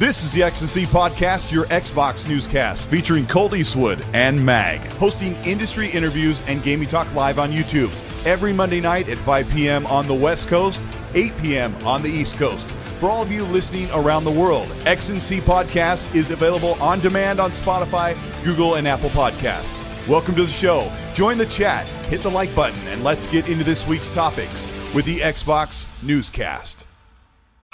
This is the XNC Podcast, your Xbox newscast, featuring Colt Eastwood and Mag, hosting industry interviews and gaming talk live on YouTube every Monday night at 5 p.m. on the West Coast, 8 p.m. on the East Coast. For all of you listening around the world, XNC Podcast is available on demand on Spotify, Google, and Apple Podcasts. Welcome to the show. Join the chat, hit the like button, and let's get into this week's topics with the Xbox Newscast.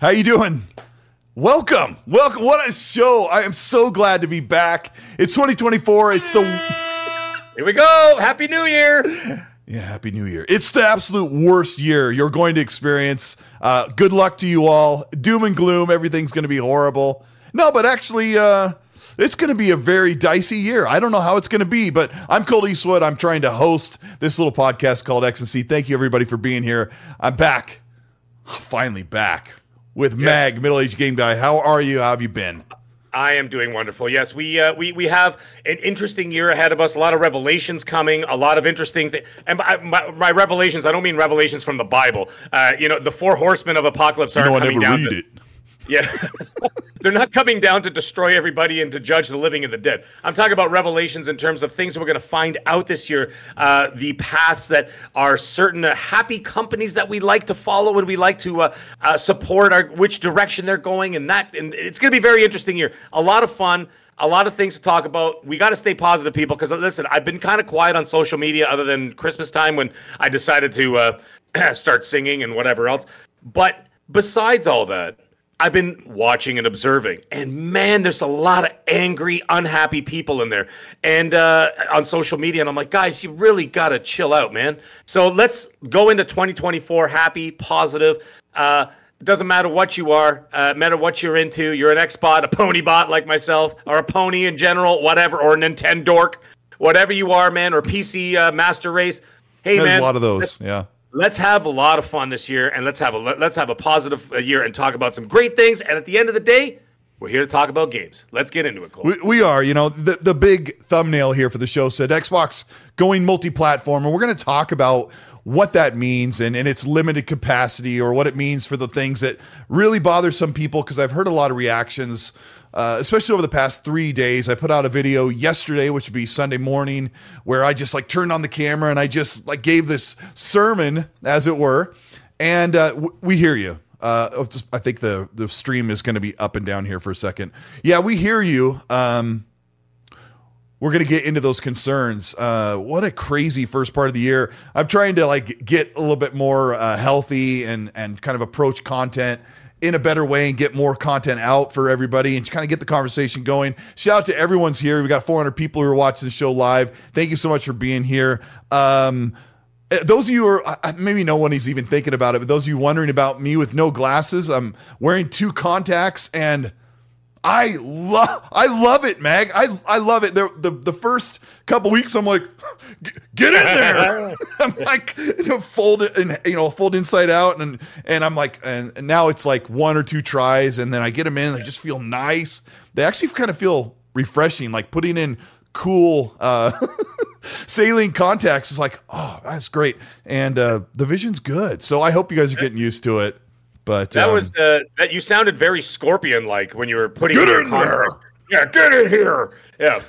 How you doing? Welcome. Welcome. What a show. I am so glad to be back. It's 2024. It's the Here we go. Happy New Year. Yeah, happy new year. It's the absolute worst year you're going to experience. Uh, good luck to you all. Doom and gloom, everything's going to be horrible. No, but actually uh it's going to be a very dicey year. I don't know how it's going to be, but I'm Colt Eastwood. I'm trying to host this little podcast called X and C. Thank you everybody for being here. I'm back. Finally back with Mag, middle aged game guy. How are you? How have you been? I am doing wonderful. Yes, we uh, we we have an interesting year ahead of us. A lot of revelations coming. A lot of interesting things. And by, my, my revelations, I don't mean revelations from the Bible. Uh, you know, the four horsemen of apocalypse aren't know, I coming never down. read to, it. Yeah, they're not coming down to destroy everybody and to judge the living and the dead. I'm talking about revelations in terms of things we're going to find out this year. Uh, the paths that are certain uh, happy companies that we like to follow and we like to uh, uh, support, our which direction they're going, and that. And it's going to be very interesting year. A lot of fun. A lot of things to talk about. We got to stay positive, people, because listen, I've been kind of quiet on social media other than Christmas time when I decided to uh, start singing and whatever else. But besides all that, I've been watching and observing, and man, there's a lot of angry, unhappy people in there, and uh, on social media. And I'm like, guys, you really gotta chill out, man. So let's go into 2024 happy, positive. Uh, it doesn't matter what you are, uh, matter what you're into. You're an Xbot, a pony bot like myself, or a pony in general, whatever, or a Nintendo dork, whatever you are, man, or PC uh, master race. Hey, There's man, a lot of those. Yeah. Let's have a lot of fun this year and let's have a let's have a positive uh, year and talk about some great things and at the end of the day we're here to talk about games let's get into it Cole. We, we are, you know, the, the big thumbnail here for the show said Xbox going multi platform. And we're going to talk about what that means and, and its limited capacity or what it means for the things that really bother some people. Because I've heard a lot of reactions, uh, especially over the past three days. I put out a video yesterday, which would be Sunday morning, where I just like turned on the camera and I just like gave this sermon, as it were. And uh, w- we hear you. Uh, I think the the stream is going to be up and down here for a second. Yeah, we hear you. Um, we're going to get into those concerns. Uh, what a crazy first part of the year. I'm trying to like get a little bit more uh, healthy and and kind of approach content in a better way and get more content out for everybody and kind of get the conversation going. Shout out to everyone's here. We got 400 people who are watching the show live. Thank you so much for being here. Um, uh, those of you who are maybe no one is even thinking about it, but those of you wondering about me with no glasses, I'm wearing two contacts and I love I love it, Mag. I I love it. The the, the first couple weeks I'm like "G- get in there. I'm like you know, fold it and you know fold inside out and and I'm like and, and now it's like one or two tries and then I get them in and I just feel nice. They actually kind of feel refreshing like putting in cool uh saline contacts is like oh that's great and uh the vision's good. So I hope you guys are getting used to it. But that um, was uh, that you sounded very scorpion like when you were putting Get your in contract- yeah get in here yeah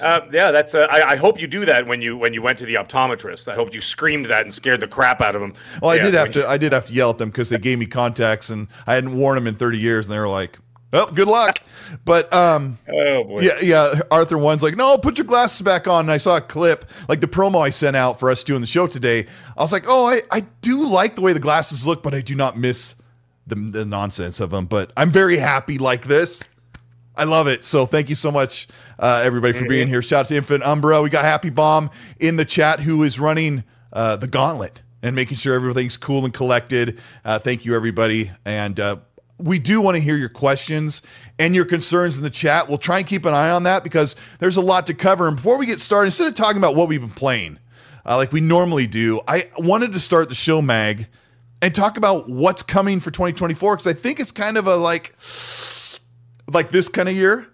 uh, yeah, that's. Uh, I, I hope you do that when you when you went to the optometrist. I hope you screamed that and scared the crap out of them. Well, I Yeah, did have to. I did have to yell at them because they gave me contacts and I hadn't worn them in 30 years, and they were like, "Well, good luck." But um, Oh boy. yeah, yeah. Arthur one's like, "No, put your glasses back on." And I saw a clip, like the promo I sent out for us doing the show today. I was like, "Oh, I I do like the way the glasses look, but I do not miss the the nonsense of them." But I'm very happy like this. I love it. So thank you so much, uh, everybody, for being here. Shout out to Infinite Umbra. We got Happy Bomb in the chat who is running uh, the gauntlet and making sure everything's cool and collected. Uh, thank you, everybody. And uh, we do want to hear your questions and your concerns in the chat. We'll try and keep an eye on that because there's a lot to cover. And before we get started, instead of talking about what we've been playing, uh, like we normally do, I wanted to start the show mag and talk about what's coming for 2024 because I think it's kind of a like like this kind of year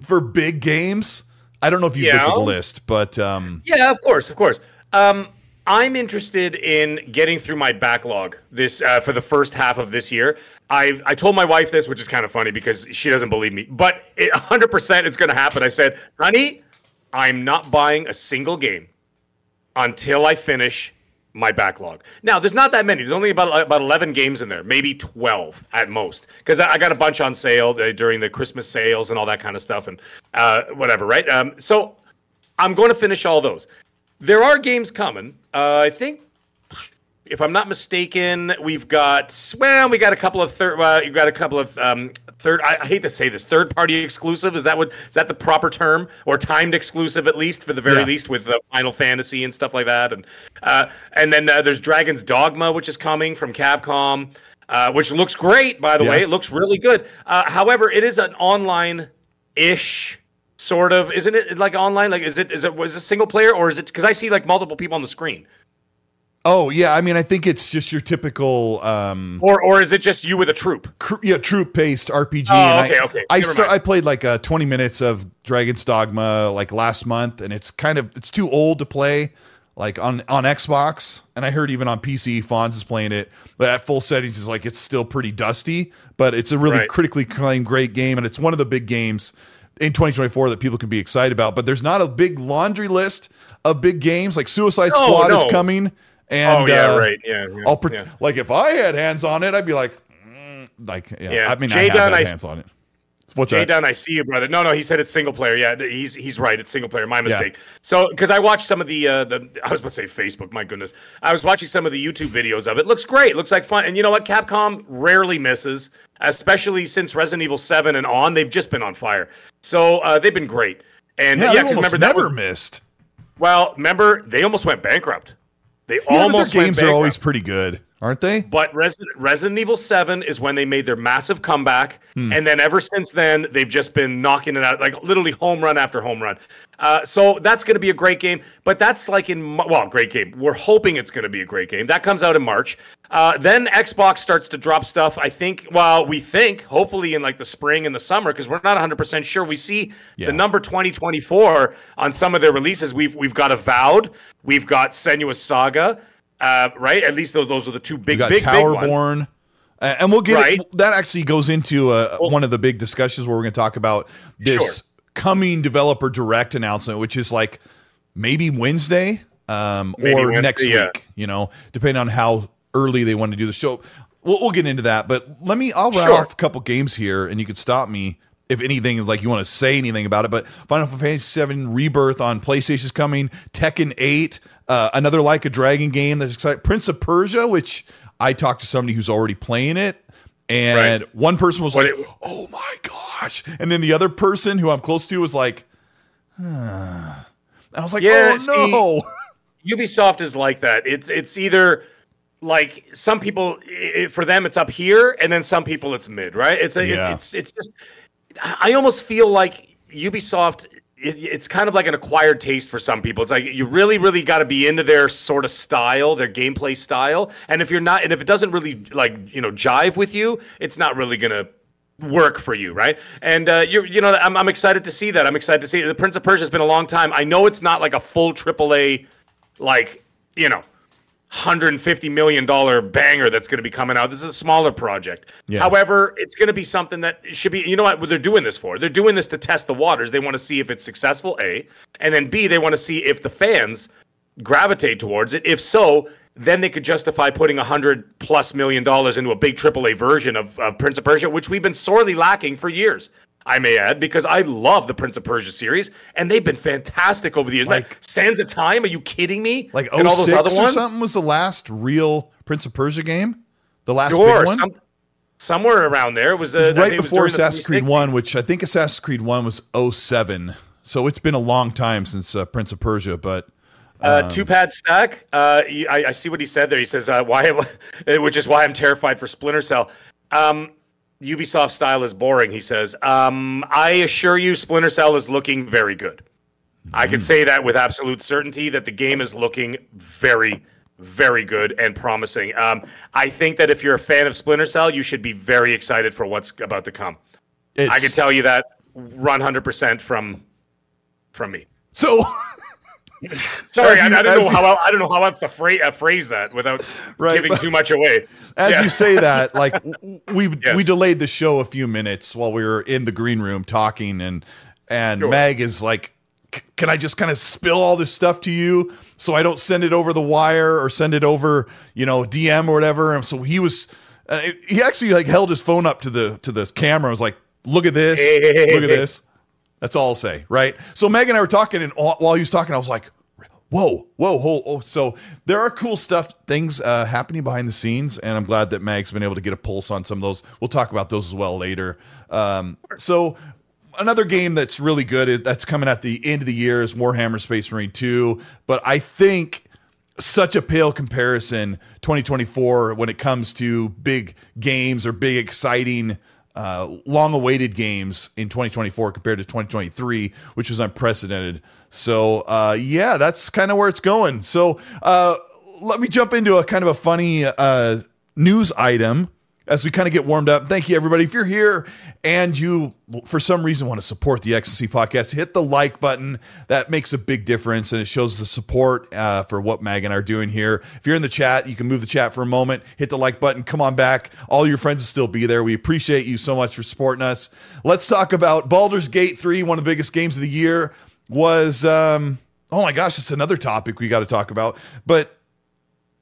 for big games. I don't know if you've Yeah. looked at the list, but um, Yeah, of course, of course. Um, I'm interested in getting through my backlog this uh, for the first half of this year. I I told my wife this, which is kind of funny because she doesn't believe me, but it, 100% it's going to happen. I said, "Honey, I'm not buying a single game until I finish my backlog." Now, there's not that many. There's only about about 11 games in there, maybe 12 at most, because I, got a bunch on sale uh, during the Christmas sales and all that kind of stuff, and uh, whatever, right? Um, so I'm going to finish all those. There are games coming. Uh, I think, if I'm not mistaken, we've got well, we got a couple of third. Uh, you got a couple of um, third. I, I hate to say this, third party exclusive. Is that what is that the proper term or timed exclusive at least for the very Yeah. least with the Final Fantasy and stuff like that. And uh, and then uh, there's Dragon's Dogma, which is coming from Capcom. Uh, which looks great, by the Yeah. way. It looks really good. Uh, however, it is an online-ish sort of isn't it like online like is it is it was it single player or is it because i see like multiple people on the screen oh yeah, I mean, I think it's just your typical um, or or is it just you with a troop cr- yeah troop based RPG. Oh, and okay, I, okay. I Never start. mind. I played like uh, 20 minutes of Dragon's Dogma like last month, and it's kind of it's too old to play like on on Xbox. And I heard even on PC, Fonz is playing it, but at full settings is like it's still pretty dusty, but it's a really Right. critically acclaimed great game, and it's one of the big games in 2024 that people can be excited about. But there's not a big laundry list of big games like Suicide No, Squad is coming. And oh yeah uh, right yeah, yeah, I'll pre- yeah. like if I had hands on it, I'd be like, mm, like yeah. Yeah. I mean, Jay I have Dunn, I- hands on it. What's Jay that? Dunn, I see you, brother. No, no, he said it's single player. Yeah, he's he's right. It's single player. My mistake. So, because I watched some of the uh, the I was about to say Facebook. My goodness, I was watching some of the YouTube videos of it. Looks great. Looks like fun. And you know what? Capcom rarely misses, especially since Resident Evil Seven and on. They've just been on fire. So uh, they've been great. And Yeah, yeah, they 'cause almost remember never was- missed. well, remember they almost went bankrupt. They Yeah, almost their games are always pretty good, aren't they? But Resident, Resident Evil 7 is when they made their massive comeback. Hmm. And then ever since then, they've just been knocking it out, like literally home run after home run. Uh, so that's going to be a great game. But that's like in, well, great game. We're hoping it's going to be a great game. That comes out in March. Uh, then Xbox starts to drop stuff, I think, well, we think, hopefully in like the spring and the summer, because we're not 100% sure. We see Yeah. the number 2024 on some of their releases. We've, we've got Avowed, we've got Senua's Saga. Uh, right, at least those, those are the two We big, got big, big ones. Towerborn. Uh, and we'll get Right. it, that actually goes into uh, one of the big discussions where we're going to talk about this coming developer direct announcement, which is like maybe Wednesday um, Maybe or Wednesday, next yeah. week, you know, depending on how early they want to do the show. We'll, we'll get into that, but let me, I'll rattle Sure. off a couple games here and you could stop me if anything is like you want to say anything about it. But Final Fantasy VII Rebirth on PlayStation is coming, Tekken 8, uh, another Like a Dragon game that's exciting, Prince of Persia, which I talked to somebody who's already playing it. And Right. one person was What like, it- "Oh my gosh!" And then the other person who I'm close to was like, "Huh." and I was like, Yeah, "Oh see- no!" Ubisoft is like that. It's it's either like some people i i- for them it's up here, and then some people it's mid, right? It's a, Yeah. it's, it's it's just I almost feel like Ubisoft. It, it's kind of like an acquired taste for some people. It's like you really, really got to be into their sort of style, their gameplay style. And if you're not, and if it doesn't really like you know jive with you, it's not really gonna work for you, right? And uh, you you know, I'm, I'm excited to see that. I'm excited to see the Prince of Persia has been a long time. I know it's not like a full AAA, like you know, 150 million dollar banger that's going to be coming out. This is a smaller project. Yeah. However, it's going to be something that should be. You know what? What they're doing this for? They're doing this to test the waters. They want to see if it's successful. A, and then B, they want to see if the fans gravitate towards it. If so, then they could justify putting a hundred plus million dollars into a big AAA version of uh, Prince of Persia, which we've been sorely lacking for years. I may add, because I love the Prince of Persia series, and they've been fantastic over the years. Like- Like Sands of Time, are you kidding me? Like And all those 06 other or ones? something was the last real Prince of Persia game. The last Sure, big one. some- somewhere around there it was, uh, It was right it was before Assassin's Creed 1, which I think Assassin's Creed 1 was 07. So it's been a long time since uh, Prince of Persia, but Uh, two pad stack. Uh, I, I see what he said there. He says, uh, "Why?" Which is why I'm terrified for Splinter Cell. Um, Ubisoft style is boring. He says, um, "I assure you, Splinter Cell is looking very good. I can say that with absolute certainty that the game is looking very, very good and promising. Um, I think that if you're a fan of Splinter Cell, you should be very excited for what's about to come. It's, I can tell you that run hundred percent from from me. So, Sorry, As I, I don't know how el- I don't know how else to phrase, uh, phrase that without Right, giving but- too much away. as Yeah. you say that, like we Yes. we delayed the show a few minutes while we were in the green room talking, and and Sure. Meg is like, "Can I just kind of spill all this stuff to you so I don't send it over the wire or send it over, you know, DM or whatever?" And so he was, uh, he actually like held his phone up to the to the camera. and was like, "Look at this, look at this." That's all I'll say, right? So Meg and I were talking, and all- while he was talking, I was like, "Whoa, whoa, whoa!" Oh, so there are cool stuff, things uh, happening behind the scenes, and I'm glad that Meg's been able to get a pulse on some of those. We'll talk about those as well later. Um, so another game that's really good that's coming at the end of the year is Warhammer Space Marine 2, but I think such a pale comparison 2024 when it comes to big games or big exciting uh, long awaited games in 2024 compared to 2023 which was unprecedented so uh, yeah that's kind of where it's going so uh, let me jump into a kind of a funny uh, news item as we kind of get warmed up. Thank you, everybody. If you're here and you, for some reason, want to support the XNC podcast, hit the like button. That makes a big difference and it shows the support uh, for what Mag and I are doing here. If you're in the chat, you can move the chat for a moment, hit the like button, come on back. All your friends will still be there. We appreciate you so much for supporting us. Let's talk about Baldur's Gate 3, one of the biggest games of the year. Was, um, oh my gosh, it's another topic we got to talk about. But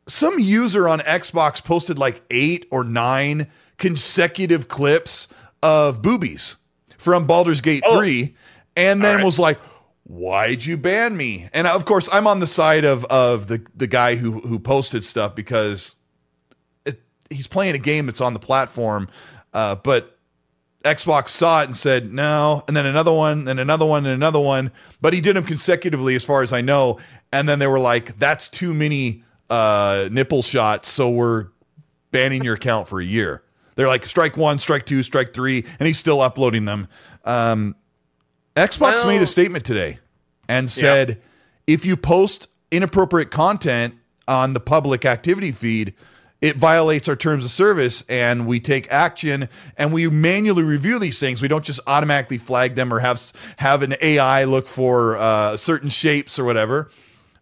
some user on Xbox posted like eight or nine consecutive clips of boobies from Baldur's Gate Oh. 3 and then right. was like why'd you ban me and of course i'm on the side of of the the guy who who posted stuff because it, he's playing a game that's on the platform uh, but Xbox saw it and said no, and then another one, and another one, and another one. But he did them consecutively, as far as I know. And then they were like, "That's too many uh, nipple shots, so we're banning your account for a year." They're like, "Strike one, strike two, strike three, and he's still uploading them. Um, Xbox Well- made a statement today and said, "If you post inappropriate content on the public activity feed." It violates our terms of service, and we take action, and we manually review these things. We don't just automatically flag them or have have an AI look for uh, certain shapes or whatever.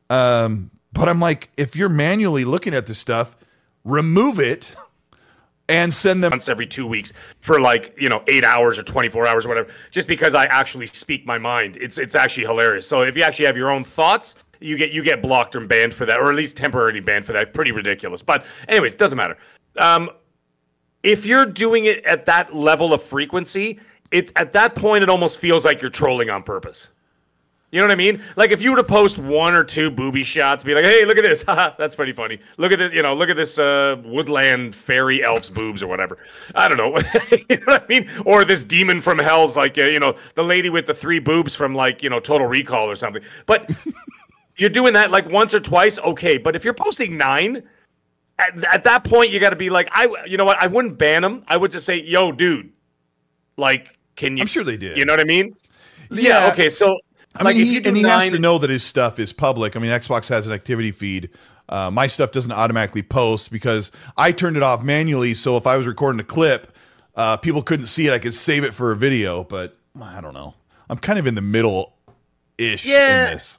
Um, but I'm like, if you're manually looking at this stuff, remove it and send them. once every two weeks for like you know eight hours or 24 hours or whatever just because i actually speak my mind it's it's actually hilarious so if you actually have your own thoughts you get you get blocked and banned for that or at least temporarily banned for that pretty ridiculous but anyways it doesn't matter um, if you're doing it at that level of frequency it at that point it almost feels like you're trolling on purpose you know what I mean? Like if you were to post one or two booby shots, be like, "Hey, look at this! That's pretty funny. Look at this! You know, look at this uh, woodland fairy elf's boobs or whatever." I don't know. you know what I mean? Or this demon from hell's like, uh, you know, the lady with the three boobs from like, you know, Total Recall or something. But you're doing that like once or twice, okay. But if you're posting nine, at, at that point you got to be like, I, you know what? I wouldn't ban them. I would just say, "Yo, dude, like, can you?" I'm sure they did. You know what I mean? Yeah. okay, so. I like, mean, if he, and he has to know that his stuff is public. I mean, Xbox has an activity feed. Uh, my stuff doesn't automatically post because I turned it off manually. So if I was recording a clip, uh, people couldn't see it. I could save it for a video, but I don't know. I'm kind of in the middle ish Yeah. in this.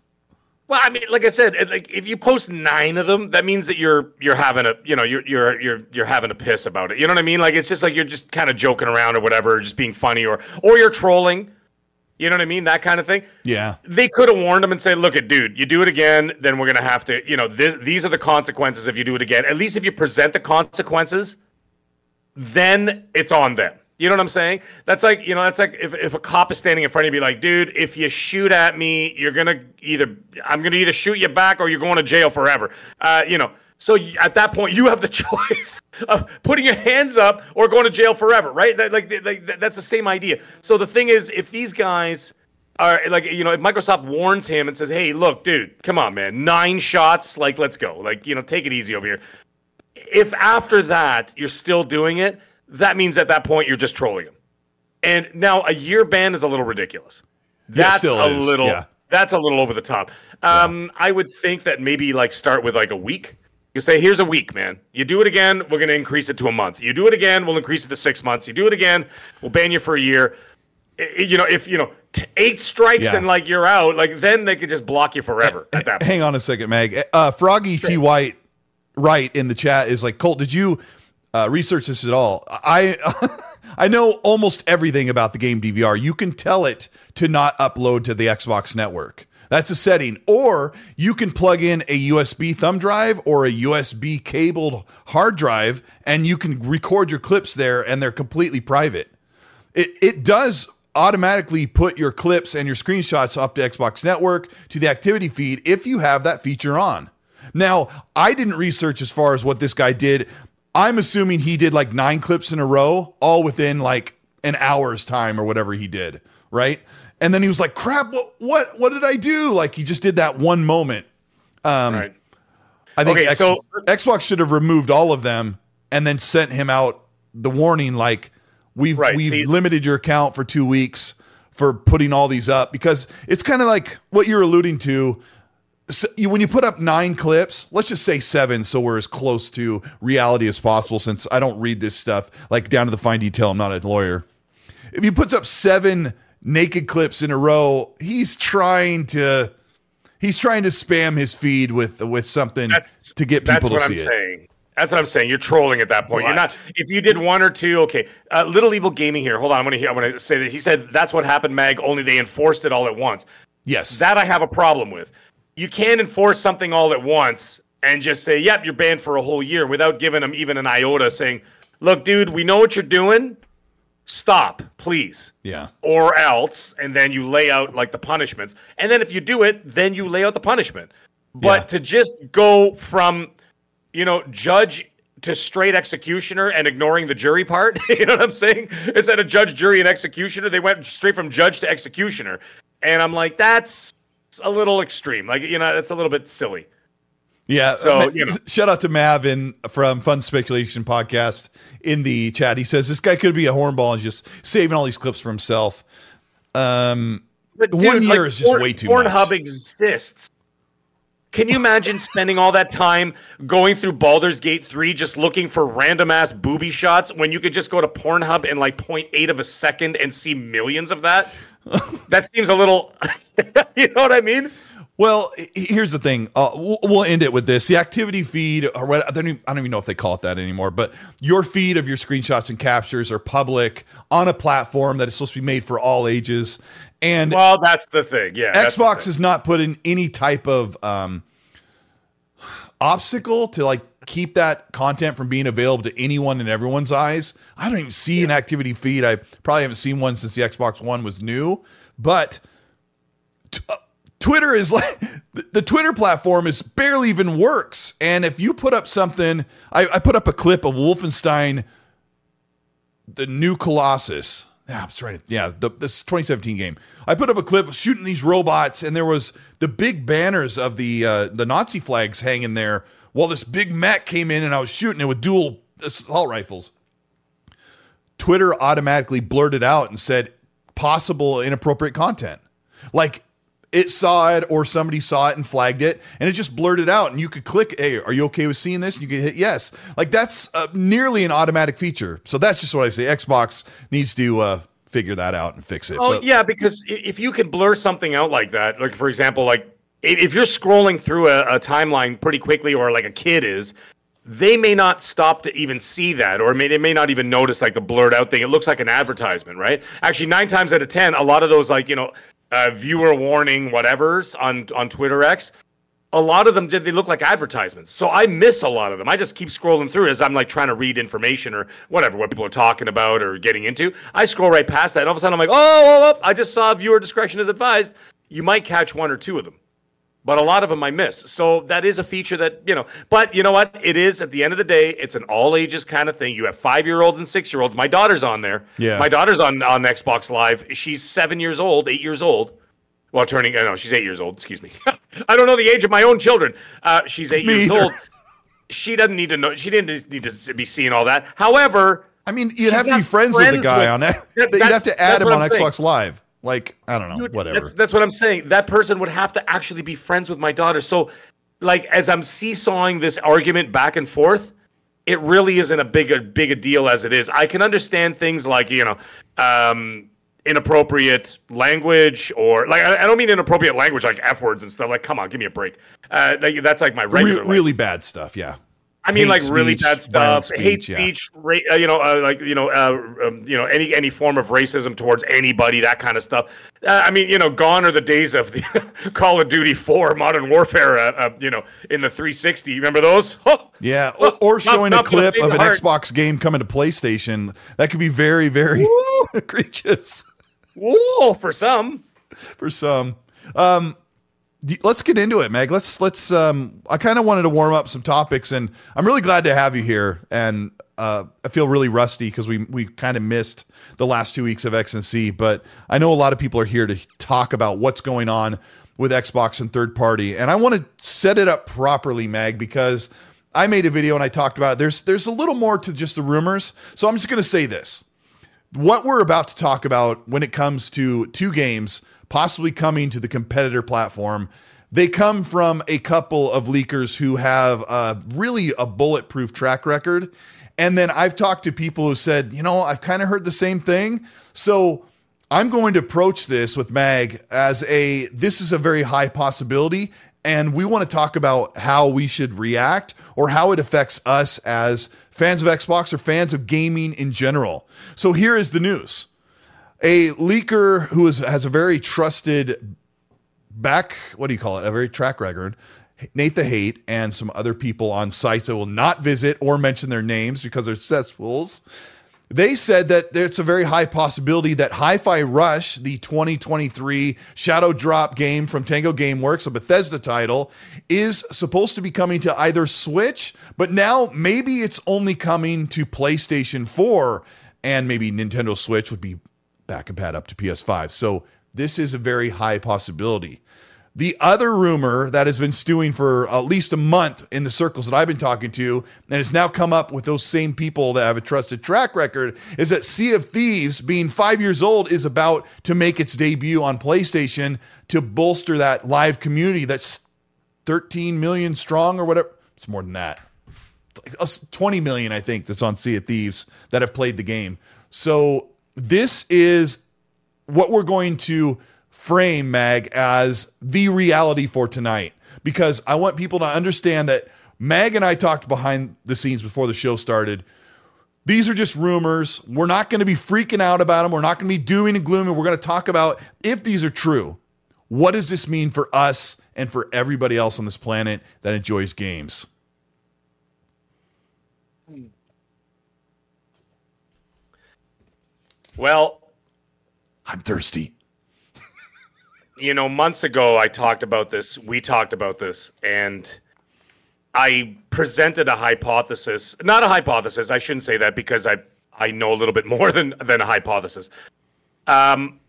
Well, I mean, like I said, like if you post nine of them, that means that you're you're having a you know you're you're you're you're having a piss about it. You know what I mean? Like it's just like you're just kind of joking around or whatever, just being funny or or you're trolling. You know what I mean? That kind of thing. Yeah. They could have warned him and said, "Look, at dude, you do it again, then we're gonna have to. You know, this, these are the consequences if you do it again. At least if you present the consequences, then it's on them. You know what I'm saying? That's like, you know, that's like if, if a cop is standing in front of you, be like, dude, if you shoot at me, you're gonna either I'm gonna either shoot you back or you're going to jail forever. Uh, you know, so at that point, you have the choice of putting your hands up or going to jail forever, right? That, like, like that's the same idea. So the thing is, if these guys are like, you know, if Microsoft warns him and says, hey, look, dude, come on, man, nine shots, like, let's go, like, you know, take it easy over here if after that you're still doing it, that means at that point you're just trolling him. And now a year ban is a little ridiculous. Yeah, That's still a is, little yeah. that's a little over the top. Um, I would think that maybe like start with like a week. You say, here's a week, man. You do it again, we're gonna increase it to a month. You do it again, we'll increase it to six months. You do it again, we'll ban you for a year. I- I- you know, if you know t- eight strikes Yeah. and like you're out, like then they could just block you forever at that point. Hang on a second, Mag. Uh, Froggy T White, right in the chat is like, Colt, did you uh, research this at all? I I know almost everything about the game DVR. You can tell it to not upload to the Xbox network. That's a setting. Or you can plug in a USB thumb drive or a USB cabled hard drive, and you can record your clips there, and they're completely private it it does automatically put your clips and your screenshots up to Xbox Network to the activity feed if you have that feature on. Now, I didn't research as far as what this guy did. I'm assuming he did like nine clips in a row, all within like an hour's time or whatever he did, right? And then he was like, "Crap, what what what did I do?" Like he just did that one moment. Um, right. I think Okay, X- so- Xbox should have removed all of them and then sent him out the warning like we've Right, we've see- limited your account for 2 weeks for putting all these up because it's kind of like what you're alluding to so you, when you put up 9 clips, let's just say 7 so we're as close to reality as possible since I don't read this stuff like down to the fine detail, I'm not a lawyer. If he puts up 7 naked clips in a row, he's trying to he's trying to spam his feed with with something That's to get people to what see I'm it. saying. That's what I'm saying. You're trolling at that point. You're not. If you did one or two, okay. Uh, Little Evil Gaming here. Hold on. I'm gonna hear. I'm gonna say that he said that's what happened, Mag. Only they enforced it all at once. Yes. That I have a problem with. You can't enforce something all at once and just say, "Yep, you're banned for a whole year," without giving them even an iota, saying, "Look, dude, we know what you're doing. Stop, please." yeah. or else, and then you lay out like the punishments. And then if you do it, then you lay out the punishment. But Yeah. to just go from, you know, judge to straight executioner and ignoring the jury part, you know what I'm saying? Instead of judge, jury, and executioner, they went straight from judge to executioner. And I'm like, that's a little extreme. Like, you know, it's a little bit silly. Yeah. So, uh, you know. shout out to Mav in from Fun Speculation podcast in the chat. He says this guy could be a hornball and just saving all these clips for himself. Um But One year like, is just Porn- way too Pornhub much. exists. Can you imagine spending all that time going through Baldur's Gate 3 just looking for random ass booby shots when you could just go to Pornhub in like 0.8 of a second and see millions of that? That seems a little you know what I mean? Well, here's the thing. Uh, we'll, end it with this: the activity feed, or what? I don't, even, I don't even know if they call it that anymore. But your feed of your screenshots and captures are public on a platform that is supposed to be made for all ages. And Well, that's the thing. Yeah. Xbox thing. has not put in any type of um, obstacle to like keep that content from being available to anyone in everyone's eyes. I don't even see an activity feed. I probably haven't seen one since the Xbox One was new, but t- uh, Twitter is like the, the Twitter platform is barely even works. And if you put up something, I, I put up a clip of Wolfenstein, the new Colossus. Yeah, I was trying to. Yeah, the, this 2017 game. I put up a clip of shooting these robots, and there was the big banners of the uh, the Nazi flags hanging there. While this big mech came in, and I was shooting it with dual assault rifles. Twitter automatically blurted out and said possible inappropriate content. Like it saw it or somebody saw it and flagged it and it just blurted out and you could click, hey, are you okay with seeing this? You could hit yes. Like that's uh, nearly an automatic feature. So that's just what I say. Xbox needs to uh, figure that out and fix it. Oh But- yeah, because if you can blur something out like that, like for example, like if you're scrolling through a, a timeline pretty quickly, or like a kid is, they may not stop to even see that, or may, they may not even notice like the blurred out thing. It looks like an advertisement, right? Actually, nine times out of ten, a lot of those like you know, uh, viewer warning whatever's on on Twitter X. A lot of them did. They look like advertisements, so I miss a lot of them. I just keep scrolling through as I'm like trying to read information or whatever, what people are talking about or getting into. I scroll right past that, and all of a sudden I'm like, oh, oh, oh I just saw viewer discretion is advised. You might catch one or two of them, but a lot of them I miss. So that is a feature that you know. But you know what? It is at the end of the day, it's an all ages kind of thing. You have five year olds and six year olds. My daughter's on there. Yeah. My daughter's on on Xbox Live. She's seven years old, eight years old. Well, turning, uh, no, she's eight years old. Excuse me. I don't know the age of my own children. Uh, she's eight Me years either. old. She doesn't need to know. She didn't need to be seeing all that. However, I mean, you'd have to be friends, with the guy with, on that. You'd have to add him on Xbox saying. Live. Like, I don't know, Dude, whatever. That's, that's what I'm saying. That person would have to actually be friends with my daughter. So, like, as I'm seesawing this argument back and forth, it really isn't a big a big a deal as it is. I can understand things like you know um, inappropriate language or like I, I, don't mean inappropriate language like f words and stuff. Like, come on, give me a break. Uh, that's like my regular Re- really bad stuff. Yeah. I mean, hate like speech, really bad stuff, speech, hate speech, yeah. ra- uh, you know, uh, like you know, uh, um, you know, any any form of racism towards anybody, that kind of stuff. Uh, I mean, you know, gone are the days of the Call of Duty Four, Modern Warfare, uh, uh, you know, in the 360. Remember those? Oh, yeah, or, or showing not, a clip of an heart. Xbox game coming to PlayStation. That could be very, very egregious. Whoa, for some. For some. Um, let's get into it, Meg. Let's let's. Um, I kind of wanted to warm up some topics, and I'm really glad to have you here. And uh, I feel really rusty because we we kind of missed the last two weeks of X and C, but I know a lot of people are here to talk about what's going on with Xbox and third party, and I want to set it up properly, Meg, because I made a video and I talked about it. There's there's a little more to just the rumors, so I'm just going to say this: what we're about to talk about when it comes to two games possibly coming to the competitor platform. They come from a couple of leakers who have uh, really a bulletproof track record. And then I've talked to people who said, you know, I've kind of heard the same thing. So I'm going to approach this with Mag as a this is a very high possibility. And we want to talk about how we should react or how it affects us as fans of Xbox or fans of gaming in general. So here is the news a leaker who is, has a very trusted back, what do you call it? A very track record. Nate the Hate and some other people on sites that will not visit or mention their names because they're cesspools. They said that it's a very high possibility that Hi Fi Rush, the 2023 Shadow Drop game from Tango Gameworks, a Bethesda title, is supposed to be coming to either Switch, but now maybe it's only coming to PlayStation 4 and maybe Nintendo Switch would be back and pad up to PS5. So this is a very high possibility. The other rumor that has been stewing for at least a month in the circles that I've been talking to, and has now come up with those same people that have a trusted track record, is that Sea of Thieves, being five years old, is about to make its debut on PlayStation to bolster that live community that's 13 million strong or whatever. It's more than that. Uh, 20 million, I think, that's on Sea of Thieves that have played the game. So this is what we're going to frame, Mag, as the reality for tonight. Because I want people to understand that Mag and I talked behind the scenes before the show started. These are just rumors. We're not going to be freaking out about them. We're not going to be doom and gloom. we're going to talk about if these are true. What does this mean for us and for everybody else on this planet that enjoys games? Well, I'm thirsty. you know, months ago, I talked about this. We talked about this, and I presented a hypothesis. Not a hypothesis. I shouldn't say that because I I know a little bit more than than a hypothesis. Um,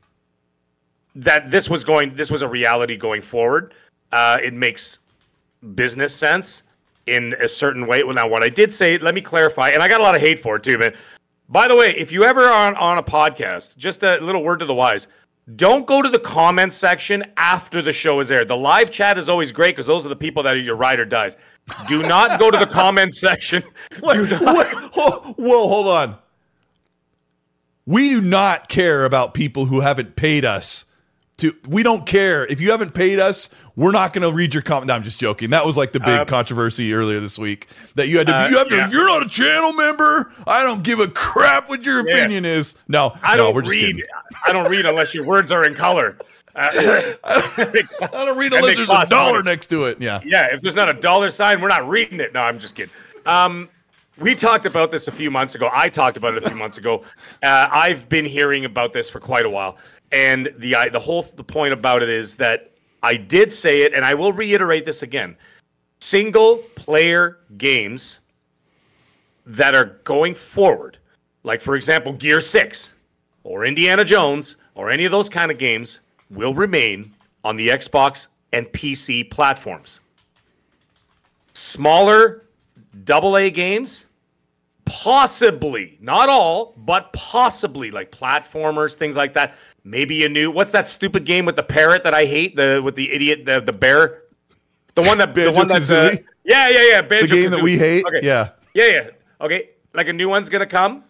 that this was going. This was a reality going forward. Uh, it makes business sense in a certain way. Well, now what I did say, let me clarify, and I got a lot of hate for it too, man. By the way, if you ever are on, on a podcast, just a little word to the wise. Don't go to the comments section after the show is aired. The live chat is always great because those are the people that are your ride or dies. Do not go to the comments section. What, what, whoa, hold on. We do not care about people who haven't paid us to we don't care if you haven't paid us we're not going to read your comment no, i'm just joking that was like the big uh, controversy earlier this week that you had to uh, you have to yeah. you're not a channel member i don't give a crap what your yeah. opinion is no i no, don't read i don't read unless your words are in color uh, I don't read unless there's a dollar money. next to it. Yeah. Yeah. If there's not a dollar sign, we're not reading it. No, I'm just kidding. Um, we talked about this a few months ago. I talked about it a few months ago. Uh, I've been hearing about this for quite a while. And the the whole the point about it is that I did say it, and I will reiterate this again: single player games that are going forward, like for example Gear Six or Indiana Jones or any of those kind of games, will remain on the Xbox and PC platforms. Smaller double A games possibly, not all, but possibly like platformers, things like that. Maybe a new what's that stupid game with the parrot that I hate? The with the idiot the the bear, the one that the one that's uh, yeah yeah yeah Banjo the game that we hate. Okay. Yeah yeah yeah okay. Like a new one's gonna come.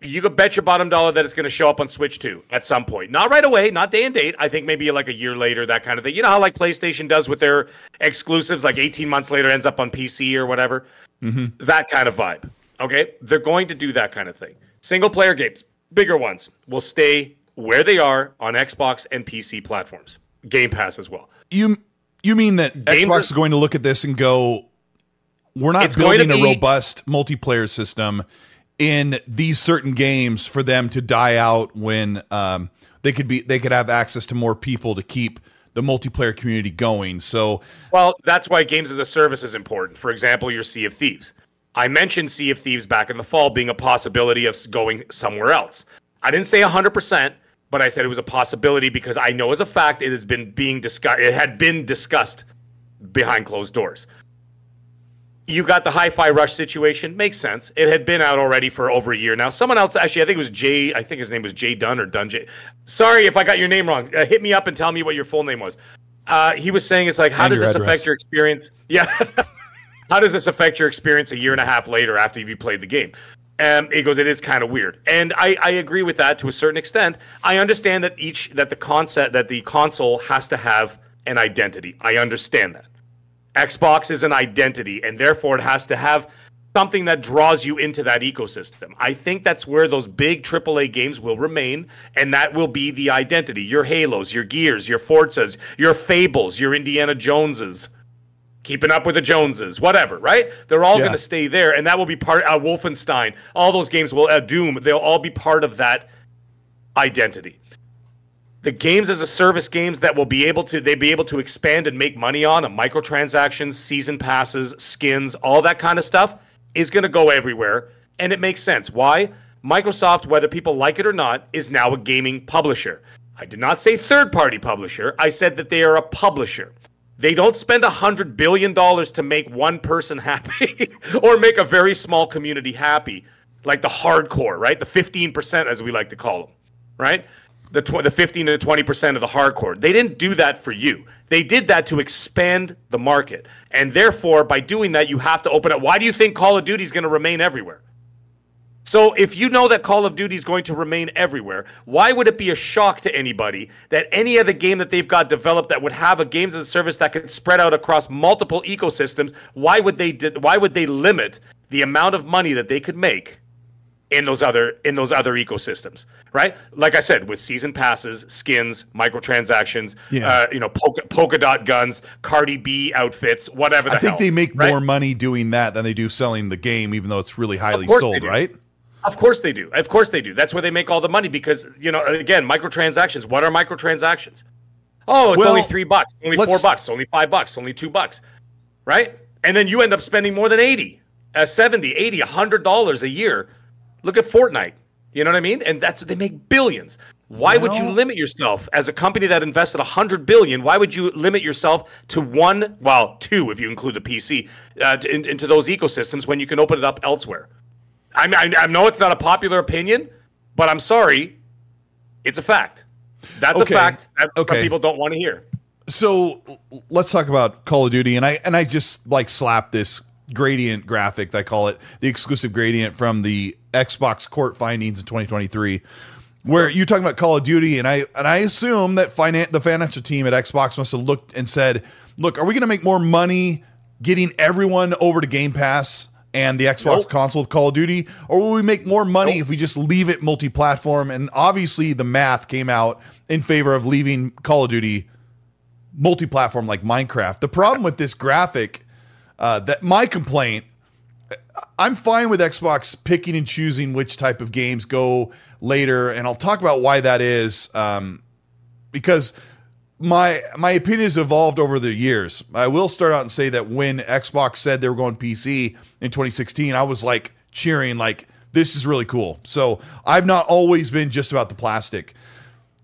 You could bet your bottom dollar that it's going to show up on Switch 2 at some point. Not right away, not day and date. I think maybe like a year later, that kind of thing. You know how like PlayStation does with their exclusives, like 18 months later ends up on PC or whatever? Mm-hmm. That kind of vibe. Okay, they're going to do that kind of thing. Single player games, bigger ones, will stay where they are on Xbox and PC platforms. Game Pass as well. You you mean that Games Xbox is going to look at this and go, "We're not building be, a robust multiplayer system in these certain games for them to die out when um, they could be they could have access to more people to keep." the multiplayer community going. So, well, that's why games as a service is important. For example, your Sea of Thieves. I mentioned Sea of Thieves back in the fall being a possibility of going somewhere else. I didn't say 100%, but I said it was a possibility because I know as a fact it has been being discussed. It had been discussed behind closed doors. You got the Hi-Fi Rush situation. Makes sense. It had been out already for over a year now. Someone else, actually, I think it was Jay. I think his name was Jay Dunn or Dunn Jay. Sorry if I got your name wrong. Uh, hit me up and tell me what your full name was. Uh, he was saying it's like, how and does this address. affect your experience? Yeah. How does this affect your experience a year and a half later after you've played the game? Um, it goes, it is kind of weird, and I, I agree with that to a certain extent. I understand that each that the concept that the console has to have an identity. I understand that. Xbox is an identity, and therefore it has to have something that draws you into that ecosystem. I think that's where those big AAA games will remain, and that will be the identity. Your Halos, your Gears, your Forzas, your Fables, your Indiana Joneses keeping up with the Joneses, whatever, right? They're all yeah. going to stay there, and that will be part. Uh, Wolfenstein, all those games will uh, Doom. They'll all be part of that identity. The games as a service games that will be able to they be able to expand and make money on, a microtransactions, season passes, skins, all that kind of stuff is going to go everywhere, and it makes sense. Why? Microsoft, whether people like it or not, is now a gaming publisher. I did not say third party publisher. I said that they are a publisher. They don't spend a hundred billion dollars to make one person happy or make a very small community happy, like the hardcore, right? The fifteen percent, as we like to call them, right? The tw- the fifteen to twenty percent of the hardcore. They didn't do that for you. They did that to expand the market, and therefore, by doing that, you have to open up. Why do you think Call of Duty is going to remain everywhere? So if you know that Call of Duty is going to remain everywhere, why would it be a shock to anybody that any other game that they've got developed that would have a games as a service that could spread out across multiple ecosystems, why would they why would they limit the amount of money that they could make in those other in those other ecosystems, right? Like I said, with season passes, skins, microtransactions, yeah. uh, you know, polka, polka, dot guns, Cardi B outfits, whatever. The I think hell, they make right? more money doing that than they do selling the game, even though it's really highly sold, right? Of course they do. Of course they do. That's where they make all the money because you know again microtransactions. What are microtransactions? Oh, it's well, only three bucks, only four bucks, only five bucks, only two bucks, right? And then you end up spending more than 80, uh, 70, 80, 100 dollars a year. Look at Fortnite. You know what I mean? And that's they make billions. Why well, would you limit yourself as a company that invested 100 billion? Why would you limit yourself to one, well, two if you include the PC, uh, to, in, into those ecosystems when you can open it up elsewhere? I, I, I know it's not a popular opinion, but I'm sorry, it's a fact. That's okay. a fact that okay. people don't want to hear. So let's talk about Call of Duty, and I and I just like slap this gradient graphic. I call it the exclusive gradient from the Xbox court findings in 2023, where you're talking about Call of Duty, and I and I assume that finan- the financial team at Xbox must have looked and said, "Look, are we going to make more money getting everyone over to Game Pass?" And the Xbox nope. console with Call of Duty, or will we make more money nope. if we just leave it multi-platform? And obviously, the math came out in favor of leaving Call of Duty multi-platform like Minecraft. The problem with this graphic, uh, that my complaint, I'm fine with Xbox picking and choosing which type of games go later, and I'll talk about why that is, um, because my my opinion has evolved over the years. I will start out and say that when Xbox said they were going PC in 2016, I was like cheering, like this is really cool. So I've not always been just about the plastic.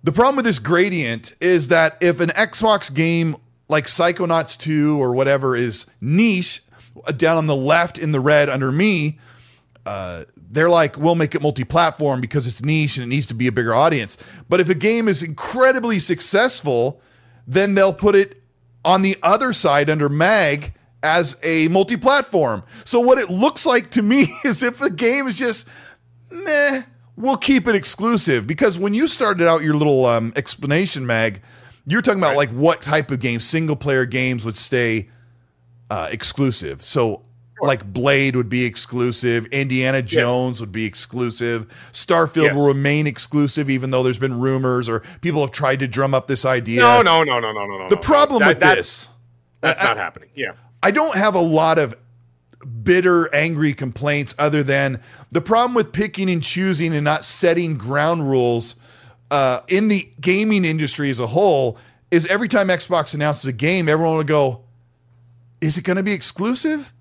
The problem with this gradient is that if an Xbox game like Psychonauts 2 or whatever is niche down on the left in the red under me, uh, they're like, we'll make it multi-platform because it's niche and it needs to be a bigger audience. But if a game is incredibly successful, then they'll put it on the other side under Mag as a multi-platform. So what it looks like to me is if the game is just meh, we'll keep it exclusive because when you started out your little um, explanation, Mag, you're talking about like what type of games, single player games would stay uh, exclusive. So like Blade would be exclusive, Indiana Jones would be exclusive, Starfield Yes. will remain exclusive, even though there's been rumors or people have tried to drum up this idea. No, no, no, no, no, no, no. The problem That- with that's, this, that's I- not happening. Yeah. I don't have a lot of bitter, angry complaints other than the problem with picking and choosing and not setting ground rules uh, in the gaming industry as a whole is every time Xbox announces a game, everyone will go, "Is it going to be exclusive?"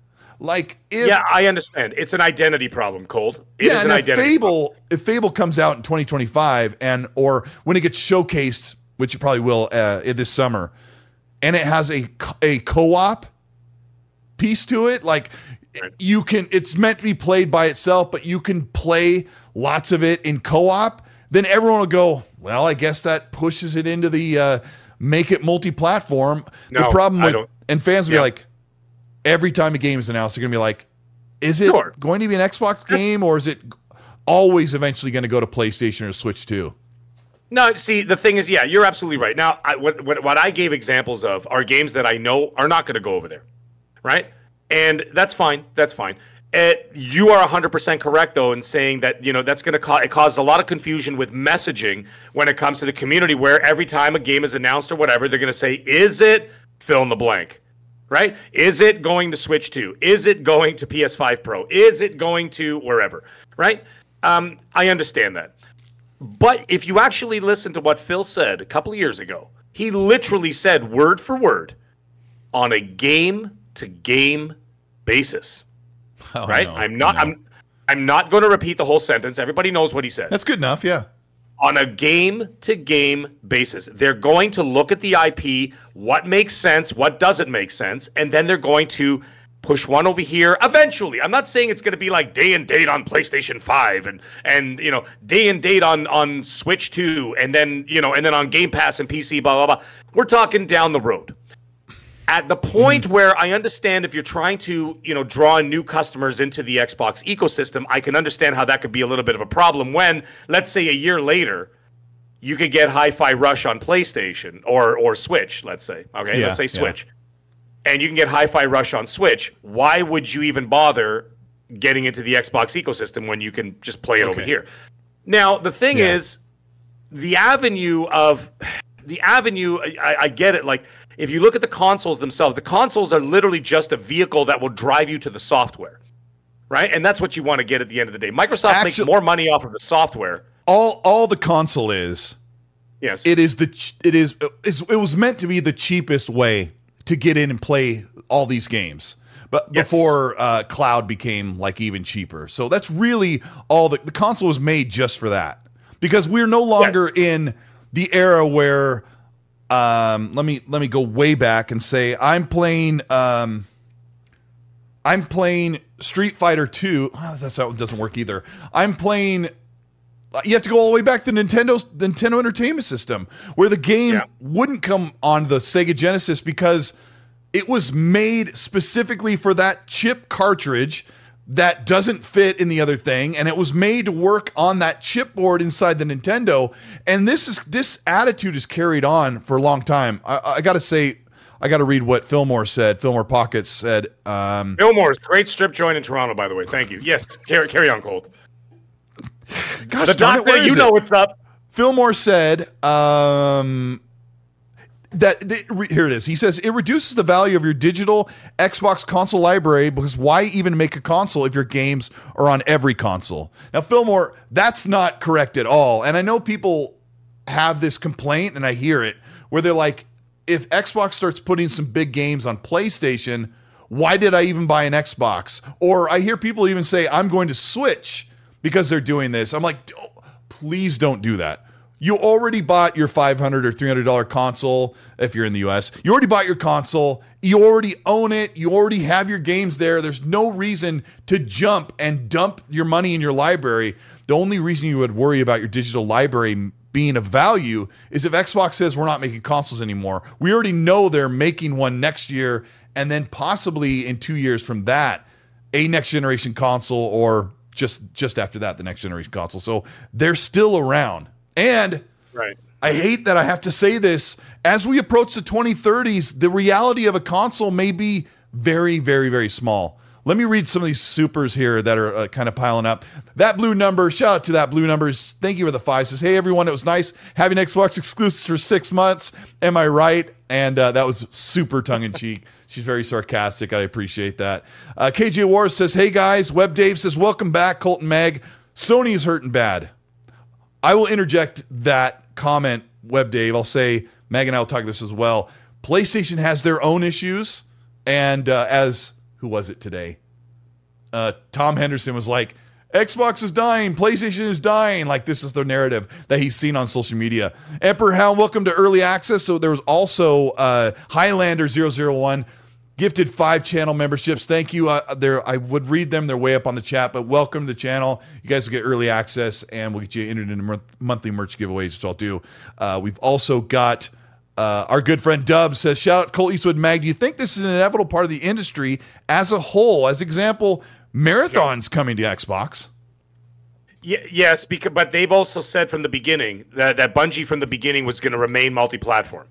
Like if Yeah, I understand. It's an identity problem, Colt. It is yeah, an and if identity problem. Fable if Fable comes out in 2025 and or when it gets showcased, which it probably will uh, this summer, and it has a co- a co-op piece to it, like you can it's meant to be played by itself, but you can play lots of it in co-op, then everyone will go, well, I guess that pushes it into the uh, make it multi-platform. the No, problem I with and fans will Yeah. be like every time a game is announced, they're gonna be like, is it Sure. going to be an Xbox game or is it always eventually going to go to PlayStation or Switch too? No, see, the thing is, yeah, you're absolutely right. Now, I, what, what, what I gave examples of are games that I know are not going to go over there, right? And that's fine. That's fine. It, you are 100% correct, though, in saying that, you know, that's going to cause, it causes a lot of confusion with messaging when it comes to the community, where every time a game is announced or whatever, they're going to say, is it fill in the blank? Right? Is it going to Switch 2? Is it going to PS5 Pro? Is it going to wherever, right? Um, I understand that. But if you actually listen to what Phil said a couple of years ago, he literally said word for word on a game to game basis, Oh, right? no, I'm not no. I'm I'm not going to repeat the whole sentence. Everybody knows what he said That's good enough. Yeah. On a game to game basis. They're going to look at the IP, what makes sense, what doesn't make sense, and then they're going to push one over here eventually. I'm not saying it's going to be like day and date on PlayStation 5 and and you know, day and date on on Switch 2 and then, you know, and then on Game Pass and PC blah blah blah. We're talking down the road at the point mm-hmm. where I understand if you're trying to, you know, draw new customers into the Xbox ecosystem, I can understand how that could be a little bit of a problem when, let's say, a year later, you could get Hi-Fi Rush on PlayStation or or Switch. Let's say, okay, Yeah, let's say yeah. Switch, and you can get Hi-Fi Rush on Switch. Why would you even bother getting into the Xbox ecosystem when you can just play it over here? Now, the thing Yeah. is, the avenue of the avenue I, I get it like if you look at the consoles themselves the consoles are literally just a vehicle that will drive you to the software right? And that's what you want to get at the end of the day. Microsoft makes more money off of the software. All all the console is yes. it is the it is it was meant to be the cheapest way to get in and play all these games. But Yes. before uh, cloud became like even cheaper. So that's really all the, the console was made just for that. Because we're no longer in the era where um, let me let me go way back and say i'm playing um, i'm playing street fighter 2 oh, that's that doesn't work either i'm playing you have to go all the way back to Nintendo's Nintendo Entertainment System, where the game Yeah. wouldn't come on the Sega Genesis because it was made specifically for that chip cartridge that doesn't fit in the other thing, and it was made to work on that chipboard inside the Nintendo. And this is this attitude is carried on for a long time. I, I got to say, I got to read what Fillmore said. Fillmore Pockets said. Um, Fillmore's great strip joint in Toronto, by the way. Thank you. Yes, carry, carry on, Colt. gosh, The darn it, where you is know what's up. Fillmore said um, that th- re- here it is. He says it reduces the value of your digital Xbox console library because why even make a console if your games are on every console? Now, Fillmore, that's not correct at all. And I know people have this complaint, and I hear it where they're like, if Xbox starts putting some big games on PlayStation, why did I even buy an Xbox? Or I hear people even say, I'm going to Switch because they're doing this. I'm like, "Oh, please don't do that. You already bought your 500 or 300 dollar console if you're in the US. You already bought your console. You already own it. You already have your games there. There's no reason to jump and dump your money in your library. The only reason you would worry about your digital library being of value is if Xbox says we're not making consoles anymore. We already know they're making one next year and then possibly in 2 years from that a next generation console or just just after that the next generation console. So they're still around. And right. I hate that I have to say this. As we approach the 2030s, the reality of a console may be very, very, very small. Let me read some of these supers here that are uh, kind of piling up. That blue number, shout out to that blue numbers. Thank you for the five. Says, hey everyone, it was nice having Xbox exclusives for six months. Am I right? And uh, that was super tongue in cheek. She's very sarcastic. I appreciate that. Uh, KJ Wars says, hey guys. Web Dave says, welcome back, Colton Mag. Sony is hurting bad. I will interject that comment, Web Dave. I'll say, Meg and I will talk this as well. PlayStation has their own issues. And uh, as who was it today? Uh, Tom Henderson was like, Xbox is dying, PlayStation is dying. Like this is the narrative that he's seen on social media. Emperor Hound, welcome to early access. So there was also uh, Highlander 001 gifted five channel memberships. Thank you. Uh, there, I would read them. They're way up on the chat, but welcome to the channel. You guys will get early access, and we'll get you entered into monthly merch giveaways, which I'll do. Uh, we've also got. Uh, our good friend Dub says, "Shout out Colt Eastwood Mag. Do you think this is an inevitable part of the industry as a whole? As example, marathons coming to Xbox." yes, because but they've also said from the beginning that that Bungie from the beginning was going to remain multi-platform.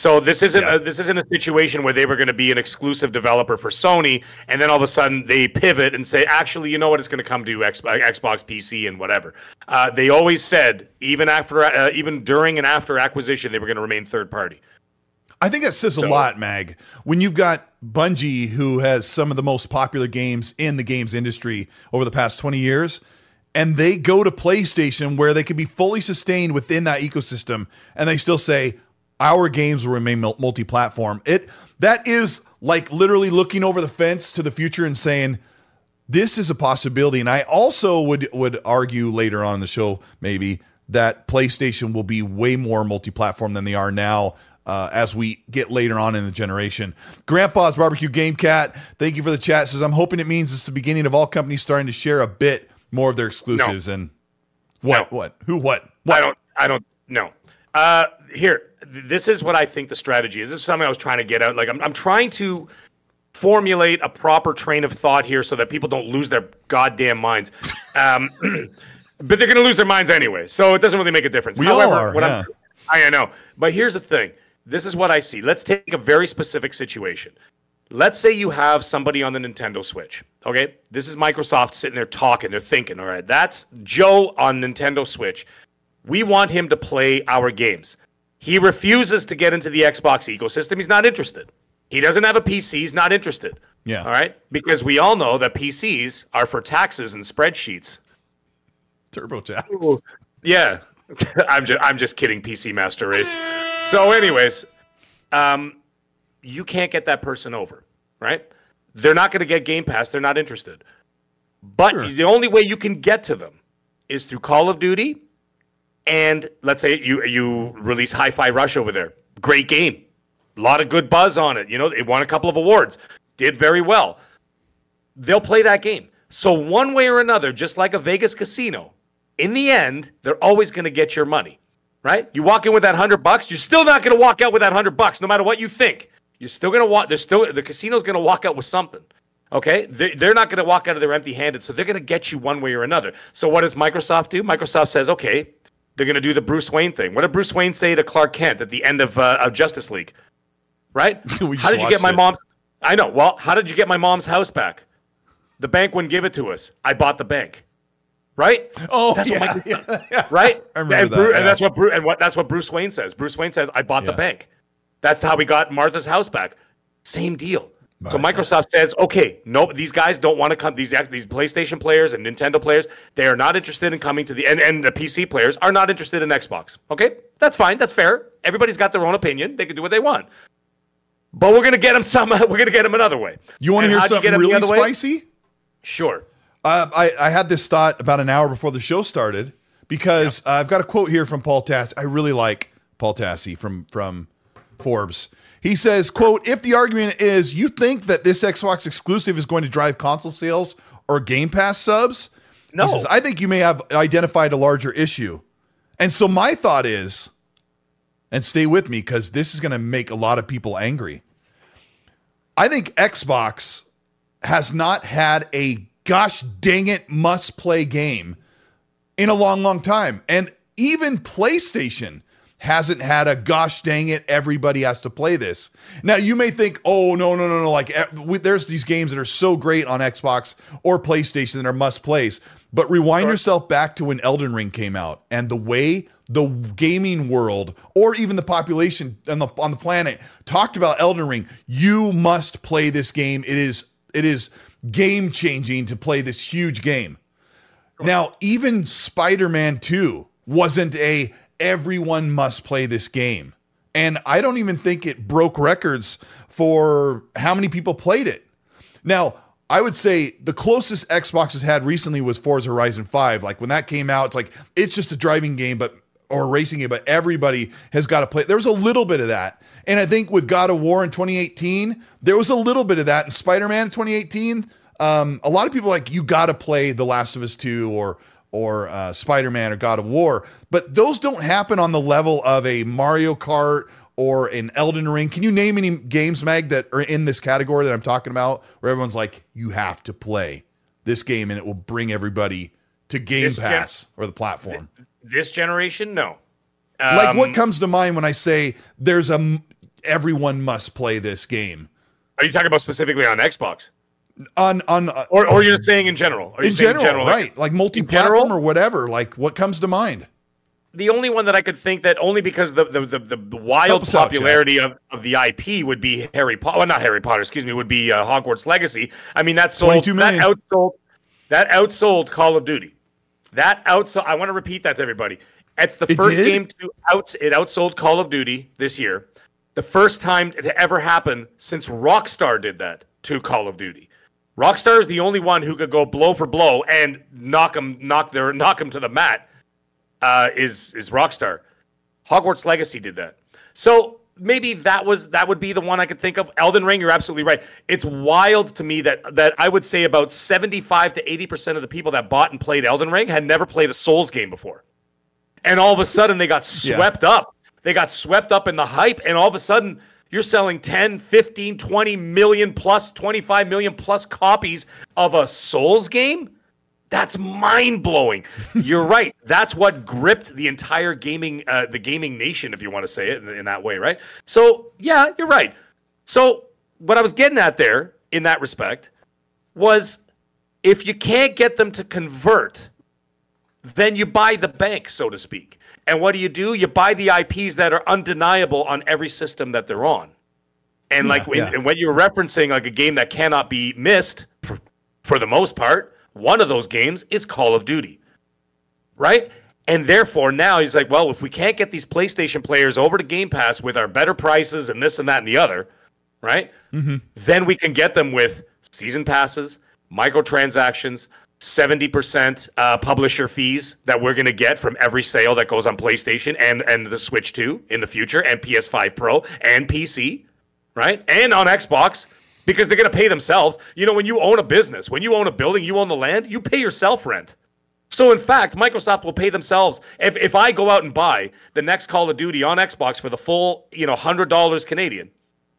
So this isn't yeah. a, this isn't a situation where they were going to be an exclusive developer for Sony, and then all of a sudden they pivot and say, actually, you know what, it's going to come to X, Xbox, PC, and whatever. Uh, they always said, even after, uh, even during and after acquisition, they were going to remain third party. I think that says so, a lot, Mag. When you've got Bungie, who has some of the most popular games in the games industry over the past twenty years, and they go to PlayStation where they can be fully sustained within that ecosystem, and they still say, our games will remain multi-platform. It that is like literally looking over the fence to the future and saying this is a possibility. And I also would would argue later on in the show maybe that PlayStation will be way more multi-platform than they are now. Uh, as we get later on in the generation, Grandpa's Barbecue Game Cat, thank you for the chat. Says I'm hoping it means it's the beginning of all companies starting to share a bit more of their exclusives. No. And what, no. what, who, what, what? I don't, I don't know. Uh, here, this is what I think the strategy is. This is something I was trying to get out. Like, I'm, I'm trying to formulate a proper train of thought here so that people don't lose their goddamn minds. Um, but they're going to lose their minds anyway, so it doesn't really make a difference. We However, all are. What yeah. I'm, I know. But here's the thing. This is what I see. Let's take a very specific situation. Let's say you have somebody on the Nintendo Switch. Okay, this is Microsoft sitting there talking. They're thinking, all right, that's Joe on Nintendo Switch. We want him to play our games. He refuses to get into the Xbox ecosystem. He's not interested. He doesn't have a PC. He's not interested. Yeah. All right. Because we all know that PCs are for taxes and spreadsheets. TurboTax. Ooh. Yeah. I'm just I'm just kidding, PC Master Race. So, anyways, um, you can't get that person over, right? They're not going to get Game Pass. They're not interested. But sure. the only way you can get to them is through Call of Duty and let's say you you release Hi-Fi Rush over there. Great game. A lot of good buzz on it. You know, it won a couple of awards. Did very well. They'll play that game. So one way or another, just like a Vegas casino, in the end, they're always going to get your money. Right? You walk in with that 100 bucks, you're still not going to walk out with that 100 bucks no matter what you think. You're still going to walk they're still the casino's going to walk out with something. Okay, they're not going to walk out of there empty-handed, so they're going to get you one way or another. So what does Microsoft do? Microsoft says, okay, they're going to do the Bruce Wayne thing. What did Bruce Wayne say to Clark Kent at the end of, uh, of Justice League? Right? how did you get my mom? I know. Well, how did you get my mom's house back? The bank wouldn't give it to us. I bought the bank. Right? Oh, that's yeah, what yeah, yeah. right. I remember and, that, Bruce, and that's what Bruce, and what that's what Bruce Wayne says. Bruce Wayne says, "I bought the bank." That's how we got Martha's house back. Same deal. So Microsoft says, okay, no, these guys don't want to come. These these PlayStation players and Nintendo players, they are not interested in coming to the and, and the PC players are not interested in Xbox. Okay, that's fine. That's fair. Everybody's got their own opinion. They can do what they want. But we're gonna get them some. We're gonna get them another way. You want to hear something really spicy? Sure. Uh, I I had this thought about an hour before the show started because uh, I've got a quote here from Paul Tassi. I really like Paul Tassi from from Forbes. He says, "quote If the argument is you think that this Xbox exclusive is going to drive console sales or Game Pass subs, No. he says, I think you may have identified a larger issue." And so my thought is, and stay with me because this is going to make a lot of people angry. I think Xbox has not had a gosh dang it must play game in a long, long time. And even PlayStation hasn't had a gosh dang it, everybody has to play this. Now, you may think, oh, no, no, no, no. Like, eh, there's these games that are so great on Xbox or PlayStation that are must plays. But rewind yourself back to when Elden Ring came out and the way the gaming world or even the population on the, on the planet talked about Elden Ring. You must play this game. It is, it is game changing to play this huge game. Now, even Spider Man 2 wasn't a everyone must play this game. And I don't even think it broke records for how many people played it. Now, I would say the closest Xbox has had recently was Forza Horizon 5. Like when that came out, it's like it's just a driving game, but or racing game, but everybody has got to play. There was a little bit of that. And I think with God of War in 2018, there was a little bit of that. In Spider Man in 2018, um, a lot of people like you got to play The Last of Us 2 or or uh, Spider Man or God of War, but those don't happen on the level of a Mario Kart or an Elden Ring. Can you name any games, Mag, that are in this category that I'm talking about, where everyone's like, you have to play this game and it will bring everybody to Game This gen- Pass or the platform? This generation, no. like Um, what comes to mind when I say there's a m- everyone must play this game Are you talking about specifically on Xbox, on on uh, or or you're just saying in general? Are you in saying general, right? Like multi-platform general? or whatever. Like what comes to mind? the only one that I could think that only because the the, the, the, wild us out, popularity of, of the IP would be Harry Potter. Well, not Harry Potter, excuse me, would be uh, Hogwarts Legacy. I mean, that sold that outsold that outsold Call of Duty. That outsold. I want to repeat that to everybody. It's the It first did? game to out. It outsold Call of Duty this year. The first time it ever happened since Rockstar did that to Call of Duty. Rockstar is the only one who could go blow for blow and knock them, knock their, knock them to the mat uh, is is Rockstar. Hogwarts Legacy did that. So maybe that was that would be the one I could think of. Elden Ring, you're absolutely right. It's wild to me that that I would say about 75 to 80 percent of the people that bought and played Elden Ring had never played a Souls game before, and all of a sudden they got Yeah. swept up. They got swept up in the hype, and all of a sudden you're selling 10, 15, 20 million plus, 25 million plus copies of a Souls game. That's mind blowing. You're right. That's what gripped the entire gaming, uh, the gaming nation, if you want to say it in, in that way, right? So yeah, you're right. So what I was getting at there, in that respect, was if you can't get them to convert, then you buy the bank, so to speak. And what do you do? You buy the IPs that are undeniable on every system that they're on. And like when, yeah. and when you're referencing like a game that cannot be missed for, for the most part, one of those games is Call of Duty. Right? And therefore now he's like, well, if we can't get these PlayStation players over to Game Pass with our better prices and this and that and the other, right? Mm-hmm. Then we can get them with season passes, microtransactions, 70% uh, publisher fees that we're going to get from every sale that goes on PlayStation and, and the Switch 2 in the future, and PS5 Pro and PC, right? And on Xbox because they're going to pay themselves. You know, when you own a business, when you own a building, you own the land, you pay yourself rent. So in fact, Microsoft will pay themselves. If if I go out and buy the next Call of Duty on Xbox for the full, you know, hundred dollars Canadian,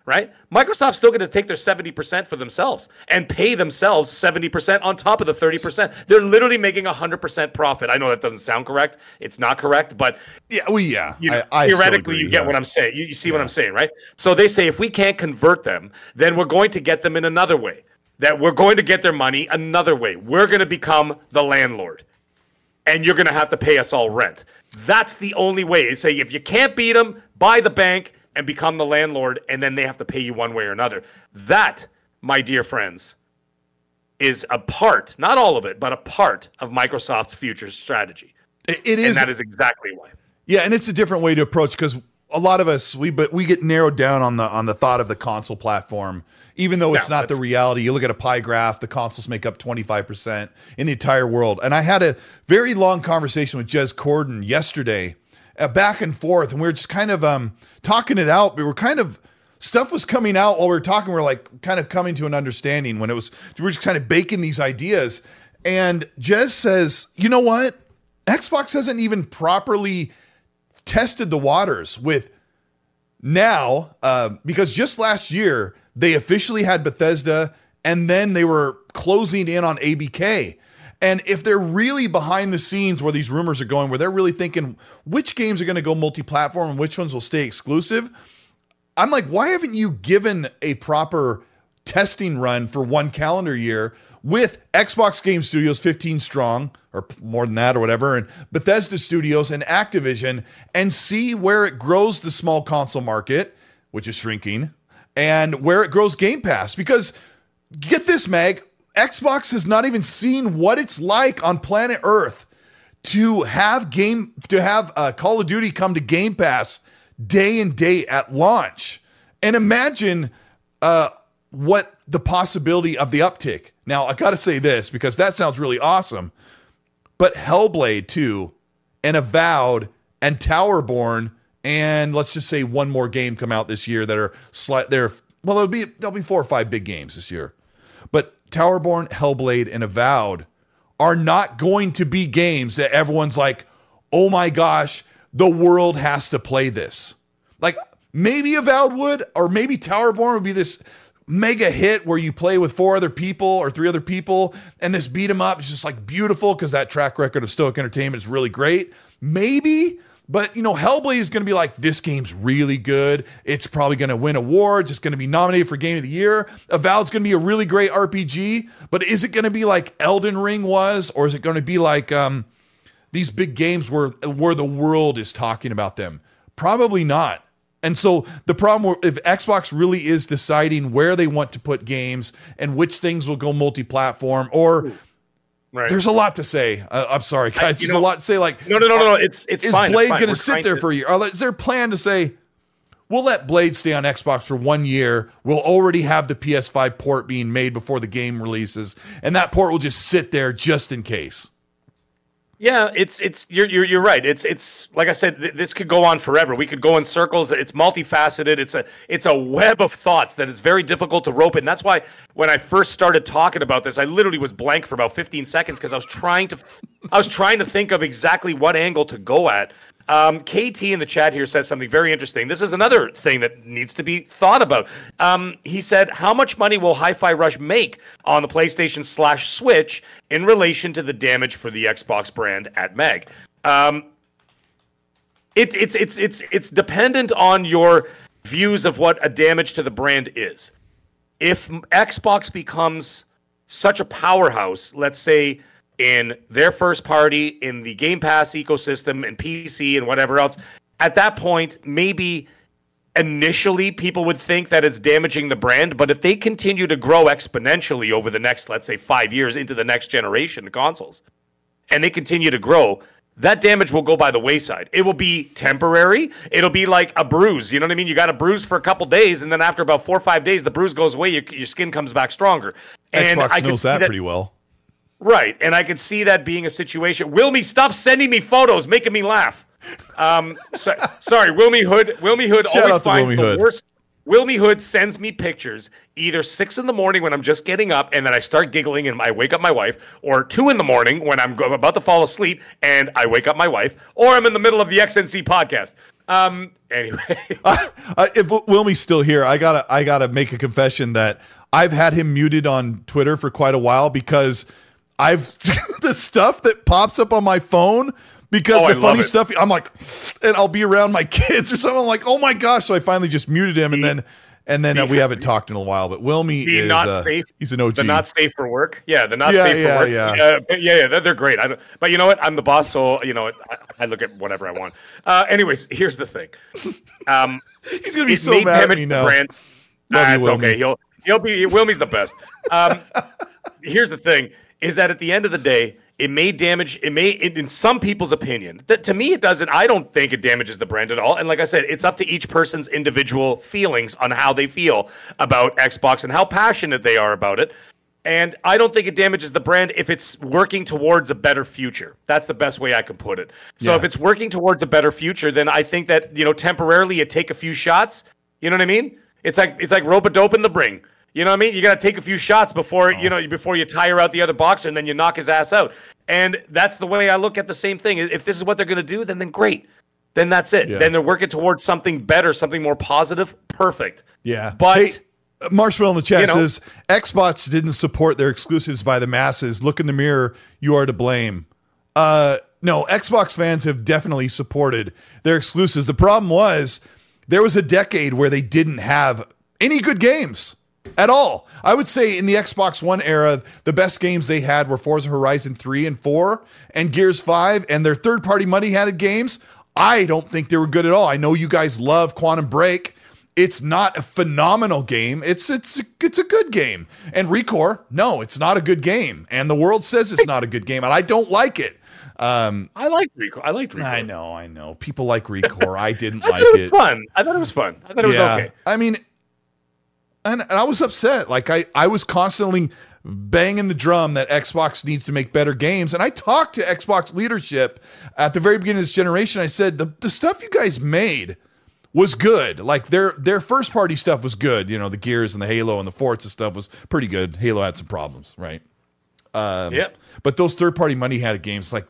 right? Microsoft's still going to take their seventy percent for themselves and pay themselves seventy percent on top of the thirty percent. They're literally making hundred percent profit. I know that doesn't sound correct. It's not correct, but Yeah, well, yeah. you know, I, I theoretically, you get yeah. what I'm saying. You, you see what I'm saying, right? So they say if we can't convert them, then we're going to get them in another way. That we're going to get their money another way. We're going to become the landlord, and you're going to have to pay us all rent. That's the only way. They say if you can't beat them, buy the bank and become the landlord, and then they have to pay you one way or another. That, my dear friends, is a part, not all of it, but a part of Microsoft's future strategy. It- it And is that is exactly why. Yeah, and it's a different way to approach because a lot of us we but we get narrowed down on the on the thought of the console platform even though it's Yeah, not the reality you look at a pie graph the consoles make up 25% in the entire world and i had a very long conversation with jez corden yesterday back and forth and we were just kind of um talking it out. We were kind of stuff was coming out while we were talking. We are like kind of coming to an understanding when it was we were just kind of baking these ideas. And jez says you know what? Xbox hasn't even properly tested the waters with now uh, because just last year they officially had Bethesda and then they were closing in on ABK. And if they're really behind the scenes where these rumors are going, where they're really thinking which games are going to go multi platform and which ones will stay exclusive, I'm like, why haven't you given a proper testing run for one calendar year with Xbox Game Studios 15 strong or more than that or whatever, and Bethesda Studios and Activision and see where it grows the small console market, which is shrinking, and where it grows Game Pass? Because get this, Meg, Xbox has not even seen what it's like on planet Earth to have game to have uh, Call of Duty come to Game Pass day and day at launch, and imagine uh, what the possibility of the uptick. Now, I got to say this because that sounds really awesome, but Hellblade 2 and Avowed and Towerborn and let's just say one more game come out this year that are slight. They're well, there'll be there'll be four or five big games this year, but Towerborn, Hellblade, and Avowed are not going to be games that everyone's like, oh my gosh, the world has to play this. Like maybe Avowed would, or maybe Towerborn would be this mega hit where you play with four other people or three other people, and this beat 'em up is just like beautiful because that track record of Stoic Entertainment is really great. Maybe. But you know, Hellblade is going to be like this game's really good. It's probably going to win awards. It's going to be nominated for Game of the Year. Avowed's going to be a really great RPG. But is it going to be like Elden Ring was, or is it going to be like um, these big games where where the world is talking about them? Probably not. And so the problem if Xbox really is deciding where they want to put games and which things will go multi-platform, or Right. there's a lot to say. Uh, I'm sorry, guys. you There's know- a lot to say. Like, No, no, no, no, no. It's it's is fine. Blade going to sit there for a year? Is there a plan to say, we'll let Blade stay on Xbox for one year? We'll already have the PS5 port being made before the game releases, and that port will just sit there just in case. Yeah, it's it's you're you're, you're right. It's it's like I said, th- this could go on forever. We could go in circles. It's multifaceted. It's a it's a web of thoughts that is very difficult to rope in. That's why when I first started talking about this, I literally was blank for about 15 seconds because I was trying to I was trying to think of exactly what angle to go at. Um, KT in the chat here says something very interesting. This is another thing that needs to be thought about. Um, he said, "How much money will Hi-Fi Rush make on the PlayStation slash Switch in relation to the damage for the Xbox brand at Meg?" Um, it, it's it's it's it's dependent on your views of what a damage to the brand is. If Xbox becomes such a powerhouse, let's say in their first party, in the Game Pass ecosystem, and PC and whatever else, at that point, maybe initially people would think that it's damaging the brand. But if they continue to grow exponentially over the next, let's say, five years into the next generation of consoles, and they continue to grow, that damage will go by the wayside. It will be temporary. It'll be like a bruise. You know what I mean? You got a bruise for a couple days, and then after about four or five days, the bruise goes away. Your, your skin comes back stronger. And I Xbox can knows see that, pretty well. Right, and I could see that being a situation. Wilmy, stop sending me photos, making me laugh. Um, so, sorry, Wilmy Hood. Wilmy Hood Shout always finds Wilmy the Hood. worst. Wilmy Hood sends me pictures either six in the morning when I'm just getting up and then I start giggling and I wake up my wife, or two in the morning when I'm about to fall asleep and I wake up my wife, or I'm in the middle of the XNC podcast. Um, anyway, Uh, if Wilmy's still here, I gotta I gotta make a confession that I've had him muted on Twitter for quite a while because I've the stuff that pops up on my phone because Oh, the funny stuff I'm like, and I'll be around my kids or something. I'm like, oh my gosh! So I finally just muted him, and then and then uh, we haven't talked in a while. But Wilmy is not uh, safe. he's an OG. The not safe for work. Yeah, the not Yeah, safe yeah, for work. yeah. But yeah, yeah, they're, great. I don't, but you know what? I'm the boss, so you know? I, I look at whatever I want. Uh, anyways, here's the thing. Um, he's gonna be so mad at me now. brand. Love you, it's Wilmy. okay. He'll he'll be Wilmy's the best. Um, here's the thing: is that at the end of the day, it may damage. It may, in, in some people's opinion, that to me it doesn't. I don't think it damages the brand at all. And like I said, it's up to each person's individual feelings on how they feel about Xbox and how passionate they are about it. And I don't think it damages the brand if it's working towards a better future. That's the best way I can put it. So Yeah. if it's working towards a better future, then I think that you know temporarily you take a few shots. You know what I mean? It's like it's like rope a dope in the ring. You know what I mean? You got to take a few shots before you know before you tire out the other boxer and then you knock his ass out. And that's the way I look at the same thing. If this is what they're going to do, then then great. Then that's it. Yeah. Then they're working towards something better, something more positive. Perfect. Yeah. But Hey, uh, Marshmallow in the chat You know- says Xbox didn't support their exclusives by the masses. Look in the mirror. You are to blame. Uh, no, Xbox fans have definitely supported their exclusives. The problem was there was a decade where they didn't have any good games at all. I would say in the Xbox One era, the best games they had were Forza Horizon 3 and 4 and Gears 5, and their third party money handed games. I don't think they were good at all. I know you guys love Quantum Break. It's not a phenomenal game. It's it's it's a good game. And Recore, no, it's not a good game. And the world says it's not a good game, and I don't like it. Um, I like Rico. I like Rico. I know, I know. People like Recore. I didn't I like thought it was it. fun. I thought it was fun. I thought it was okay. I mean, and, and I was upset. Like I, I was constantly banging the drum that Xbox needs to make better games. And I talked to Xbox leadership at the very beginning of this generation. I said the the stuff you guys made was good. Like their their first party stuff was good. You know, the Gears and the Halo and the Forza stuff was pretty good. Halo had some problems, right? Um, Yep. But those third party money had games like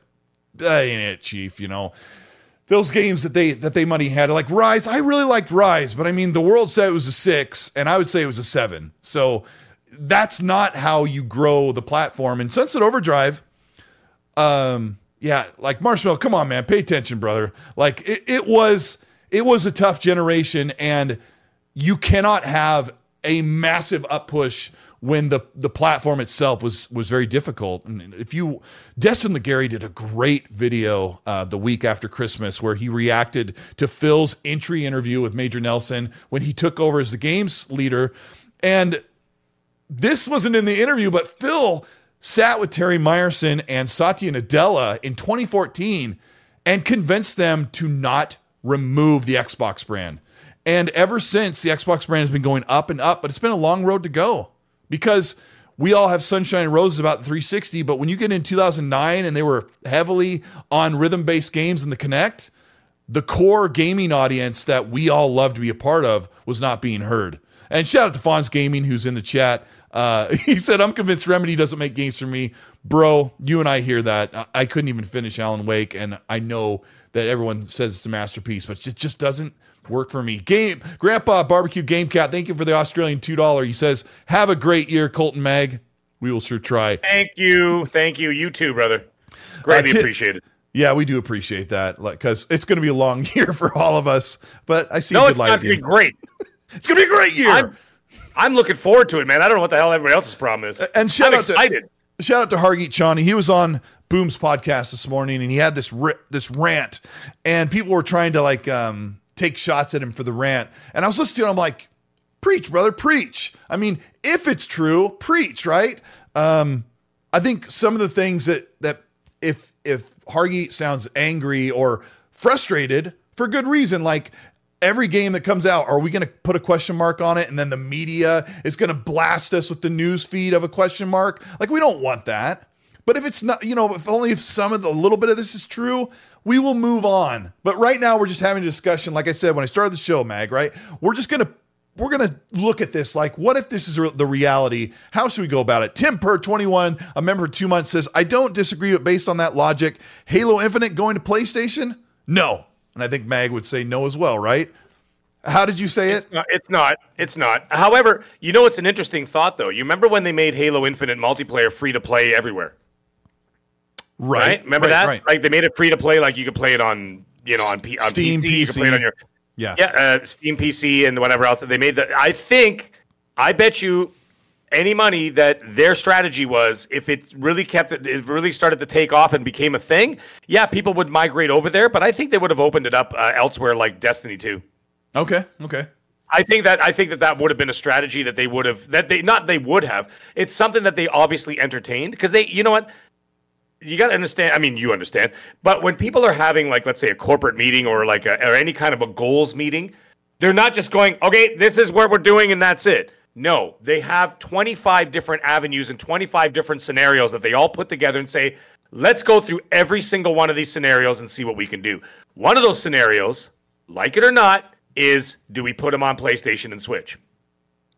that ain't it, Chief. You know, those games that they that they money had like Ryse. I really liked Ryse, but I mean the world said it was a six, and I would say it was a seven. So that's not how you grow the platform. And Sunset Overdrive, um, yeah, like Marshmallow, come on, man, pay attention, brother. Like it, it was it was a tough generation, and you cannot have a massive up push when the the platform itself was was very difficult. And if you Destin Legarie did a great video uh, the week after Christmas where he reacted to Phil's entry interview with Major Nelson when he took over as the games leader, and this wasn't in the interview, but Phil sat with Terry Myerson and Satya Nadella in 2014 and convinced them to not remove the Xbox brand. And ever since, the Xbox brand has been going up and up, but it's been a long road to go because we all have sunshine and roses about the 360. But when you get in 2009 and they were heavily on rhythm based games in the Kinect, the core gaming audience that we all love to be a part of was not being heard. And shout out to Fonz Gaming, who's in the chat. Uh, he said, I'm convinced Remedy doesn't make games for me. Bro, you and I hear that. I, couldn't even finish Alan Wake, and I know that everyone says it's a masterpiece, but it just doesn't work for me. Game Grandpa Barbecue Game Cat, thank you for the Australian $2. He says, Have a great year, Colton Mag. We will sure try. Thank you. Thank you. You too, brother. Greatly Uh, Ti- appreciated. Yeah, we do appreciate that because it's going to be a long year for all of us. But I see a No, good it's not going to be great. It's going to be a great year. I'm, I'm looking forward to it, man. I don't know what the hell everybody else's problem is. and shout I'm out to shout out to Hargeet Chani. He was on Boom's podcast this morning, and he had this ri- this rant, and people were trying to like um, take shots at him for the rant. And I was listening. I'm like, preach, brother, preach. I mean, if it's true, preach, right? Um, I think some of the things that that if if Hargeet sounds angry or frustrated for good reason, like every game that comes out, are we going to put a question mark on it and then the media is going to blast us with the news feed of a question mark? Like we don't want that. But if it's not, you know, if only if some of the little bit of this is true, we will move on. But right now we're just having a discussion. Like I said when I started the show, Mag, right? We're just gonna we're gonna look at this like, what if this is the reality? How should we go about it? Tim Per twenty one, a member for two months says, I don't disagree, but based on that logic, Halo Infinite going to PlayStation? No, and I think Mag would say no as well, right? How did you say it? Not, it's not. It's not. However, you know it's an interesting thought though. You remember when they made Halo Infinite multiplayer free to play everywhere, right? Remember right, that? Right. Like they made it free to play. Like you could play it on you know on, P- on Steam, PC, You could play it on your yeah. yeah uh, Steam PC and whatever else. They made that. I think. I bet you any money that their strategy was if it really kept it, it really started to take off and became a thing. Yeah, people would migrate over there, but I think they would have opened it up uh, elsewhere, like Destiny Two. Okay. Okay. I think that I think that that would have been a strategy that they would have that they not they would have. It's something that they obviously entertained because they you know what you got to understand. I mean, you understand, but when people are having like, let's say, a corporate meeting or like a, or any kind of a goals meeting, they're not just going, okay, this is what we're doing and that's it. No, they have 25 different avenues and 25 different scenarios that they all put together and say, let's go through every single one of these scenarios and see what we can do. One of those scenarios, like it or not, is do we put them on PlayStation and Switch?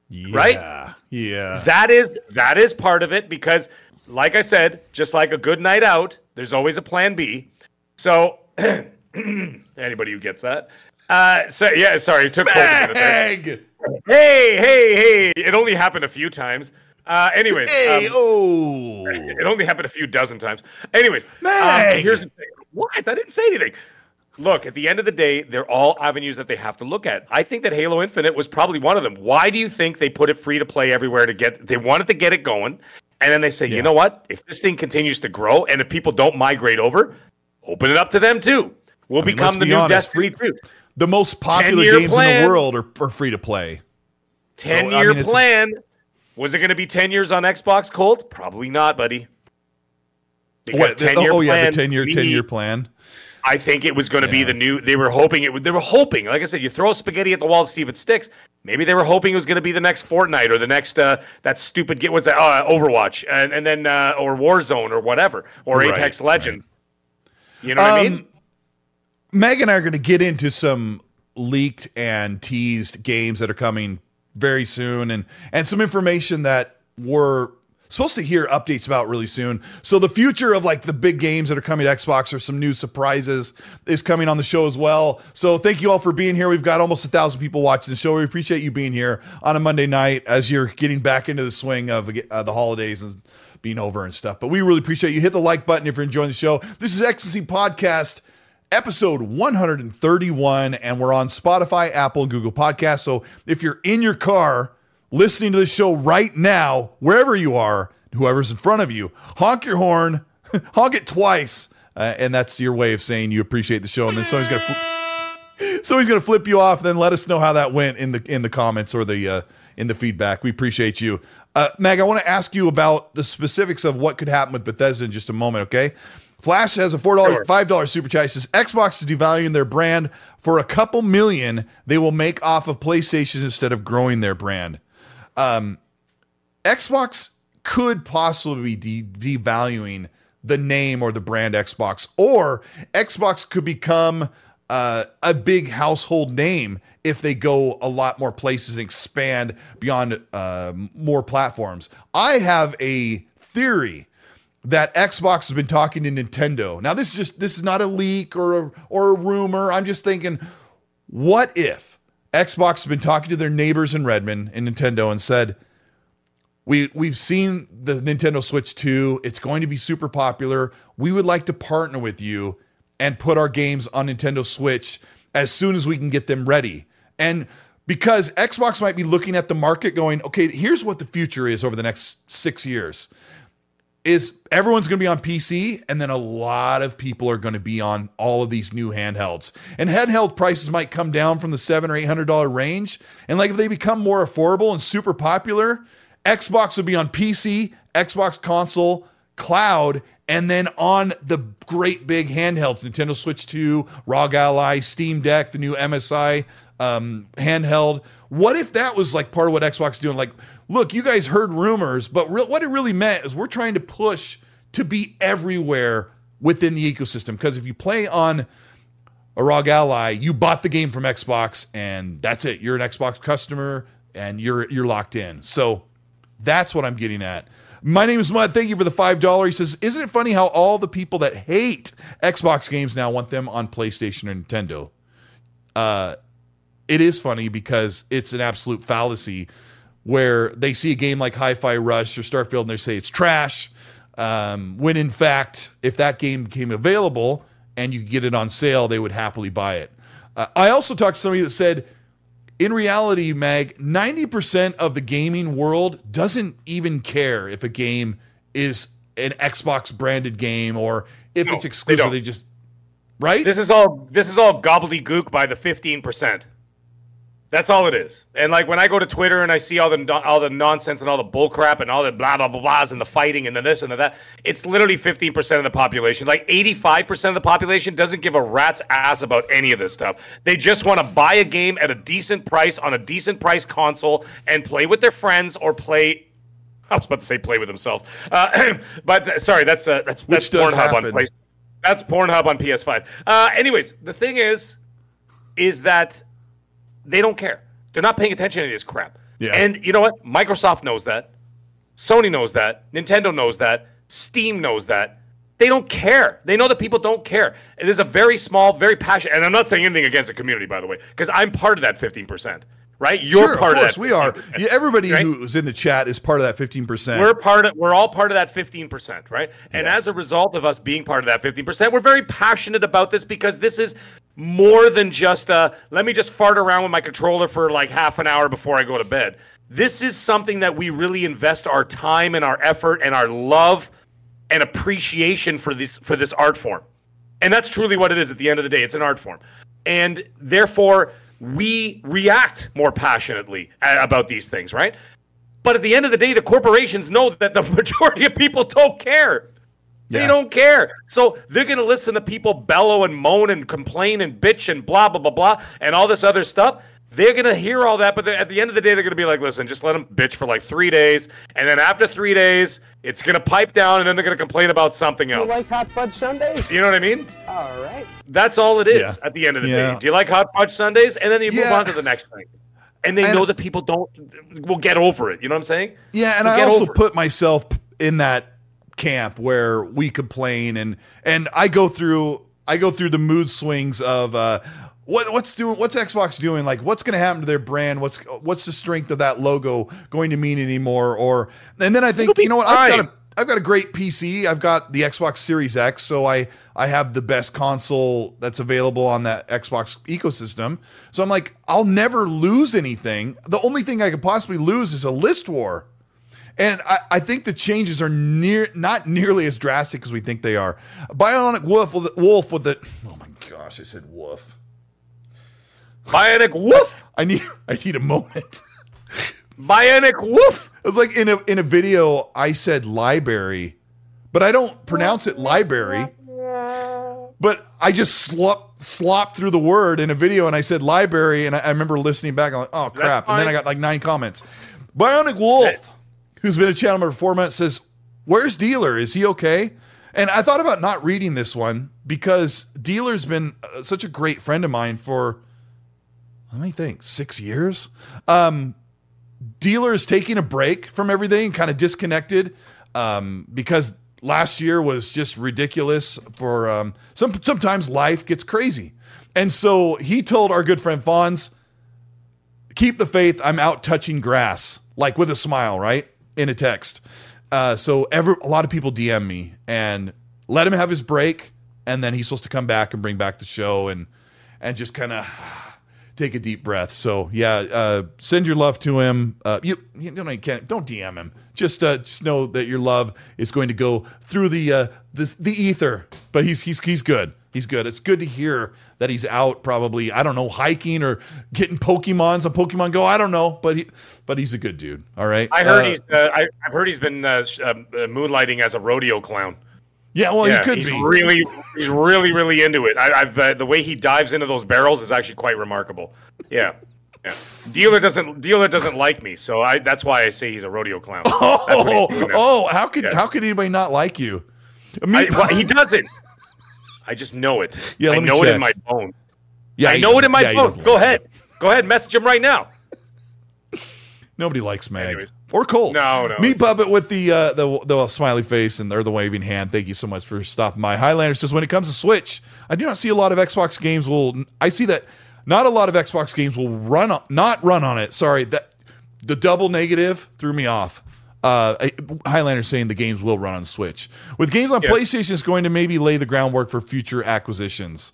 Yeah, right? Yeah. That is that is part of it because like I said, just like a good night out, there's always a plan B. So anybody who gets that. Uh so yeah, sorry, it took Holt a minute there. Hey, hey, hey. It only happened a few times. Uh, anyways, Hey, um, oh. it only happened a few dozen times. Anyways, um, here's the thing. What? I didn't say anything. Look, at the end of the day, they're all avenues that they have to look at. I think that Halo Infinite was probably one of them. Why do you think they put it free to play everywhere to get? They wanted to get it going, and then they say, Yeah. you know what? If this thing continues to grow, and if people don't migrate over, open it up to them too. We'll I mean, become the be new honest, Destiny too. The most popular 10-year games in the world are, are free to play. Ten So, I year mean, plan. Was it going to be ten years on Xbox, Colt? Probably not, buddy. What, the- 10-year oh, yeah, the 10 year we 10 year plan. I think it was going to be the new. They were hoping it. would- They were hoping, like I said, you throw spaghetti at the wall to see if it sticks. Maybe they were hoping it was going to be the next Fortnite or the next uh, that stupid get what's that uh, Overwatch and and then uh, or Warzone or whatever or Right, Apex Legend. You know what I mean? Um, Meg and I are going to get into some leaked and teased games that are coming very soon and and some information that we're supposed to hear updates about really soon. So the future of like the big games that are coming to Xbox or some new surprises is coming on the show as well. So thank you all for being here. We've got almost a thousand people watching the show. We appreciate you being here on a Monday night as you're getting back into the swing of uh, the holidays and being over and stuff. But we really appreciate you. Hit the like button if you're enjoying the show. This is XNC Podcast episode 131 and we're on spotify apple and google podcasts so if you're in your car listening to the show right now wherever you are whoever's in front of you honk your horn honk it twice uh, and that's your way of saying you appreciate the show and then somebody's gonna fl- somebody's gonna flip you off then let us know how that went in the in the comments or the uh, in the feedback we appreciate you uh, meg i want to ask you about the specifics of what could happen with bethesda in just a moment okay Flash has a four dollar, five dollar super chat. Says Xbox is devaluing their brand for a couple million. They will make off of PlayStation instead of growing their brand. Um, Xbox could possibly be de- devaluing the name or the brand Xbox, or Xbox could become uh, a big household name if they go a lot more places and expand beyond uh, more platforms. I have a theory that Xbox has been talking to Nintendo. Now this is just this is not a leak or a, or a rumor. I'm just thinking, what if Xbox has been talking to their neighbors in Redmond and Nintendo and said, we we've seen the Nintendo Switch 2. It's going to be super popular. We would like to partner with you and put our games on Nintendo Switch as soon as we can get them ready. And because Xbox might be looking at the market going, okay, here's what the future is over the next 6 years is everyone's going to be on PC and then a lot of people are going to be on all of these new handhelds. And handheld prices might come down from the 7 or 800 dollar range and like if they become more affordable and super popular, Xbox will be on PC, Xbox console, cloud and then on the great big handhelds, Nintendo Switch 2, ROG Ally, Steam Deck, the new MSI um, handheld. What if that was like part of what Xbox is doing? Like, look, you guys heard rumors, but re- what it really meant is we're trying to push to be everywhere within the ecosystem. Because if you play on a ROG Ally, you bought the game from Xbox, and that's it. You're an Xbox customer, and you're you're locked in. So that's what I'm getting at. My name is Mud. Thank you for the five dollar. He says, "Isn't it funny how all the people that hate Xbox games now want them on PlayStation or Nintendo?" Uh, it is funny because it's an absolute fallacy where they see a game like Hi-Fi Rush or Starfield and they say it's trash. Um, when in fact, if that game became available and you could get it on sale, they would happily buy it. Uh, I also talked to somebody that said, in reality, Mag, 90% of the gaming world doesn't even care if a game is an Xbox branded game or if No, it's they exclusive. don't. They just, right? This is all this is all gobbledygook by the fifteen percent. That's all it is. And like when I go to Twitter and I see all the all the nonsense and all the bullcrap and all the blah blah blah blahs and the fighting and the this and the that, it's literally 15% of the population. Like 85% of the population doesn't give a rat's ass about any of this stuff. They just want to buy a game at a decent price on a decent price console and play with their friends or play I was about to say play with themselves. Uh, but uh, sorry, that's uh, that's Which that's Pornhub on happen. place. That's Pornhub on PS5. Uh, anyways, the thing is, is that they don't care. They're not paying attention to this crap. Yeah. And you know what? Microsoft knows that. Sony knows that. Nintendo knows that. Steam knows that. They don't care. They know that people don't care. It is a very small, very passionate. And I'm not saying anything against the community, by the way, because I'm part of that 15%. Right? You're sure, part of course of that. we are. Yeah, everybody right? who's in the chat is part of that 15%. We're part of we're all part of that 15%, right? And Yeah. as a result of us being part of that 15%, we're very passionate about this because this is more than just a let me just fart around with my controller for like half an hour before I go to bed. This is something that we really invest our time and our effort and our love and appreciation for this for this art form. And that's truly what it is at the end of the day. It's an art form. And therefore, we react more passionately about these things, right? But at the end of the day, the corporations know that the majority of people don't care. They Yeah. don't care. So they're going to listen to people bellow and moan and complain and bitch and blah, blah, blah, blah, and all this other stuff. They're going to hear all that, but at the end of the day, they're going to be like, listen, just let them bitch for like three days. And then after three days, it's going to pipe down, and then they're going to complain about something else." You else. like hot fudge sundaes? you know what I mean? All right. That's all it is Yeah. at the end of the Yeah. day. Do you like hot fudge sundaes? And then you move on to the next thing. And they And- know that people don't will get over it. You know what I'm saying? Yeah, and We'll I get also put myself in that camp where we complain and and I go through I go through the mood swings of uh what what's doing what's Xbox doing like what's going to happen to their brand what's what's the strength of that logo going to mean anymore or and then I think you know what I've got a I've got a great PC. I've got the Xbox Series X, so I I have the best console that's available on that Xbox ecosystem. So I'm like, I'll never lose anything. The only thing I could possibly lose is a list war. And I, I think the changes are near not nearly as drastic as we think they are. Bionic Wolf with the, Wolf with the oh my gosh, I said wolf. Bionic woof! I need I need a moment. Bionic woof! It was like in a in a video I said library, but I don't pronounce it library. But I just slop slopped through the word in a video and I said library and I, I remember listening back. I'm like, oh crap! And then I got like nine comments. Bionic Wolf, who's been a channel member for four months, says, "Where's Dealer? Is he okay?" And I thought about not reading this one because Dealer's been uh, such a great friend of mine for let me think six years. Um, dealer is taking a break from everything, kind of disconnected, um, because last year was just ridiculous. For um, some, sometimes life gets crazy, and so he told our good friend Fonz, "Keep the faith. I'm out touching grass, like with a smile, right in a text." Uh, so every a lot of people DM me and let him have his break, and then he's supposed to come back and bring back the show and and just kind of take a deep breath. So yeah, uh, send your love to him. Uh, you you don't you can't don't DM him. Just uh, just know that your love is going to go through the uh, this the ether. But he's he's he's good. He's good. It's good to hear that he's out. Probably I don't know hiking or getting Pokemons a Pokemon Go. I don't know, but he but he's a good dude. All right. I heard Uh, he's. Uh, I, I've heard he's been uh, uh, uh, moonlighting as a rodeo clown. Yeah. Well, yeah, he could he's be. really, he's really, really into it. I, I've uh, the way he dives into those barrels is actually quite remarkable. Yeah, yeah. Dealer doesn't dealer doesn't like me, so I that's why I say he's a rodeo clown. Oh, he's doing now. oh, how could Yeah. how could anybody not like you? Me- I, well, he doesn't. I just know it. Yeah, I know it in my bones. yeah, I know it in my yeah, bones. Go ahead. Go ahead. Message him right now. Nobody likes Mag Anyways. Or Colt. No, no, Me it's- Puppet with the uh, the the smiley face and or the waving hand. Thank you so much for stopping by. Highlander says when it comes to Switch, I do not see a lot of Xbox games will. I see that not a lot of Xbox games will run on, not run on it. Sorry, that the double negative threw me off. Uh, Highlander saying the games will run on Switch. With games on Yeah. PlayStation, it's going to maybe lay the groundwork for future acquisitions.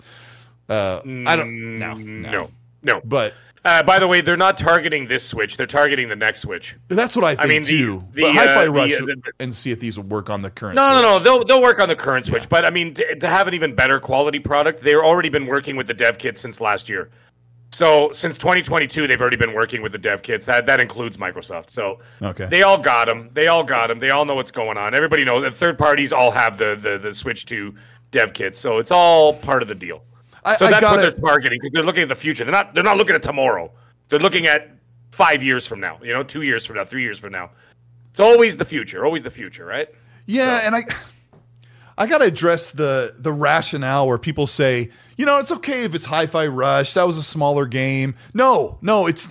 Uh, I don't no, no, No, no. but Uh, by the way, they're not targeting this Switch. They're targeting the next Switch. That's what I think mean, the- too. the, but Hi-Fi uh, Rush uh, the- and see if these will work on the current. No, no, no. They'll they'll work on the current Switch, but I mean, to, to have an even better quality product, they've already been working with the dev kit since last year. So since 2022, they've already been working with the dev kits. That that includes Microsoft. So Okay. they all got them. They all got them. They all know what's going on. Everybody knows. The third parties all have the the, the Switch 2 dev kits. So it's all part of the deal. I- so that's what they're targeting because they're looking at the future. They're not they're not looking at tomorrow. They're looking at five years from now. You know, two years from now, three years from now. It's always the future. Always the future, right? Yeah, and I I got to address the the rationale where people say, you know, it's okay if it's Hi-Fi Rush. That was a smaller game. No, no, it's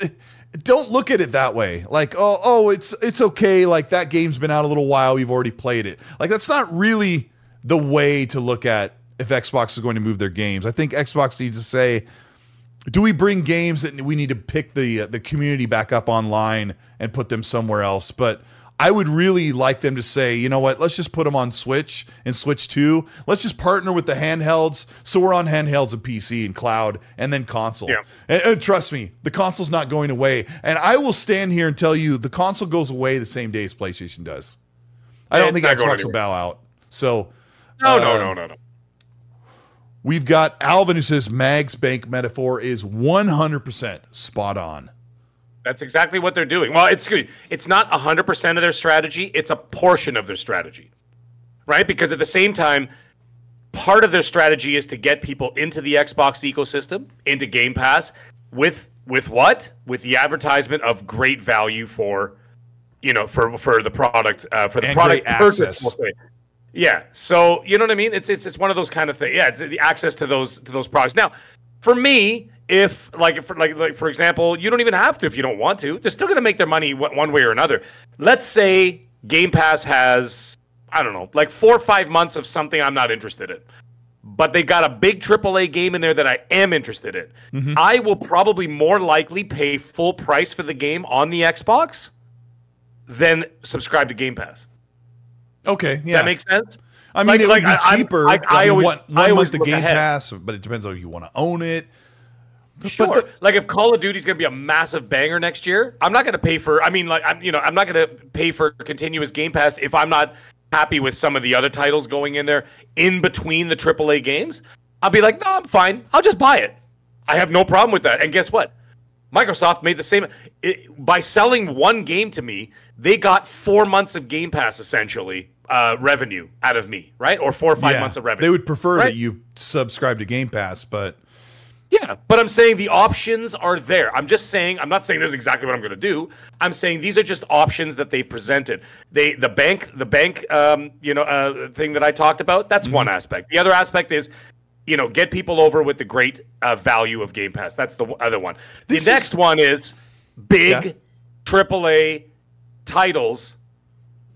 don't look at it that way. Like, oh, oh, it's it's okay. Like that game's been out a little while. We've already played it. Like that's not really the way to look at if Xbox is going to move their games. I think Xbox needs to say, do we bring games that we need to pick the uh, the community back up online and put them somewhere else? But I would really like them to say, you know what? Let's just put them on Switch and Switch Two. Let's just partner with the handhelds, so we're on handhelds and PC and cloud, and then console. Yeah. And, and trust me, the console's not going away. And I will stand here and tell you, the console goes away the same day as PlayStation does. I don't It's think Xbox will bow out. So No, no, Um, no, no, no. We've got Alvin who says Mag's bank metaphor is 100% spot on. That's exactly what they're doing. Well, it's it's not 100% of their strategy, it's a portion of their strategy. Right? Because at the same time, part of their strategy is to get people into the Xbox ecosystem, into Game Pass with with what? With the advertisement of great value for you know, for for the product uh, for the And product purchase, access. Yeah. So you know what I mean? It's it's it's one of those kind of things. Yeah, it's the access to those to those products. Now, for me, if like for like like for example, you don't even have to if you don't want to. They're still going to make their money one way or another. Let's say Game Pass has I don't know, like 4 or 5 months of something I'm not interested in. But they got a big AAA game in there that I am interested in. Mm-hmm. I will probably more likely pay full price for the game on the Xbox than subscribe to Game Pass. Okay, yeah. Does that makes sense? I mean, Like- it like, would be I- cheaper. I- I, I mean, always- one, I one month the Game ahead. Pass, but it depends on if you want to own it. Sure. the- like if Call of Duty is going to be a massive banger next year, I'm not going to pay for. I mean, like I'm, you know, I'm not going to pay for continuous Game Pass if I'm not happy with some of the other titles going in there in between the AAA games. I'll be like, no, I'm fine. I'll just buy it. I have no problem with that. And guess what? Microsoft made the same it, by selling one game to me. They got four months of Game Pass essentially uh, revenue out of me, right? Or four or five Yeah, months of revenue. They would prefer right? that you subscribe to Game Pass, but Yeah, but I'm saying the options are there. I'm just saying I'm not saying this is exactly what I'm going to do. I'm saying these are just options that they presented. They the bank the bank um, you know uh, thing that I talked about. That's one aspect. The other aspect is you know get people over with the great uh, value of Game Pass. That's the other one. This the is- next one is big Yeah. AAA titles.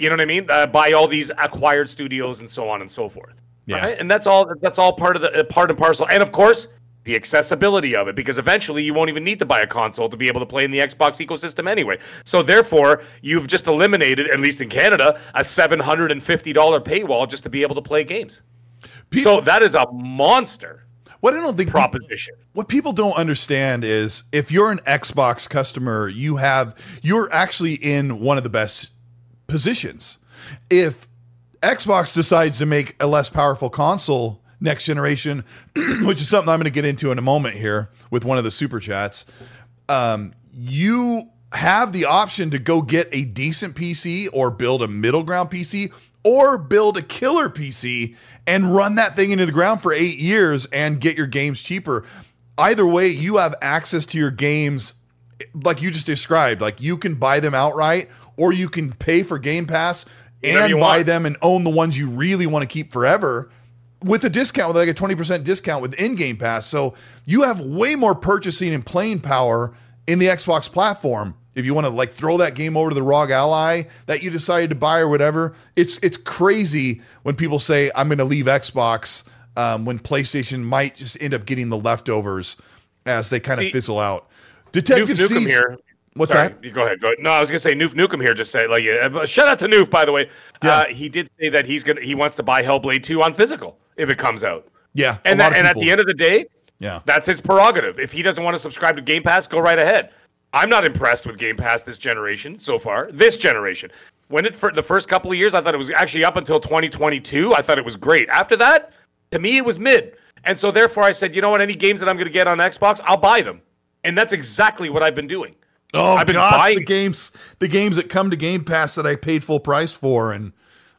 You know what I mean? Uh, by all these acquired studios and so on and so forth. Yeah. Right? And that's all. That's all part of the uh, part and parcel. And of course, the accessibility of it, because eventually you won't even need to buy a console to be able to play in the Xbox ecosystem anyway. So therefore, you've just eliminated, at least in Canada, a seven hundred and fifty dollar paywall just to be able to play games. people, so that is a monster what I don't think proposition. what people don't understand is if you're an Xbox customer, you have you're actually in one of the best positions. If Xbox decides to make a less powerful console next generation, which is something I'm going to get into in a moment here with one of the super chats, um, you have the option to go get a decent PC or build a middle ground PC or build a killer PC and run that thing into the ground for eight years and get your games cheaper. Either way, you have access to your games like you just described. Like you can buy them outright or you can pay for Game Pass and buy want. them and own the ones you really want to keep forever with a discount, with like a 20% discount with in Game Pass. So you have way more purchasing and playing power in the Xbox platform. If you want to like throw that game over to the ROG Ally that you decided to buy or whatever, it's it's crazy when people say I'm going to leave Xbox um, when PlayStation might just end up getting the leftovers as they kind of See, fizzle out. Detective Nukem C. here. What's Sorry, that? You go ahead. Go ahead. No, I was gonna say Noof Nukem here. Just say like, uh, shout out to Noof by the way. Yeah. Uh, he did say that he's gonna he wants to buy Hellblade 2 on physical if it comes out. Yeah, And that, and at the end of the day, yeah, that's his prerogative. If he doesn't want to subscribe to Game Pass, go right ahead. I'm not impressed with Game Pass this generation so far. This generation. When it for the first couple of years, I thought it was actually up until 2022. I thought it was great. After that, to me, it was mid. And so therefore, I said, you know what? Any games that I'm going to get on Xbox, I'll buy them. and that's exactly what I've been doing. Oh I've been gosh, buying- the games, the games that come to Game Pass that I paid full price for, and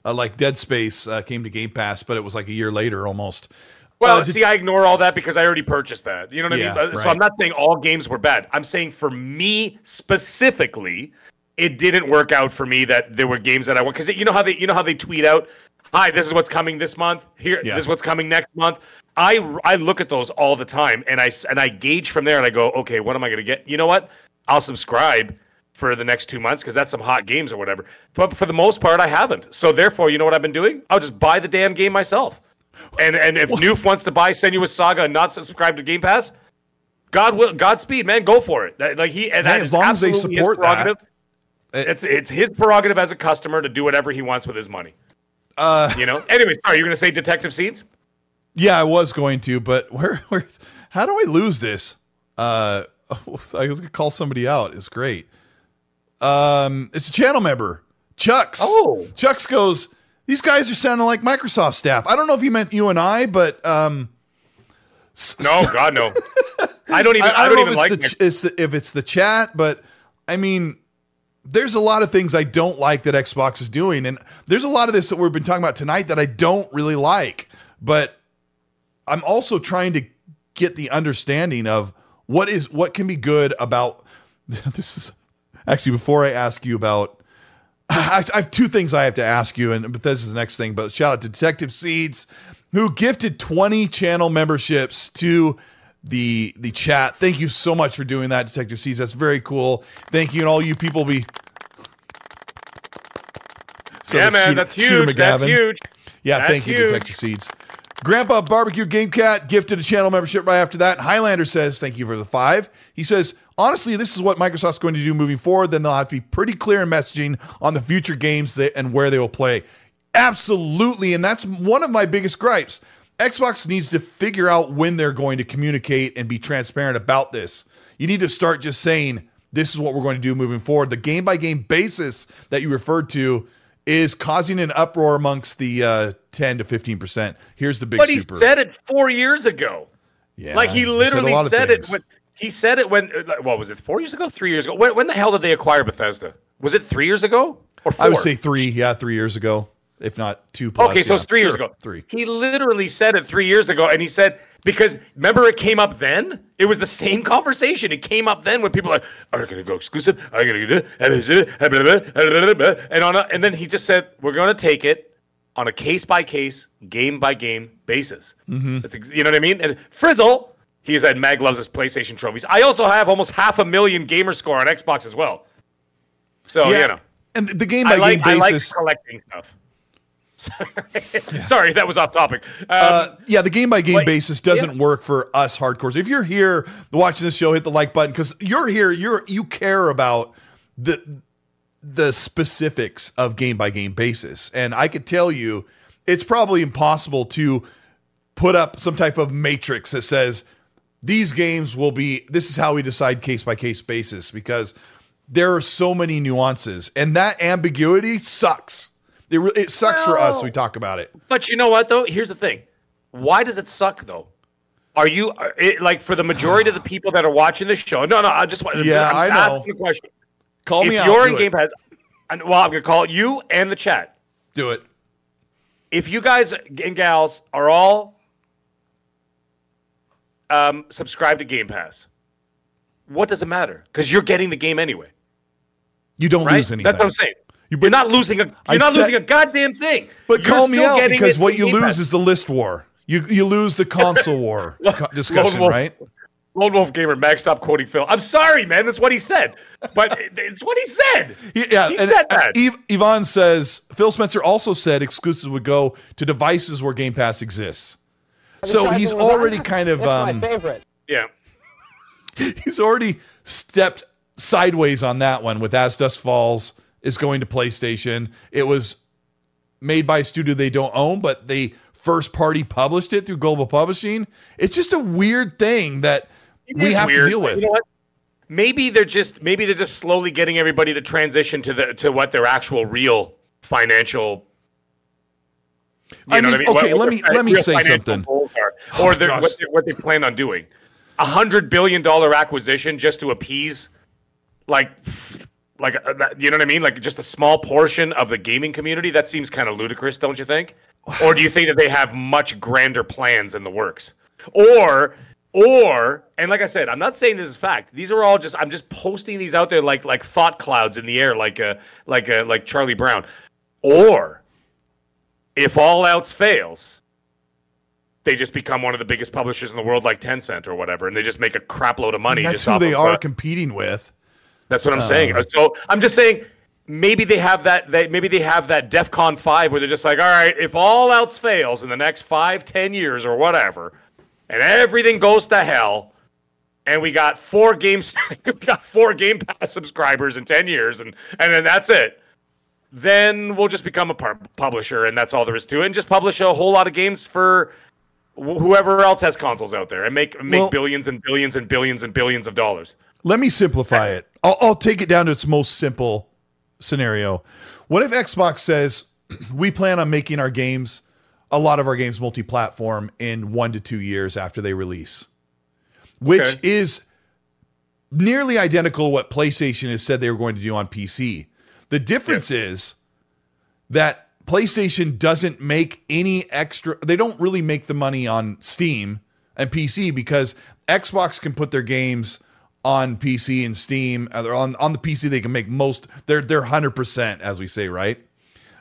uh, like Dead Space uh, came to Game Pass, but it was like a year later almost. Well, Uh, did- see, I ignore all that because I already purchased that. You know what Yeah, I mean? So right. I'm not saying all games were bad. I'm saying for me specifically, it didn't work out for me that there were games that I want because you know how they you know how they tweet out, "Hi, this is what's coming this month. Here, Yeah. this is what's coming next month." I I look at those all the time and I and I gauge from there and I go, okay, what am I going to get? You know what? I'll subscribe for the next two months because that's some hot games or whatever. But for the most part, I haven't. So therefore, you know what I've been doing? I'll just buy the damn game myself. And and if Noof wants to buy Senua's Saga and not subscribe to Game Pass, God will Godspeed, man, go for it. That- like he, and Hey, as long as they support that. prerogative. It's it's his prerogative as a customer to do whatever he wants with his money. Uh, You know. Anyway, sorry, you're gonna say Detective Seeds? yeah, I was going to, but where, where, how do I lose this? Uh, I was gonna call somebody out. It's great. Um, it's a channel member, Chucks. Oh. Chucks goes. These guys are sounding like Microsoft staff. I don't know if he meant you and I, but um, No, God, no. I don't even. I, don't, know even if like. it's, Mix- the, it's the, if it's the chat, but I mean, there's a lot of things I don't like that Xbox is doing, and there's a lot of this that we've been talking about tonight that I don't really like. But I'm also trying to get the understanding of what is what can be good about this. Is actually before I ask you about. I, I have two things I have to ask you, and but this is the next thing. But shout out to Detective Seeds, who gifted 20 channel memberships to the the chat. Thank you so much for doing that, Detective Seeds. That's very cool. Thank you, and all you people be. So yeah, man, Shooter- that's huge. That's huge. Yeah, That's thank you, huge. Detective Seeds. Grandpa Barbecue Game Cat gifted a channel membership right after that. Highlander says, Thank you for the five. He says, Honestly, this is what Microsoft's going to do moving forward. Then they'll have to be pretty clear in messaging on the future games that, and where they will play. Absolutely. And that's one of my biggest gripes. Xbox needs to figure out when they're going to communicate and be transparent about this. You need to start just saying, This is what we're going to do moving forward. The game by game basis that you referred to is causing an uproar amongst the uh, 10 to 15%. Here's the big But he super. said it four years ago. yeah, like he said literally lot of said, it when he said it when uh, what was it four years ago three years ago when, when the hell did they acquire bethesda was it three years ago or four I would say three, yeah, three years ago, if not two plus. okay so yeah. it's three years Sure, ago Three. he literally said it three years ago and he said because remember it came up then? It was the same conversation. It came up then when people are like are you gonna go exclusive? Are you gonna do it?" and on a, and then he just said we're gonna take it on a case by case game by game basis. Mm-hmm. That's ex- you know what i mean? And frizzle he said mag loves his playstation trophies. I also have almost half a million gamer score on xbox as well. So yeah, you know. and the game I by like, game I like basis. collecting stuff. Sorry, that was off topic. Um, uh, yeah, the game by game basis doesn't work for us hardcores. If you're here watching this show, hit the like button because you're here. You're you care about the the specifics of game by game basis, and I could tell you, it's probably impossible to put up some type of matrix that says these games will be. This is how we decide case by case basis because there are so many nuances, and that ambiguity sucks. It, re- it sucks for us. We talk about it. but you know what though? Here's the thing. Why does it suck though? Are you are it, like for the majority of the people that are watching this show? No, no. I just want. Yeah, I'm I just know. asking a question. Call if me. If you're Do in. Game Pass, and well, I'm gonna call you and the chat. Do it. If you guys and gals are all um, subscribed to Game Pass, what does it matter? Because you're getting the game anyway. You don't right? lose anything. That's what I'm saying. You- You, are not losing a. You're I not said- losing a goddamn thing. But You're call me still out getting because what you lose is the list war. You you lose the console war discussion, Wolf. right? Lone Wolf Gamer, Mag, stop quoting Phil. I'm sorry, man. That's what he said. But it's what he said. Yeah, he and said that. Yv- Yvonne says Phil Spencer also said exclusives would go to devices where Game Pass exists. So he's already on. kind of That's um, my favorite. yeah. he's already stepped sideways on that one with As Dusk Falls is going to PlayStation. It was made by a studio they don't own, but they first party published it through Global Publishing. It's just a weird thing that It we have weird, to deal with. You know? Maybe they're just maybe they're just slowly getting everybody to transition to the to what their actual real financial. You I know mean, what I mean? okay, What- let what me- let me say something. Oh, or they're- what, they, what they plan on doing. a hundred billion dollar acquisition just to appease, like, like uh, that- you know what I mean? Like just a small portion of the gaming community. That seems kind of ludicrous, don't you think? Or do you think that they have much grander plans in the works? Or, or, and like I said, I'm not saying this is fact. These are all just I'm just posting these out there like like thought clouds in the air, like uh like uh, like Charlie Brown. Or, if all else fails, they just become one of the biggest publishers in the world, like Tencent or whatever, and they just make a crap load of money. And that's who they are competing with. That's what I'm saying. Um, so I'm just saying maybe they have that. They, maybe they have that DefCon five where they're just like, all right, if all else fails in the next five, ten years or whatever, and everything goes to hell, and we got four games, we got four Game Pass subscribers in ten years, and and then that's it. Then we'll just become a par- publisher, and that's all there is to it, and just publish a whole lot of games for wh- whoever else has consoles out there, and make make Well- billions and billions and billions and billions of dollars. Let me simplify it. I'll, I'll take it down to its most simple scenario. What if Xbox says we plan on making our games, a lot of our games, multi-platform in one to two years after they release, which Okay. is nearly identical to what PlayStation has said they were going to do on PC. The difference is that PlayStation doesn't make any extra they don't really make the money on Steam and PC because Xbox can put their games on PC and Steam uh, they're on on the PC they can make most they're they're 100% as we say right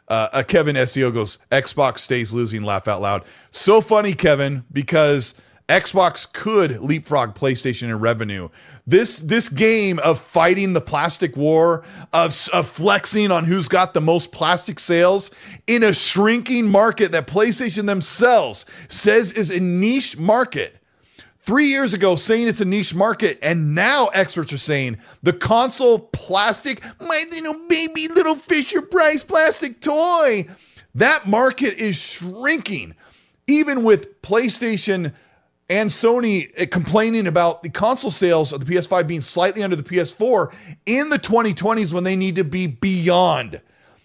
uh, uh, Kevin SEO goes Xbox stays losing laugh out loud so funny Kevin because Xbox could leapfrog PlayStation in revenue. This this game of fighting the plastic war, of, of flexing on who's got the most plastic sales in a shrinking market that PlayStation themselves says is a niche market. Three years ago, saying it's a niche market, and now experts are saying the console plastic, my little baby little Fisher Price plastic toy, that market is shrinking. Even with PlayStation and Sony uh, complaining about the console sales of the PS5 being slightly under the PS4 in the 2020s when they need to be beyond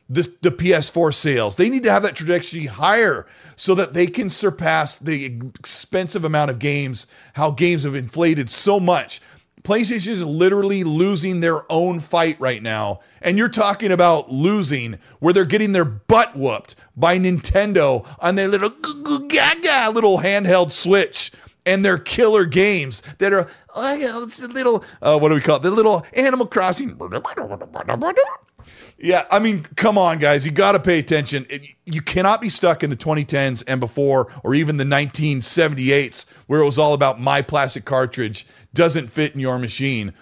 the, the PS4 sales. They need to have that trajectory higher so that they can surpass the expensive amount of games, how games have inflated so much. PlayStation is literally losing their own fight right now. And you're talking about losing where they're getting their butt whooped by Nintendo on their little gaga little handheld Switch and their killer games that are oh, it's a little uh, what do we call it? The little Animal Crossing. Yeah, I mean, come on, guys, you got to pay attention. It- you cannot be stuck in the 2010s and before, or even the 1978s, where it was all about my plastic cartridge doesn't fit in your machine.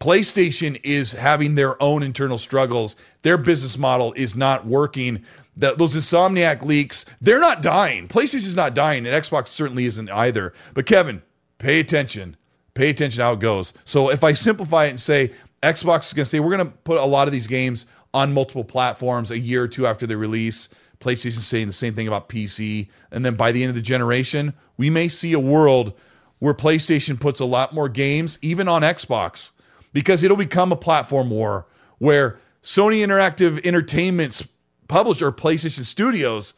PlayStation is having their own internal struggles. Their business model is not working. That those insomniac leaks, they're not dying. PlayStation's not dying, and Xbox certainly isn't either. But Kevin, pay attention. Pay attention how it goes. So if I simplify it and say Xbox is going to say we're going to put a lot of these games on multiple platforms a year or two after they release. PlayStation saying the same thing about PC, and then by the end of the generation, we may see a world where PlayStation puts a lot more games even on Xbox because it'll become a platform war where Sony Interactive Entertainment's publisher, PlayStation Studios,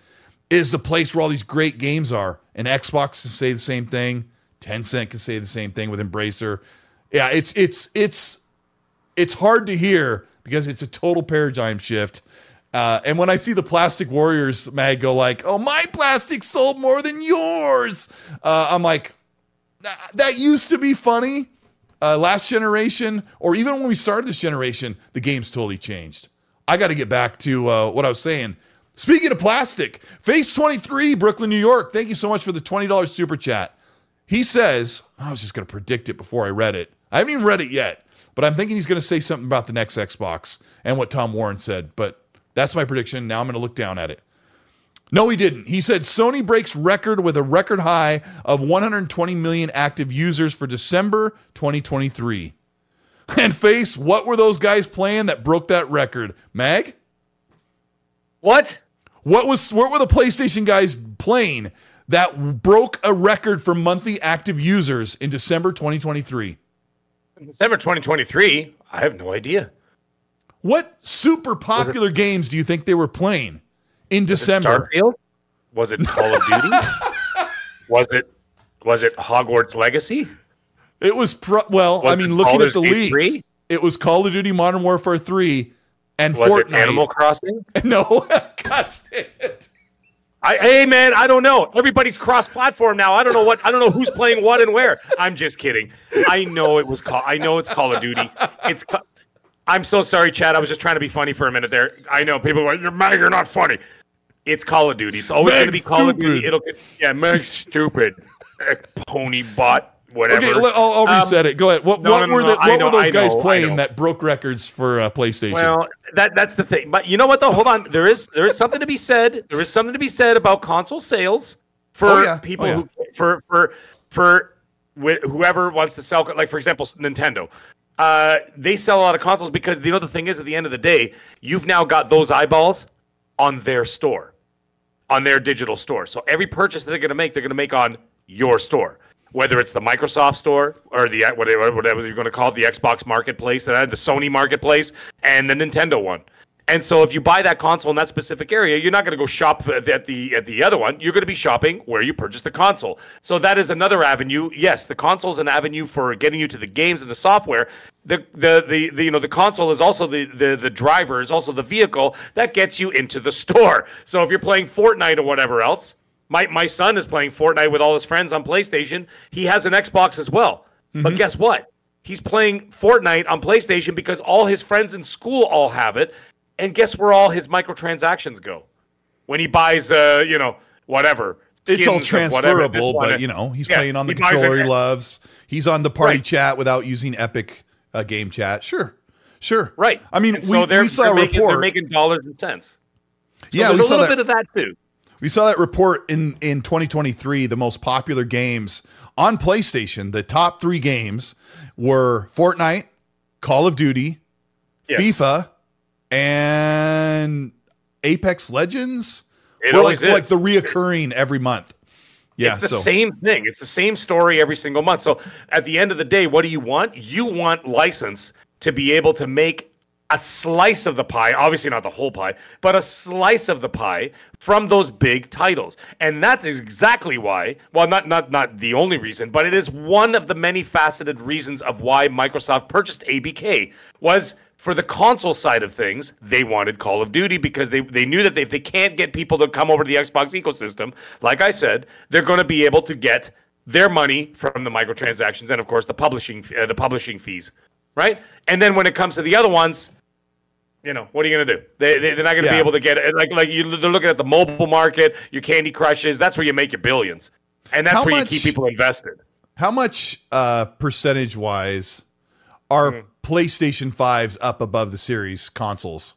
is the place where all these great games are. And Xbox can say the same thing. Tencent can say the same thing with Embracer. Yeah, it's it's it's it's hard to hear because it's a total paradigm shift. Uh, and when I see the Plastic Warriors mag go like, "Oh, my plastic sold more than yours," uh, I'm like, "That- "That used to be funny." Uh, last generation, or even when we started this generation, the game's totally changed. I got to get back to uh, what I was saying. Speaking of plastic, Face 23, Brooklyn, New York. Thank you so much for the $20 super chat. He says, I was just going to predict it before I read it. I haven't even read it yet, but I'm thinking he's going to say something about the next Xbox and what Tom Warren said. But that's my prediction. Now I'm going to look down at it. No, he didn't. He said Sony breaks record with a record high of 120 million active users for December 2023. And face, what were those guys playing that broke that record? Mag? What? What was what were the PlayStation guys playing that broke a record for monthly active users in December 2023? December 2023? I have no idea. What super popular games do you think they were playing in December? Starfield? Was it Call of Duty? was it was it Hogwarts Legacy? It was pro- well. Was I mean, looking at the leaks, 3? it was Call of Duty Modern Warfare three and Was Fortnite. it Animal Crossing? No, gosh it. I, hey man, I don't know. Everybody's cross-platform now. I don't know what. I don't know who's playing what and where. I'm just kidding. I know it was call. I know it's Call of Duty. It's. I'm so sorry, Chad. I was just trying to be funny for a minute there. I know people are like, "You're Meg, you're not funny." It's Call of Duty. It's always going to be Call of Duty. It'll. Yeah, Meg's stupid. Pony bot. Whatever. Okay, I'll, I'll Um, reset it. Go ahead. What, no, what no, were no, the, what know, were those guys playing that broke records for uh, PlayStation? Well, that that's the thing. But you know what though? Hold on. There is there is something to be said. There is something to be said about console sales for Oh, yeah. people Oh, yeah. who for for for wh- whoever wants to sell like for example Nintendo. Uh, they sell a lot of consoles because you know the thing is at the end of the day, you've now got those eyeballs on their store, on their digital store. So every purchase that they're going to make, they're going to make on your store. Whether it's the Microsoft store or the whatever whatever you're going to call it, the Xbox Marketplace, uh, the Sony Marketplace, and the Nintendo one. And so, if you buy that console in that specific area, you're not going to go shop at the, at the at the other one. You're going to be shopping where you purchased the console. So that is another avenue. Yes, the console is an avenue for getting you to the games and the software. The the the, the you know the console is also the, the the driver is also the vehicle that gets you into the store. So if you're playing Fortnite or whatever else, my my son is playing Fortnite with all his friends on PlayStation. He has an Xbox as well. But guess what? He's playing Fortnite on PlayStation because all his friends in school all have it. And guess where all his microtransactions go? When he buys, uh, you know, whatever. it's all transferable, but you know he's Yeah, playing on the he controller he loves. He's on the party Right. chat without using Epic uh, Game Chat. Sure, sure. Right. I mean, we, so they're, we saw a making, report. They're making dollars and cents. So yeah, there's we a saw little bit of that too. We saw that report in in 2023. The most popular games on PlayStation, the top three games were Fortnite, Call of Duty, Yeah. FIFA, and Apex Legends. It always like, is. like the reoccurring every month. Yeah, it's the so same thing. It's the same story every single month. So at the end of the day, what do you want? You want license to be able to make a slice of the pie, obviously not the whole pie, but a slice of the pie from those big titles. And that's exactly why, well not not not the only reason, but it is one of the many faceted reasons of why Microsoft purchased ABK was for the console side of things, they wanted Call of Duty because they, they knew that if they can't get people to come over to the Xbox ecosystem, like I said, they're going to be able to get their money from the microtransactions and of course the publishing uh, the publishing fees, right? And then when it comes to the other ones, you know, what are you going to do? They, they they're not going to Yeah. be able to get it. Like like you, they're looking at the mobile market, your Candy Crushes. That's where you make your billions, and that's How where much- you keep people invested. How much uh, percentage wise are Hmm. PlayStation 5s up above the series consoles?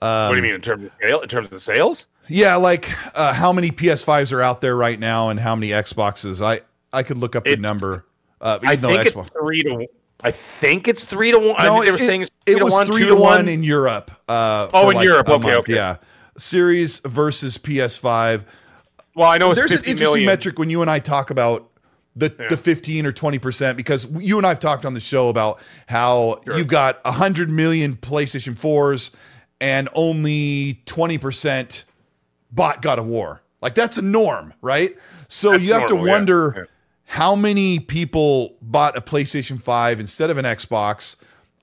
what do you mean in terms of sale? In terms of the sales? Yeah, like uh, how many PS5s are out there right now and how many Xboxes? I I could look up the number. Uh, I think Xbox- it's three to. I think it's three to one. I No, they were it, saying it's it to was one, three two to one in Europe. Uh, Oh, in like Europe. Okay, month, okay. Yeah, series versus PS5. Well, I know it's There's an interesting million. metric when you and I talk about the the 15 or 20 percent because you and I've talked on the show about how you've got 100 million PlayStation 4s and only 20 percent bought God of War. Like that's a norm, right? So That's you have normal, to yeah. wonder Yeah. How many people bought a PlayStation 5 instead of an Xbox.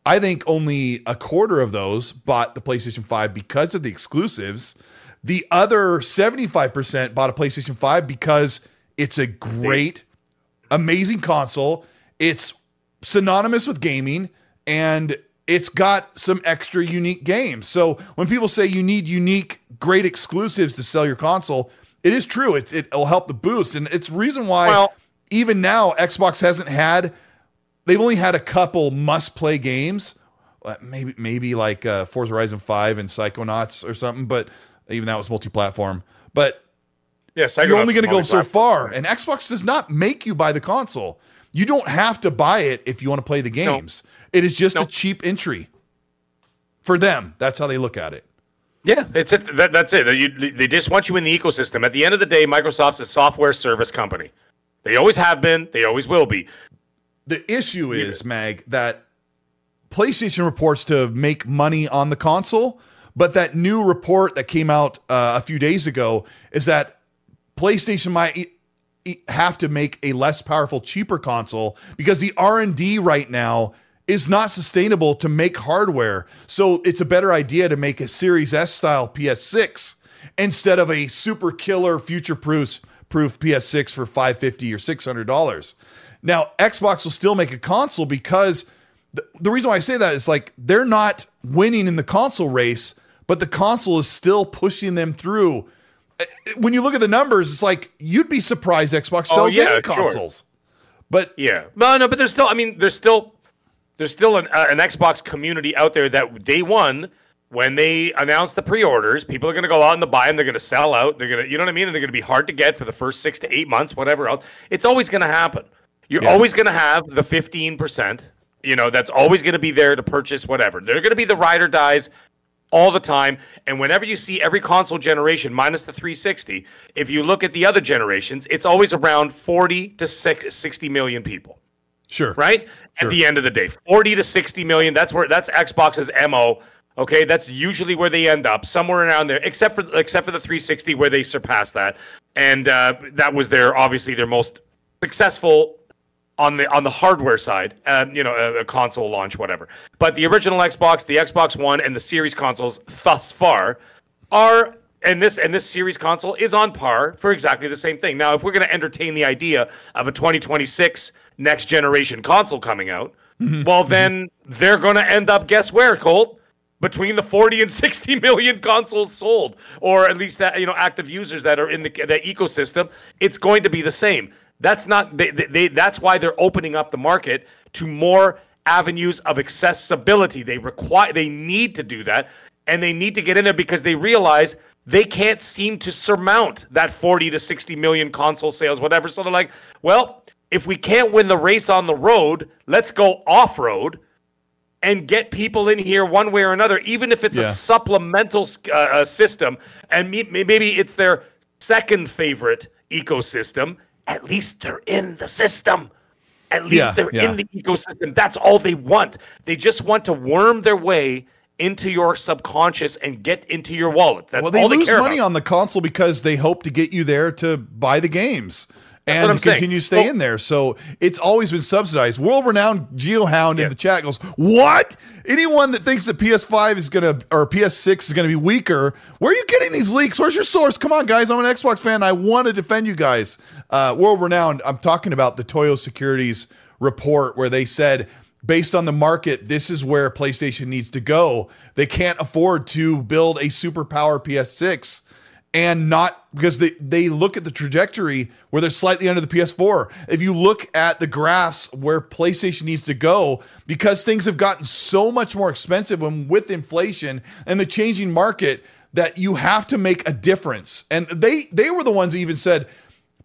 I think only a quarter of those bought the PlayStation 5 because of the exclusives. The other 75% bought a PlayStation 5 because it's a great, amazing console. It's synonymous with gaming and it's got some extra unique games. So when people say you need unique, great exclusives to sell your console, it is true. It's it'll help the boost, and it's reason why Well- even now Xbox hasn't had. They've only had a couple must-play games, uh, maybe maybe like uh, Forza Horizon Five and Psychonauts or something. But even that was multi-platform. But Yeah, you're only going to go so far, and Xbox does not make you buy the console. You don't have to buy it if you want to play the games. It is just a cheap entry for them. That's how they look at it. Yeah, it's it. That, that's it. You, they just want you in the ecosystem. At the end of the day, Microsoft's a software service company. They always have been. They always will be. The issue is, Mag, that PlayStation reports to make money on the console, but that new report that came out uh, a few days ago is that PlayStation might have to make a less powerful, cheaper console because the R and D right now is not sustainable to make hardware. So it's a better idea to make a Series S style PS6 instead of a super killer future proof proof PS6 for 550 or 600 dollars. Now Xbox will still make a console because the, the reason why I say that is like they're not winning in the console race, but the console is still pushing them through. Uh, When you look at the numbers, it's like you'd be surprised Xbox Oh, sells yeah, any sure. consoles. But Yeah. No, no, but there's still. I mean, there's still there's still an, uh, an Xbox community out there that day one when they announce the pre-orders, people are going to go out and buy them. They're going to sell out. They're going to, you know what I mean? And they're going to be hard to get for the first six to eight months, whatever else. It's always going to happen. You're Yeah. always going to have the 15 percent. You know, that's always going to be there to purchase whatever. They're going to be the ride or dies all the time. And whenever you see every console generation minus the 360, if you look at the other generations, it's always around 40 to six- 60 million people sure, right? Sure. At the end of the day, 40 to 60 million. That's where that's Xbox's MO. Okay, that's usually where they end up, somewhere around there, except for except for the 360 where they surpassed that, and uh, that was their obviously their most successful on the on the hardware side, um, you know, a, a console launch, whatever. But the original Xbox, the Xbox One, and the Series consoles thus far are and this and this series console is on par for exactly the same thing. Now, if we're going to entertain the idea of a 2026 next generation console coming out, well, then they're going to end up guess where, Colt? Between the 40 and 60 million consoles sold, or at least that you know active users that are in the the ecosystem, it's going to be the same. That's not they, they, that's why they're opening up the market to more avenues of accessibility. They require they need to do that and they need to get in there because they realize they can't seem to surmount that 40 to 60 million console sales whatever. So they're like, well, if we can't win the race on the road, let's go off-road and get people in here one way or another, even if it's Yeah. a supplemental uh, uh, system, and maybe it's their second favorite ecosystem. At least they're in the system. At least Yeah, they're yeah. in the ecosystem. That's all they want. They just want to worm their way into your subconscious and get into your wallet. That's well, they all they lose money about. on the console because they hope to get you there to buy the games and continue to stay Well- in there. So it's always been subsidized. World renowned GeoHound in the chat goes, What? Anyone that thinks that PS5 is going to, or PS6 is going to be weaker, where are you getting these leaks? Where's your source? Come on, guys. I'm an Xbox fan. I want to defend you guys. Uh, World renowned, I'm talking about the Toyo Securities report where they said, based on the market, this is where PlayStation needs to go. They can't afford to build a superpower PS6 and not because they, they look at the trajectory where they're slightly under the PS4. If you look at the graphs where PlayStation needs to go, because things have gotten so much more expensive and with inflation and the changing market, that you have to make a difference. And they they were the ones that even said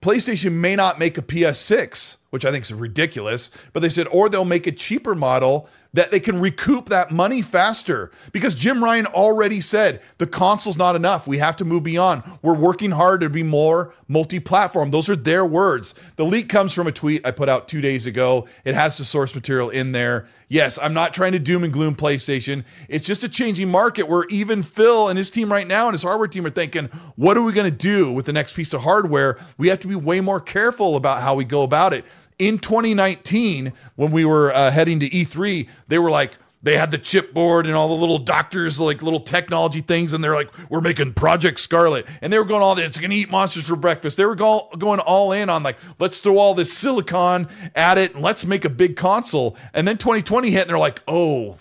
PlayStation may not make a PS6, which I think is ridiculous, but they said, or they'll make a cheaper model that they can recoup that money faster. Because Jim Ryan already said the console's not enough. We have to move beyond. We're working hard to be more multi platform. Those are their words. The leak comes from a tweet I put out two days ago. It has the source material in there. Yes, I'm not trying to doom and gloom PlayStation. It's just a changing market where even Phil and his team right now and his hardware team are thinking, what are we going to do with the next piece of hardware? We have to be way more careful about how we go about it. In 2019, when we were uh, heading to E3, they were like, they had the chipboard and all the little doctors, like little technology things, and they're like, "We're making Project Scarlett," and they were going all this. It's gonna eat monsters for breakfast. They were go- going all in on like, let's throw all this silicon at it and let's make a big console. And then 2020 hit, and they're like, "Oh,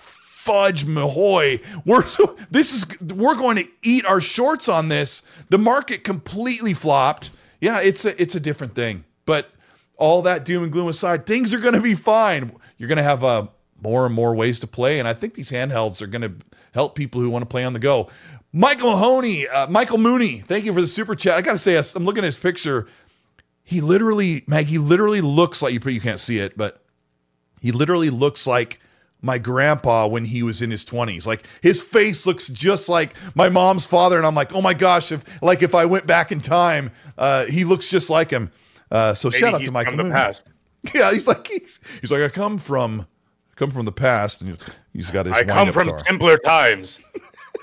fudge mahoy we're this is we're going to eat our shorts on this the market completely flopped yeah it's a it's a different thing but all that doom and gloom aside things are going to be fine. You're going to have uh, more and more ways to play and i think these handhelds are going to help people who want to play on the go. Michael mahoney uh, michael mooney thank you for the super chat. I gotta say i'm looking at his picture. He literally mag he literally looks like you you can't see it but he literally looks like my grandpa when he was in his 20s like his face looks just like my mom's father and i'm like oh my gosh if like if i went back in time uh he looks just like him uh so Maybe shout out to michael from the past. yeah he's like he's, he's like i come from come from the past and he's got his I come from car. simpler times.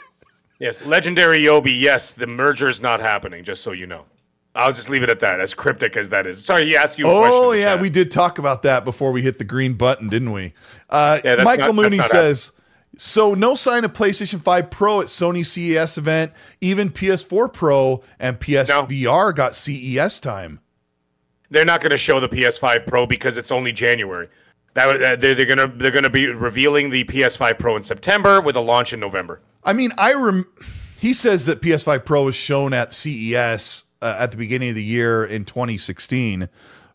yes, legendary Yobi. Yes, the merger is not happening. Just so you know. I'll just leave it at that, as cryptic as that is. Sorry, he asked you. A Oh yeah, we did talk about that before we hit the green button, didn't we? Uh, Yeah, Michael not- Mooney says, "So no sign of PlayStation 5 Pro at Sony CES event. Even PS4 Pro and PSVR got CES time." They're not going to show the PS5 Pro because it's only January. That uh, they're, to they're going to be revealing the PS5 Pro in September with a launch in November. I mean, I rem- he says that PS5 Pro was shown at CES uh, at the beginning of the year in 2016,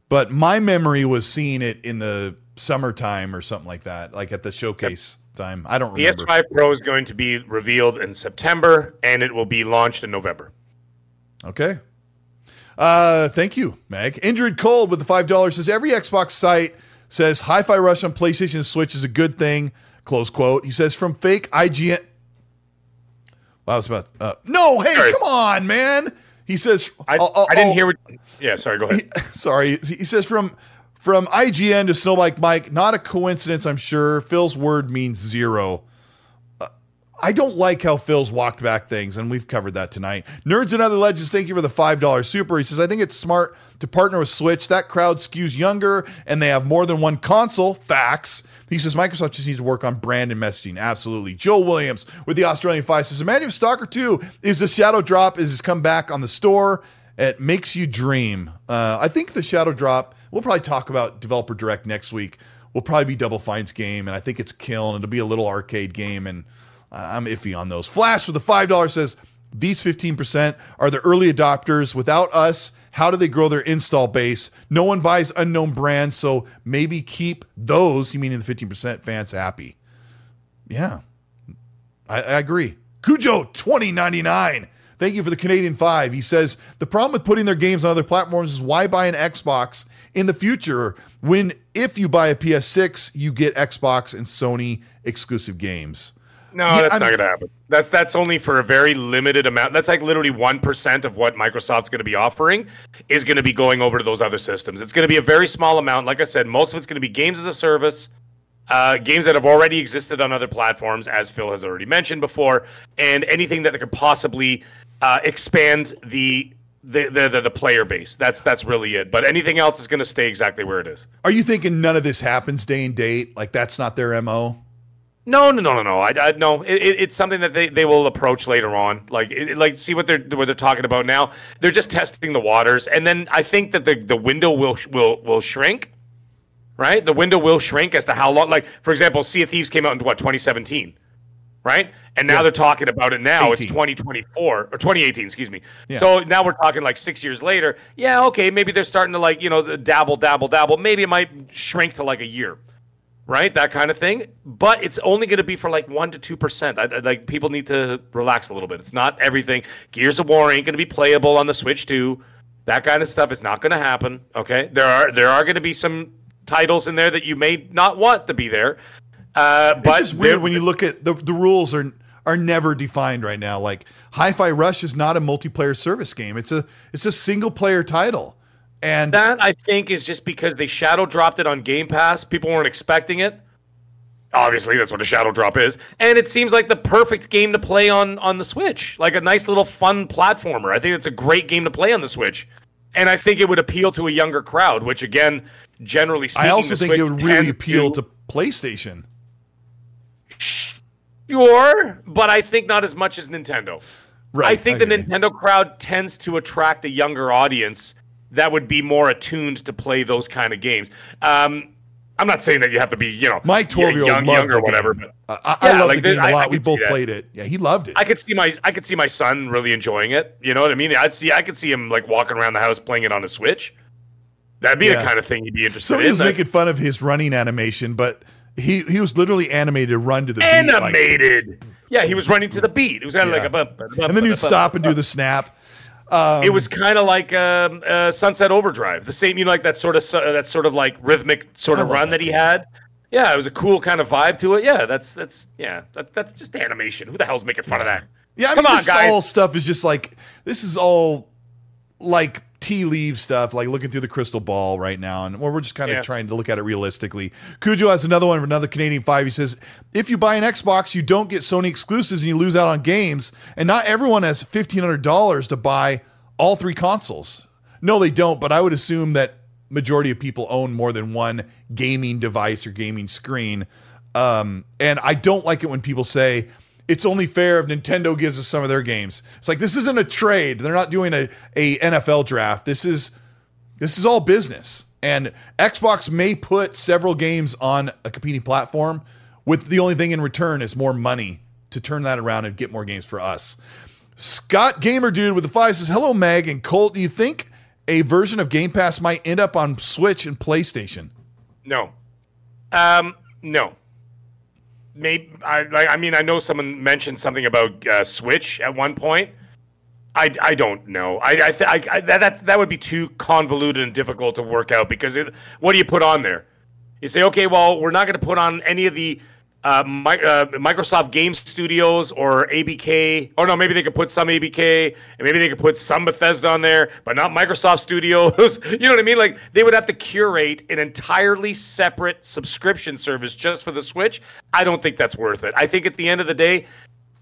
but my memory was seeing it in the summertime or something like that, like at the showcase time. I don't remember. PS5 Pro is going to be revealed in September and it will be launched in November. Okay. Uh, thank you, Meg. Injured Cold with the five dollars says every Xbox site says Hi-Fi Rush on PlayStation Switch is a good thing. Close quote. He says from fake IGN. Well, I was about. Uh, no, hey, Sorry. come on, man. He says. I, I'll- I'll- I didn't I'll- hear what. Yeah, sorry. Go ahead. Sorry, he says from from IGN to Snowbike Mike. Not a coincidence, I'm sure. Phil's word means zero. I don't like how Phil's walked back things, and we've covered that tonight. Nerds and other legends, thank you for the five dollar super. He says I think it's smart to partner with Switch. That crowd skews younger, and they have more than one console. Facts. He says Microsoft just needs to work on brand and messaging. Absolutely. Joel Williams with the Australian Five says Imagine if Stalker 2 is the Shadow Drop is his comeback on the store. It makes you dream. Uh, I think the Shadow Drop, we'll probably talk about Developer Direct next week, will probably be Double Fine's game, and I think it's Kiln. It'll be a little arcade game, and I'm iffy on those. Flash with the $5 says, these 15% are the early adopters. Without us, how do they grow their install base? No one buys unknown brands, so maybe keep those, you meaning the 15% fans, happy. Yeah, I, I agree. Cujo 2099. Thank you for the Canadian five. He says the problem with putting their games on other platforms is why buy an Xbox in the future when if you buy a PS6 you get Xbox and Sony exclusive games. No, Yeah, that's I'm- not going to happen. That's that's only for a very limited amount. That's like literally one percent of what Microsoft's going to be offering is going to be going over to those other systems. It's going to be a very small amount. Like I said, most of it's going to be games as a service, uh, games that have already existed on other platforms, as Phil has already mentioned before, and anything that could possibly uh, expand the the, the the the player base. That's that's really it. But anything else is going to stay exactly where it is. Are you thinking none of this happens day and date? Like that's not their MO? No, no, no, no, no. I, I no. It, it, it's something that they, they will approach later on. Like, it, like see what they're what they're talking about now. They're just testing the waters, and then I think that the, the window will will will shrink. Right, the window will shrink as to how long. Like, for example, Sea of Thieves came out in what 2017, right? And now Yeah. they're talking about it now. 18. It's 2024 or 2018, excuse me. Yeah. So now we're talking like six years later. Yeah, okay, maybe they're starting to like you know dabble, dabble, dabble. Maybe it might shrink to like a year right? That kind of thing. But it's only going to be for like one to two percent. Like people need to relax a little bit. It's not everything. Gears of War ain't going to be playable on the Switch too. That kind of stuff is not going to happen. Okay, there are there are going to be some titles in there that you may not want to be there. Uh, It's but just weird when you look at the the rules are are never defined right now. Like Hi-Fi Rush is not a multiplayer service game. It's a it's a single player title. And That I think is just because they shadow dropped it on Game Pass. People weren't expecting it. Obviously, that's what a shadow drop is, and it seems like the perfect game to play on on the Switch, like a nice little fun platformer. I think it's a great game to play on the Switch, and I think it would appeal to a younger crowd. Which, again, generally speaking, I also think Switch it would really appeal to PlayStation. Sure, but I think not as much as Nintendo. Right. I think the. Nintendo crowd tends to attract a younger audience that would be more attuned to play those kind of games. Um, I'm not saying that you have to be, you know, My 12 year old young, young or whatever, game. but I, I Yeah, love like the game I- a I lot. we could see both played it. Yeah, he loved it. I could see my I could see my son really enjoying it. You know what I mean? I'd see I could see him like walking around the house playing it on a Switch. That'd be Yeah. the kind of thing he'd be interested in. Somebody in. was making fun of his running animation, but he he was literally animated to run to the beat. like- animated. yeah, he was running to the beat. It was kind of Yeah. like a bump, bup, and then bup. stop and do the snap. It was kind of like um, uh, Sunset Overdrive, the same, you know, like that sort of su- that sort of like rhythmic sort of run that that he had. Yeah, it was a cool kind of vibe to it. Yeah, that's that's yeah, that, that's just animation. Who the hell's making fun of that? Yeah, I Come mean, on, this guys. all stuff is just like this is all like tea leaf stuff, like looking through the crystal ball right now, and we're we're just kind of Yeah. trying to look at it realistically. Cujo has another one of another Canadian five. He says, if you buy an Xbox, you don't get Sony exclusives and you lose out on games, and not everyone has fifteen hundred dollars to buy all three consoles. No, they don't. But I would assume that majority of people own more than one gaming device or gaming screen. Um, and I don't like it when people say it's only fair if Nintendo gives us some of their games. It's like this isn't a trade. They're not doing a, a NFL draft. This is this is all business. And Xbox may put several games on a competing platform with the only thing in return is more money to turn that around and get more games for us. Scott Gamer Dude with the five says, Hello, Meg and Colt. Do you think a version of Game Pass might end up on Switch and PlayStation? No. Um, no. Maybe I like. I mean, I know someone mentioned something about uh, Switch at one point. I, I don't know. I I, th- I, I that that that would be too convoluted and difficult to work out because it, what do you put on there? You say, okay, well, we're not going to put on any of the uh, my, uh, Microsoft Game Studios or ABK. Oh no, maybe they could put some ABK and maybe they could put some Bethesda on there, but not Microsoft Studios. you know what I mean? Like they would have to curate an entirely separate subscription service just for the Switch. I don't think that's worth it. I think at the end of the day,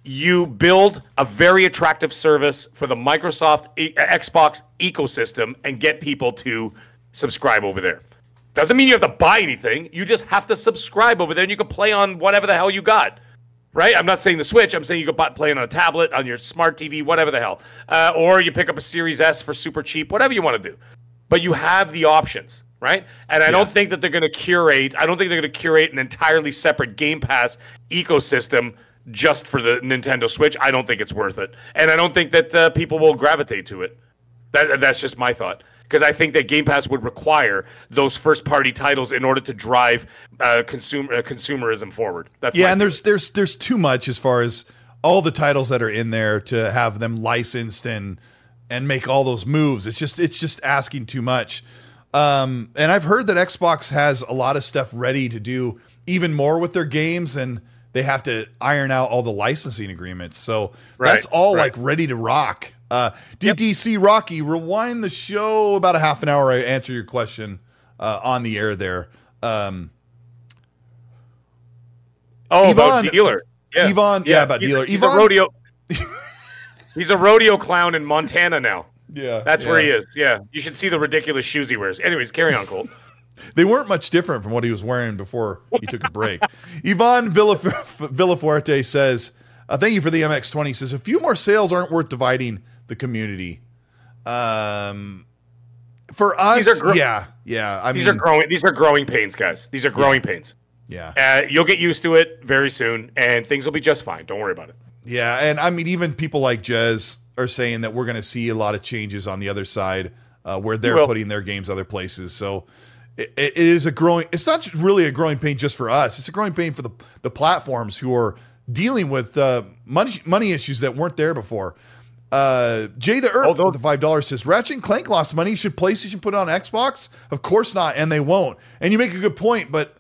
you build a very attractive service for the Microsoft e- Xbox ecosystem and get people to subscribe over there. Doesn't mean you have to buy anything. You just have to subscribe over there, and you can play on whatever the hell you got. Right? I'm not saying the Switch. I'm saying you can play on a tablet, on your smart TV, whatever the hell. Uh, or you pick up a Series S for super cheap, whatever you want to do. But you have the options, right? And I don't think that they're going to curate. I don't think they're going to curate an entirely separate Game Pass ecosystem just for the Nintendo Switch. I don't think it's worth it, and I don't think that uh, people will gravitate to it. That, that's just my thought because I think that Game Pass would require those first party titles in order to drive uh, consumer uh, consumerism forward. That's yeah, and there's there's there's too much as far as all the titles that are in there to have them licensed and and make all those moves. It's just it's just asking too much. Um, and I've heard that Xbox has a lot of stuff ready to do even more with their games and they have to iron out all the licensing agreements. So Right, that's all right. like ready to rock. Uh, DDC Rocky, rewind the show about a half an hour. I answer your question uh, on the air there. Um, oh about dealer. Yeah. Yvonne- yeah, about he's, dealer. He's Yvonne- a rodeo. he's a rodeo clown in Montana now. yeah, That's where he is. Yeah, you should see the ridiculous shoes he wears. Anyways, carry on, Colt. They weren't much different from what he was wearing before he took a break. Yvonne Villaf- Villafuerte says, uh, "Thank you for the MX20." Says a few more sales aren't worth dividing the community. Um, for us, These are gro- yeah, yeah. I These mean, are growing. These are growing pains, guys. These are growing pains. yeah, Uh, you'll get used to it very soon, and things will be just fine. Don't worry about it. yeah. And I mean, even people like Jez are saying that we're going to see a lot of changes on the other side uh, where they're putting their games other places. So. It, it is a growing. It's not really a growing pain just for us. It's a growing pain for the the platforms who are dealing with uh, money money issues that weren't there before. Uh, Jay the Earth with the five dollars says Ratchet and Clank lost money. Should PlayStation put it on Xbox? Of course not, and they won't. And you make a good point, but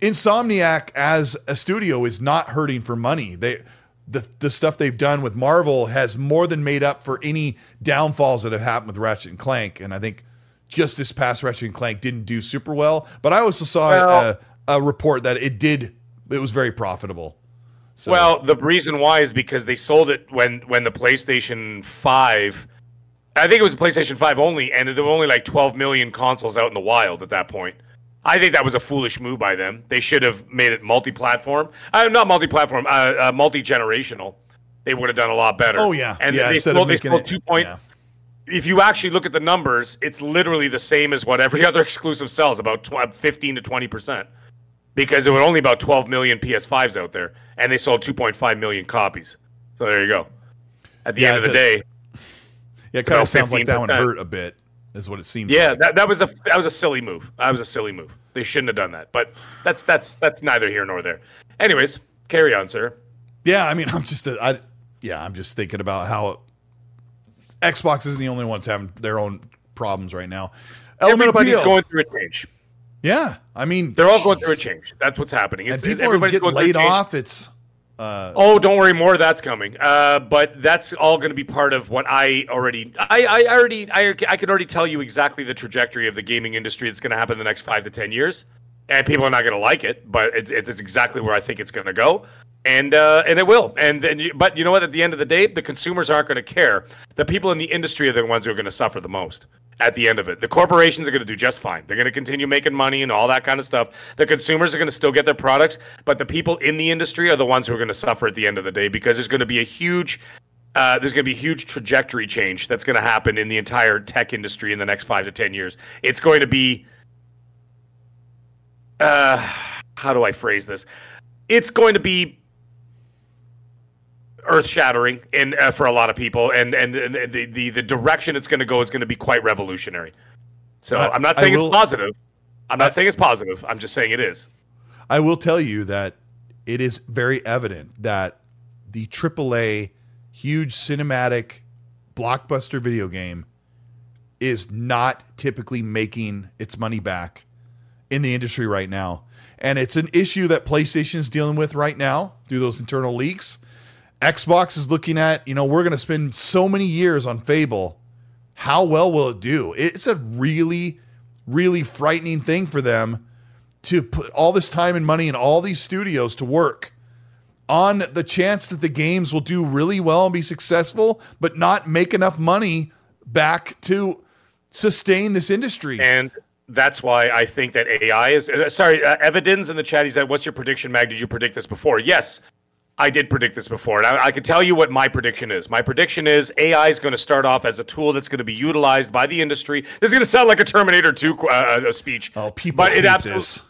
Insomniac as a studio is not hurting for money. They the the stuff they've done with Marvel has more than made up for any downfalls that have happened with Ratchet and Clank. And I think just this past Ratchet and Clank didn't do super well, but I also saw Well- a, a report that it did. It was very profitable. So, Well, the reason why is because they sold it when when the PlayStation Five. I think it was a PlayStation Five only, and there were only like 12 million consoles out in the wild at that point. I think that was a foolish move by them. They should have made it multi-platform, uh, not multi-platform, uh, uh, multi-generational. They would have done a lot better. Oh, yeah. and Yeah, they sold, they sold it- two point. yeah. If you actually look at the numbers, it's literally the same as what every other exclusive sells, about tw- 15 to 20 percent because there were only about 12 million PS5s out there, and they sold 2.5 million copies. So there you go. At the Yeah, end of the, day, yeah, it kind of sounds like that one hurt a bit, is what it seems. yeah, like. that, that was a that was a silly move. That was a silly move. They shouldn't have done that. But that's that's that's neither here nor there. Anyways, carry on, sir. Yeah, I mean, I'm just, a, I, yeah, I'm just thinking about how Xbox isn't the only ones having their own problems right now. Element Everybody's appeal. going through a change. Yeah, I mean, They're all going through a change. That's what's happening. and It's, people are everybody's getting going through a laid off. It's uh, Oh, don't worry, more that's coming. Uh, but that's all going to be part of what I already, I, I already, I, I could already tell you exactly the trajectory of the gaming industry that's going to happen in the next five to ten years. and people are not going to like it, but it's, it's exactly where I think it's going to go. And uh, and it will. And, and you, but you know what? At the end of the day, the consumers aren't going to care. The people in the industry are the ones who are going to suffer the most at the end of it. The corporations are going to do just fine. They're going to continue making money and all that kind of stuff. The consumers are going to still get their products, but the people in the industry are the ones who are going to suffer at the end of the day because there's going to be a huge uh, there's going to be huge trajectory change that's going to happen in the entire tech industry in the next five to ten years. It's going to be, uh, how do I phrase this? It's going to be earth-shattering and uh, for a lot of people, and and, and the, the the direction it's going to go is going to be quite revolutionary. So I- I'm not saying will- it's positive. I'm not saying it's positive. I'm just saying it is. I will tell you that it is very evident that the AAA huge cinematic blockbuster video game is not typically making its money back in the industry right now. And it's an issue that PlayStation is dealing with right now through those internal leaks. Xbox is looking at, you know, we're going to spend so many years on Fable. How well will it do? It's a really, really frightening thing for them to put all this time and money in all these studios to work on the chance that the games will do really well and be successful, but not make enough money back to sustain this industry. And that's why I think that AI is. Uh, sorry, uh, Evidence in the chat. He said, "What's your prediction, Mag? Did you predict this before?" Yes, I did predict this before, and I, I can tell you what my prediction is. My prediction is AI is going to start off as a tool that's going to be utilized by the industry. This is going to sound like a Terminator 2 uh, uh, speech. oh, people but hate it absolutely. this.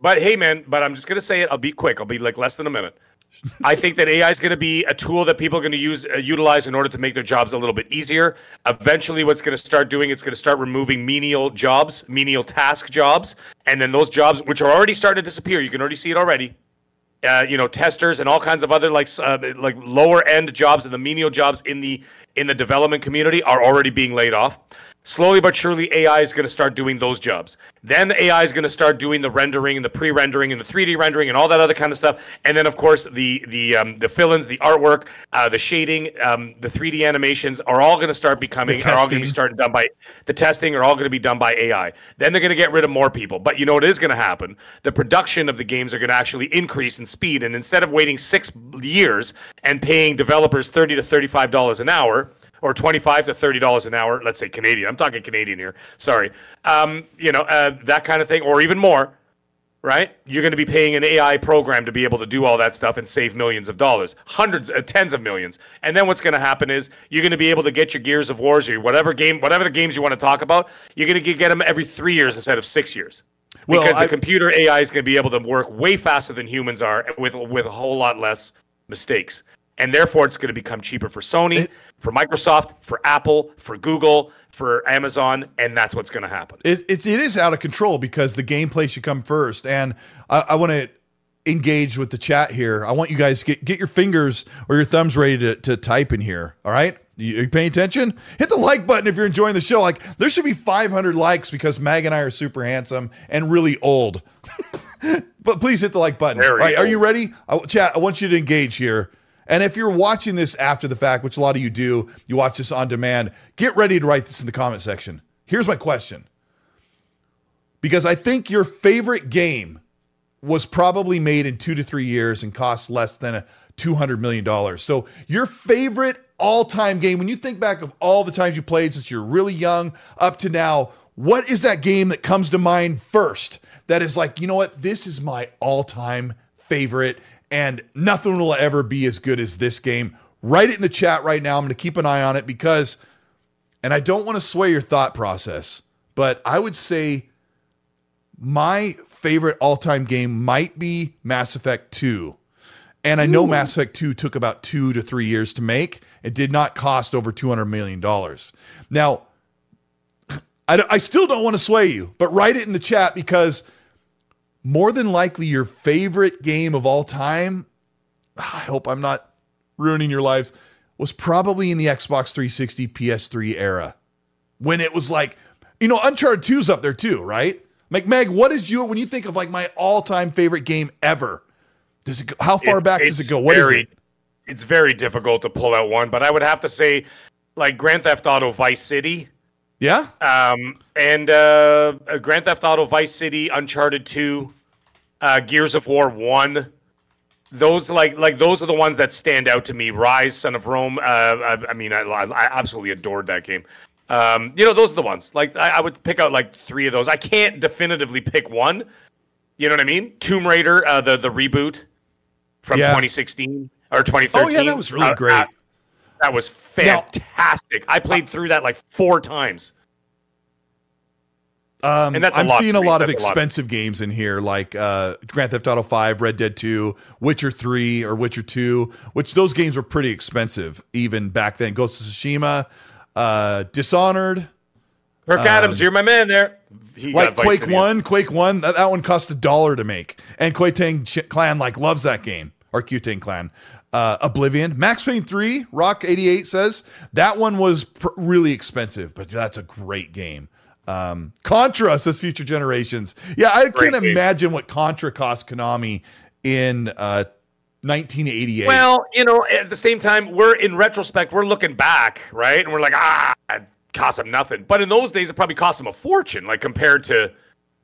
But hey, man, but I'm just going to say it. I'll be quick. I'll be like less than a minute. I think that AI is going to be a tool that people are going to use uh, utilize in order to make their jobs a little bit easier. Eventually, what's going to start doing it's going to start removing menial jobs, menial task jobs, and then those jobs which are already starting to disappear. You can already see it already. Uh, you know, testers and all kinds of other like uh, like lower end jobs and the menial jobs in the in the development community are already being laid off. Slowly but surely, AI is going to start doing those jobs. Then AI is going to start doing the rendering and the pre-rendering and the 3D rendering and all that other kind of stuff. And then, of course, the the um, the fill-ins, the artwork, uh, the shading, um, the 3D animations are all going to start becoming are all going to be started done by the testing are all going to be done by AI. Then they're going to get rid of more people. But you know what is going to happen? The production of the games are going to actually increase in speed. And instead of waiting six years and paying developers thirty to thirty-five dollars an hour or twenty-five to thirty dollars an hour, let's say Canadian. I'm talking Canadian here. Sorry. Um, you know uh, that kind of thing, or even more right? You're going to be paying an AI program to be able to do all that stuff and save millions of dollars, hundreds, uh, tens of millions. And then what's going to happen is you're going to be able to get your Gears of Wars or whatever game, whatever the games you want to talk about. You're going to get them every three years instead of six years. Well, because I- the computer AI is going to be able to work way faster than humans are with with a whole lot less mistakes. And therefore, it's going to become cheaper for Sony, for Microsoft, for Apple, for Google, for Amazon, and that's what's going to happen. it, it's it is out of control because the gameplay should come first. And I, I want to engage with the chat here. I want you guys to get get your fingers or your thumbs ready to, to type in here. All right. You, you paying attention? Hit the like button if you're enjoying the show. Like there should be 500 likes because Mag and I are super handsome and really old. but please hit the like button. All right, are you ready? I, chat. I want you to engage here. And if you're watching this after the fact, which a lot of you do, you watch this on demand, get ready to write this in the comment section. Here's my question. Because I think your favorite game was probably made in two to three years and cost less than a $200 million. So, your favorite all time game, when you think back of all the times you played since you're really young up to now, what is that game that comes to mind first that is like, you know what, this is my all time favorite and nothing will ever be as good as this game? Write it in the chat right now. I'm going to keep an eye on it because, and I don't want to sway your thought process, but I would say my favorite all-time game might be Mass Effect 2. And I know Mass Effect 2 took about 2 to 3 years to make. It did not cost over 200 million dollars. Now, I, I still don't want to sway you, but write it in the chat because more than likely your favorite game of all time, I hope I'm not ruining your lives, was probably in the Xbox 360 PS3 era when it was like, you know, Uncharted 2's up there too, right? Like Meg, what is your when you think of like my all-time favorite game ever? Does it go, how far It's- back does it go? What is very, it? It's very difficult to pull out one, but I would have to say, like Grand Theft Auto Vice City Yeah. Um, and uh, uh, Grand Theft Auto Vice City, Uncharted 2, uh, Gears of War 1. Those like like those are the ones that stand out to me. Ryse, Son of Rome. Uh, I, I mean, I, I absolutely adored that game. Um, you know, those are the ones. Like I, I would pick out like three of those. I can't definitively pick one. You know what I mean? Tomb Raider, uh, the the reboot from Yeah. 2016 or 2013. Oh, yeah, that was really Uh, great. That was fantastic. I played through that like four times. Um, And that's I'm seeing a lot of That's a lot. expensive games in here, like uh, Grand Theft Auto 5, Red Dead 2, Witcher 3, or Witcher 2, which those games were pretty expensive even back then. Ghost of Tsushima, uh, Dishonored, Kirk Adams, you're my man there. He Um, like Quake. One, Quake One, that, that one cost a dollar to make, and Quake Tang Clan like loves that game, or Q Tang Clan. Uh, Oblivion, Max Payne Three, Rock eighty eight says that one was pr- really expensive, but that's a great game. Um, Contra says Future Generations. Yeah, I Great can't game. imagine what Contra cost Konami in uh, 1988. Well, you know, at the same time, we're in retrospect, we're looking back, right? And we're like, ah, it cost them nothing. But in those days, it probably cost them a fortune, like compared to,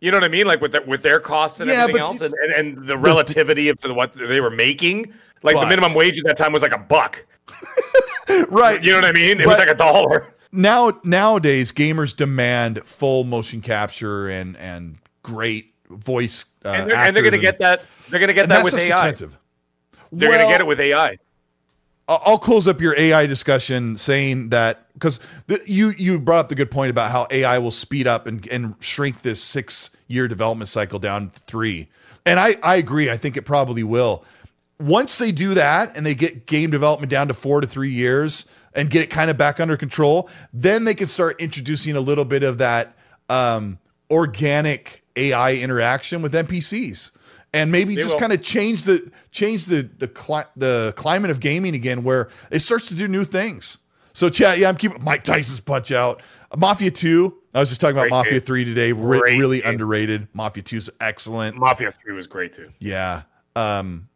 you know what I mean? Like with the, with their costs and Yeah, everything else, the- and, and, and the relativity of what they were making. Like But- the minimum wage at that time was like a buck. right, You know what I mean? It was like a dollar. now nowadays gamers demand full motion capture and and great voice uh, And they're, and they're going to actors get that. They're going to get that with AI. expensive They're gonna get it with AI. I'll I'll close up your AI discussion saying that because you you brought up the good point about how AI will speed up and, and shrink this six year development cycle down to three, and I I agree. I think it probably will. Once they do that and they get game development down to four to three years and get it kind of back under control, then they can start introducing a little bit of that um, organic AI interaction with NPCs. And maybe They just kind of change the change the the cli- the climate of gaming again, where it starts to do new things. So, chat, yeah, I'm keeping Mike Tyson's punch out. Mafia Two. I was just talking about Great Mafia game. Three today. Re- really game. underrated. Mafia Two is excellent. Mafia 3 was great too. Yeah. Um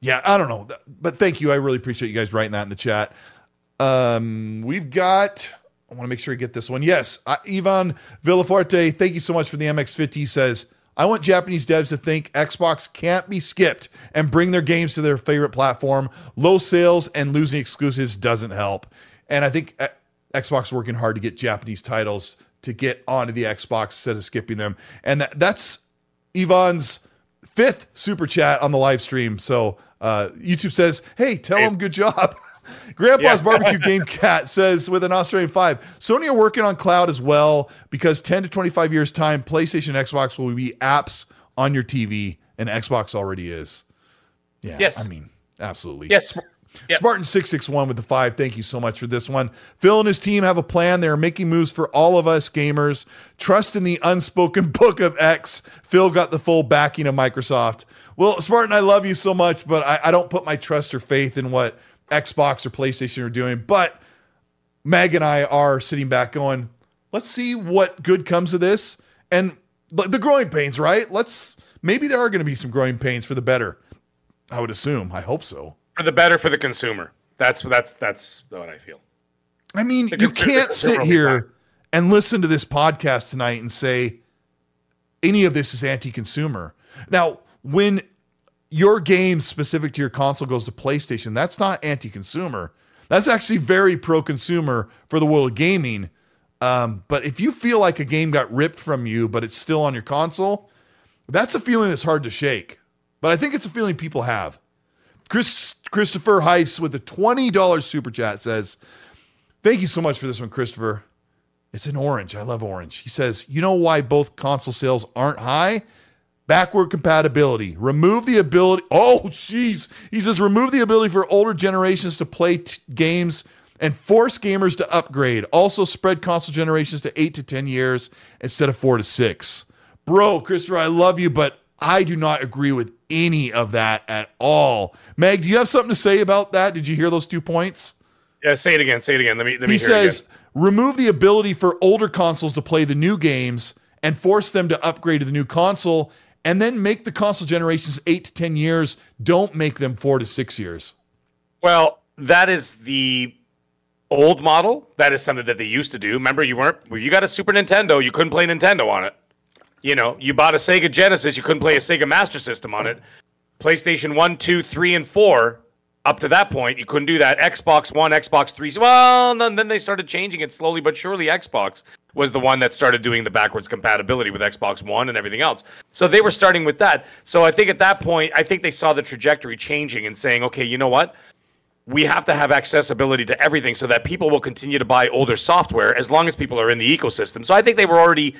yeah, I don't know. But thank you. I really appreciate you guys writing that in the chat. Um we've got I want to make sure I get this one. Yes, Ivan Villaforte, thank you so much for the MX50. He says, I want Japanese devs to think Xbox can't be skipped and bring their games to their favorite platform. Low sales and losing exclusives doesn't help. And I think uh, Xbox is working hard to get Japanese titles to get onto the Xbox instead of skipping them. And that, that's Yvonne's fifth super chat on the live stream. So uh, YouTube says, "Hey, tell them good job." Grandpa's Yeah. barbecue game cat says with an Australian five, Sony are working on cloud as well because 10 to 25 years time, PlayStation, Xbox will be apps on your TV, and Xbox already is. Yeah, Yes. I mean, absolutely. Yes. Yep. Spartan six six one with the five. Thank you so much for this one. Phil and his team have a plan. They are making moves for all of us gamers. Trust in the unspoken book of X. Phil got the full backing of Microsoft. Well, Spartan, I love you so much, but I, I don't put my trust or faith in what Xbox or PlayStation are doing. But Meg and I are sitting back going, let's see what good comes of this. And the growing pains, right? Let's maybe there are going to be some growing pains for the better. I would assume. I hope so. For the better for the consumer. That's that's that's what I feel. I mean, The you consumer- can't sit consumer will be here and listen to this podcast tonight and say any of this is anti-consumer. Now, when your game specific to your console goes to PlayStation, that's not anti-consumer. That's actually very pro-consumer for the world of gaming. Um, but if you feel like a game got ripped from you, but it's still on your console, that's a feeling that's hard to shake. But I think it's a feeling people have. Chris Christopher Heiss with a $20 super chat says, Thank you so much for this one, Christopher. It's an orange. I love orange. He says, You know why both console sales aren't high? Backward compatibility. Remove the ability. Oh, jeez. He says, Remove the ability for older generations to play t- games and force gamers to upgrade. Also, spread console generations to eight to 10 years instead of four to six. Bro, Christopher, I love you, but I do not agree with any of that at all. Meg, do you have something to say about that? Did you hear those two points? Yeah, say it again. Say it again. Let me. Let me he hear says remove the ability for older consoles to play the new games and force them to upgrade to the new console and then make the console generations 8 to 10 years don't make them 4 to 6 years Well, that is the old model, that is something that they used to do. Remember, you weren't you got a Super Nintendo, you couldn't play Nintendo on it. You know, you bought a Sega Genesis, you couldn't play a Sega Master System on it. PlayStation 1, 2, 3, and 4, up to that point, you couldn't do that. Xbox One, Xbox 3, well, then, they started changing it slowly but surely. Xbox was the one that started doing the backwards compatibility with Xbox One and everything else. So they were starting with that. So I think at that point, I think they saw the trajectory changing and saying, okay, you know what? we have to have accessibility to everything so that people will continue to buy older software as long as people are in the ecosystem. So I think they were already,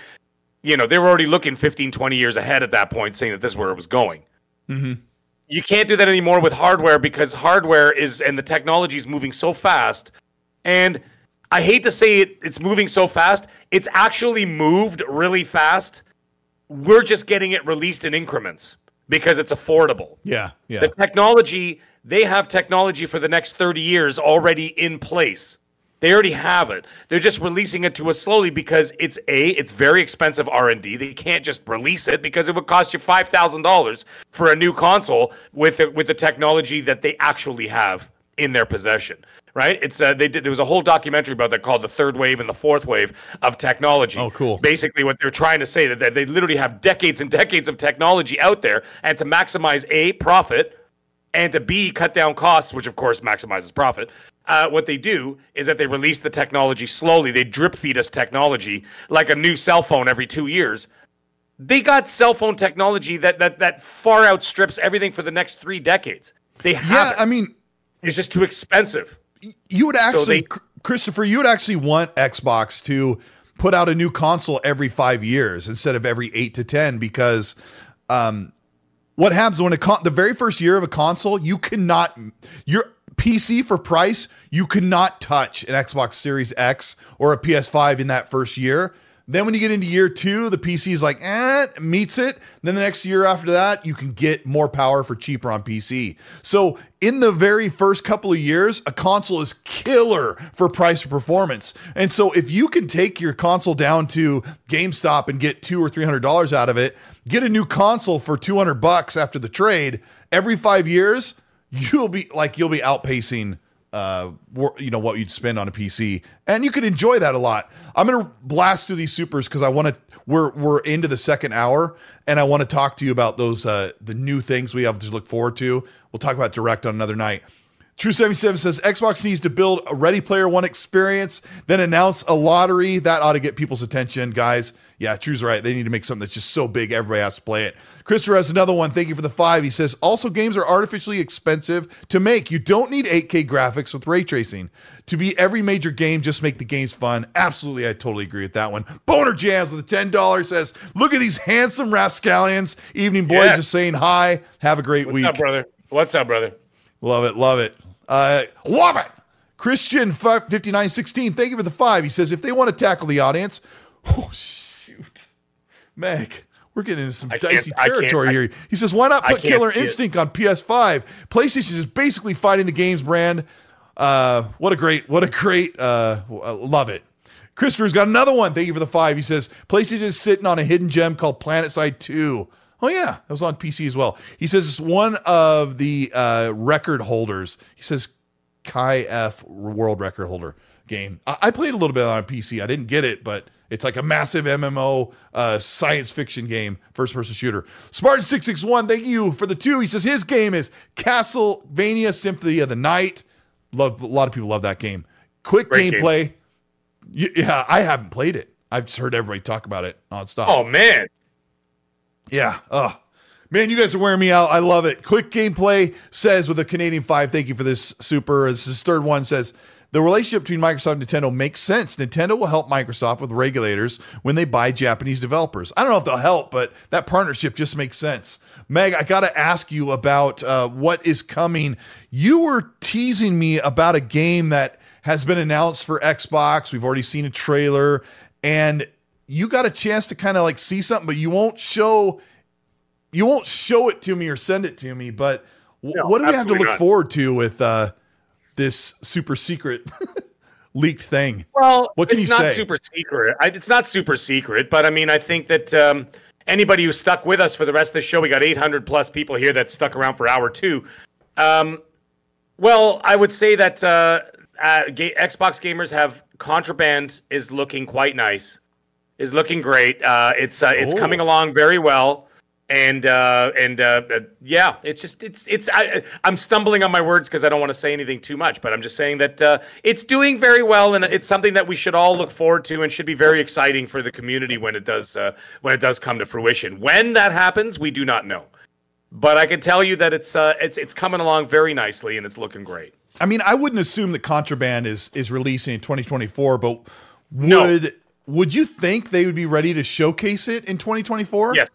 you know, they were already looking 15, 20 years ahead at that point, saying that this is where it was going. Mm-hmm. You can't do that anymore with hardware because hardware is, and the technology is moving so fast. And I hate to say it, it's moving so fast. It's actually moved really fast. We're just getting it released in increments because it's affordable. Yeah, yeah. The technology they have technology for the next 30 years already in place. They already have it. They're just releasing it to us slowly because it's a it's very expensive R&D. They can't just release it because it would cost you $5,000 for a new console with the, with the technology that they actually have in their possession. Right? It's uh, they did there was a whole documentary about that called the third wave and the fourth wave of technology. Oh, cool. Basically, what they're trying to say that, that they literally have decades and decades of technology out there, and to maximize a profit, and to B, cut down costs, which of course maximizes profit. Uh, what they do is that they release the technology slowly. They drip feed us technology like a new cell phone every two years. They got cell phone technology that that that far outstrips everything for the next three decades. They have yeah, it. I mean, it's just too expensive. you would actually, they- Christopher, you would actually want Xbox to put out a new console every five years instead of every eight to ten because um, what happens when a con- the very first year of a console, you cannot your PC for price, you cannot touch an Xbox Series X or a PS5 in that first year. Then when you get into year two, the PC is like, eh, meets it. Then the next year after that, you can get more power for cheaper on PC. So in the very first couple of years, a console is killer for price or performance. And so if you can take your console down to GameStop and get two or three hundred dollars out of it, get a new console for two hundred bucks after the trade every five years, you'll be like you'll be outpacing uh you know what you'd spend on a PC and you can enjoy that a lot. I'm going to blast through these supers cuz I want to we're we're into the second hour and I want to talk to you about those uh the new things we have to look forward to. We'll talk about direct on another night. True 77 says Xbox needs to build a Ready Player One experience, then announce a lottery. That ought to get people's attention, guys. Yeah, True's right. They need to make something that's just so big everybody has to play it. Christopher has another one. Thank you for the five. He says also games are artificially expensive to make. You don't need 8K graphics with ray tracing. To be every major game, just make the games fun. Absolutely, I totally agree with that one. Boner Jams with a $10 says, Look at these handsome rapscallions. Evening boys just saying hi. Have a great What's week. What's up, brother? What's up, brother? Love it, love it. Uh, love it. Christian fi- 5916, thank you for the five. He says, if they want to tackle the audience, oh, shoot. Meg, we're getting into some I dicey territory I- here. He says, why not put Killer see it. Instinct on PS5? PlayStation is basically fighting the games brand. Uh, what a great, what a great, uh, uh, love it. Christopher's got another one. Thank you for the five. He says, PlayStation is sitting on a hidden gem called PlanetSide 2. Oh, yeah. That was on PC as well. He says it's one of the uh, record holders. He says Kai F world record holder game. I, I played a little bit on PC. I didn't get it, but it's like a massive MMO uh, science fiction game, first person shooter. Spartan six six one. Thank you for the two. He says his game is Castlevania Symphony of the Night. Love a lot of people love that game. Quick Great game. gameplay. Y- Yeah, I haven't played it. I've just heard everybody talk about it nonstop. Oh man, Yeah. Oh, man, you guys are wearing me out. I love it. Quick gameplay says with a Canadian five. Thank you for this super. This is third one says the relationship between Microsoft and Nintendo makes sense. Nintendo will help Microsoft with regulators when they buy Japanese developers. I don't know if they'll help, but that partnership just makes sense. Meg, I got to ask you about uh, what is coming. You were teasing me about a game that has been announced for Xbox. We've already seen a trailer, and you got a chance to kind of like see something, but you won't show you won't show it to me or send it to me. But w- No, what do we have to look not. forward to with uh, this super secret leaked thing? Well, What can it's you not say? super secret. I, it's not super secret, but I mean, I think that um, anybody who stuck with us for the rest of the show, we got 800 plus people here that stuck around for hour two. Um, well, I would say that uh, uh, ga- Xbox gamers have Contraband is looking quite nice, is looking great. Uh, it's uh, it's Oh. coming along very well, and uh, and uh, uh, yeah, it's just it's it's I, I'm stumbling on my words because I don't want to say anything too much, but I'm just saying that uh, it's doing very well, and it's something that we should all look forward to, and should be very exciting for the community when it does uh, when it does come to fruition. When that happens, we do not know. But I can tell you that it's uh, it's it's coming along very nicely and it's looking great. I mean, I wouldn't assume that Contraband is is releasing in 2024, but No. Would you think they would be ready to showcase it in 2024? Yes,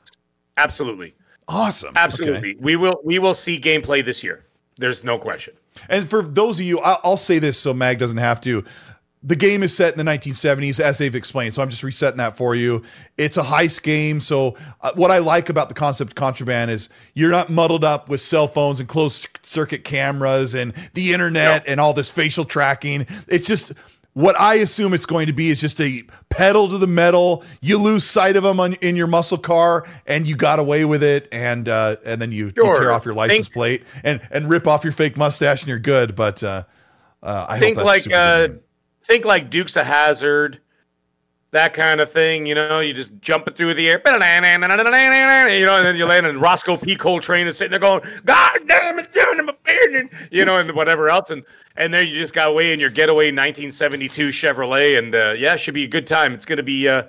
absolutely, Awesome. absolutely. Okay. We will we will see gameplay this year. There's no question. And for those of you, I'll, I'll say this so Mag doesn't have to. The game is set in the 1970s, as they've explained. So I'm just resetting that for you. It's a heist game. So uh, what I like about the concept of contraband is you're not muddled up with cell phones and closed circuit cameras and the internet and all this facial tracking. It's just what I assume it's going to be is just a pedal to the metal. You lose sight of them on, in your muscle car, and you got away with it, and uh, and then you, you tear off your license Think- plate and and rip off your fake mustache, and you're good. But uh, uh, I think hope like uh, think like Dukes of Hazzard, that kind of thing. You know, you just jump it through the air, you know, and then you land, in Roscoe P. Coltrane is sitting there going, "God damn it, down in my beard," you know, and whatever else, and and there you just got away in your getaway 1972 Chevrolet, and uh, yeah, it should be a good time. It's gonna be. Uh,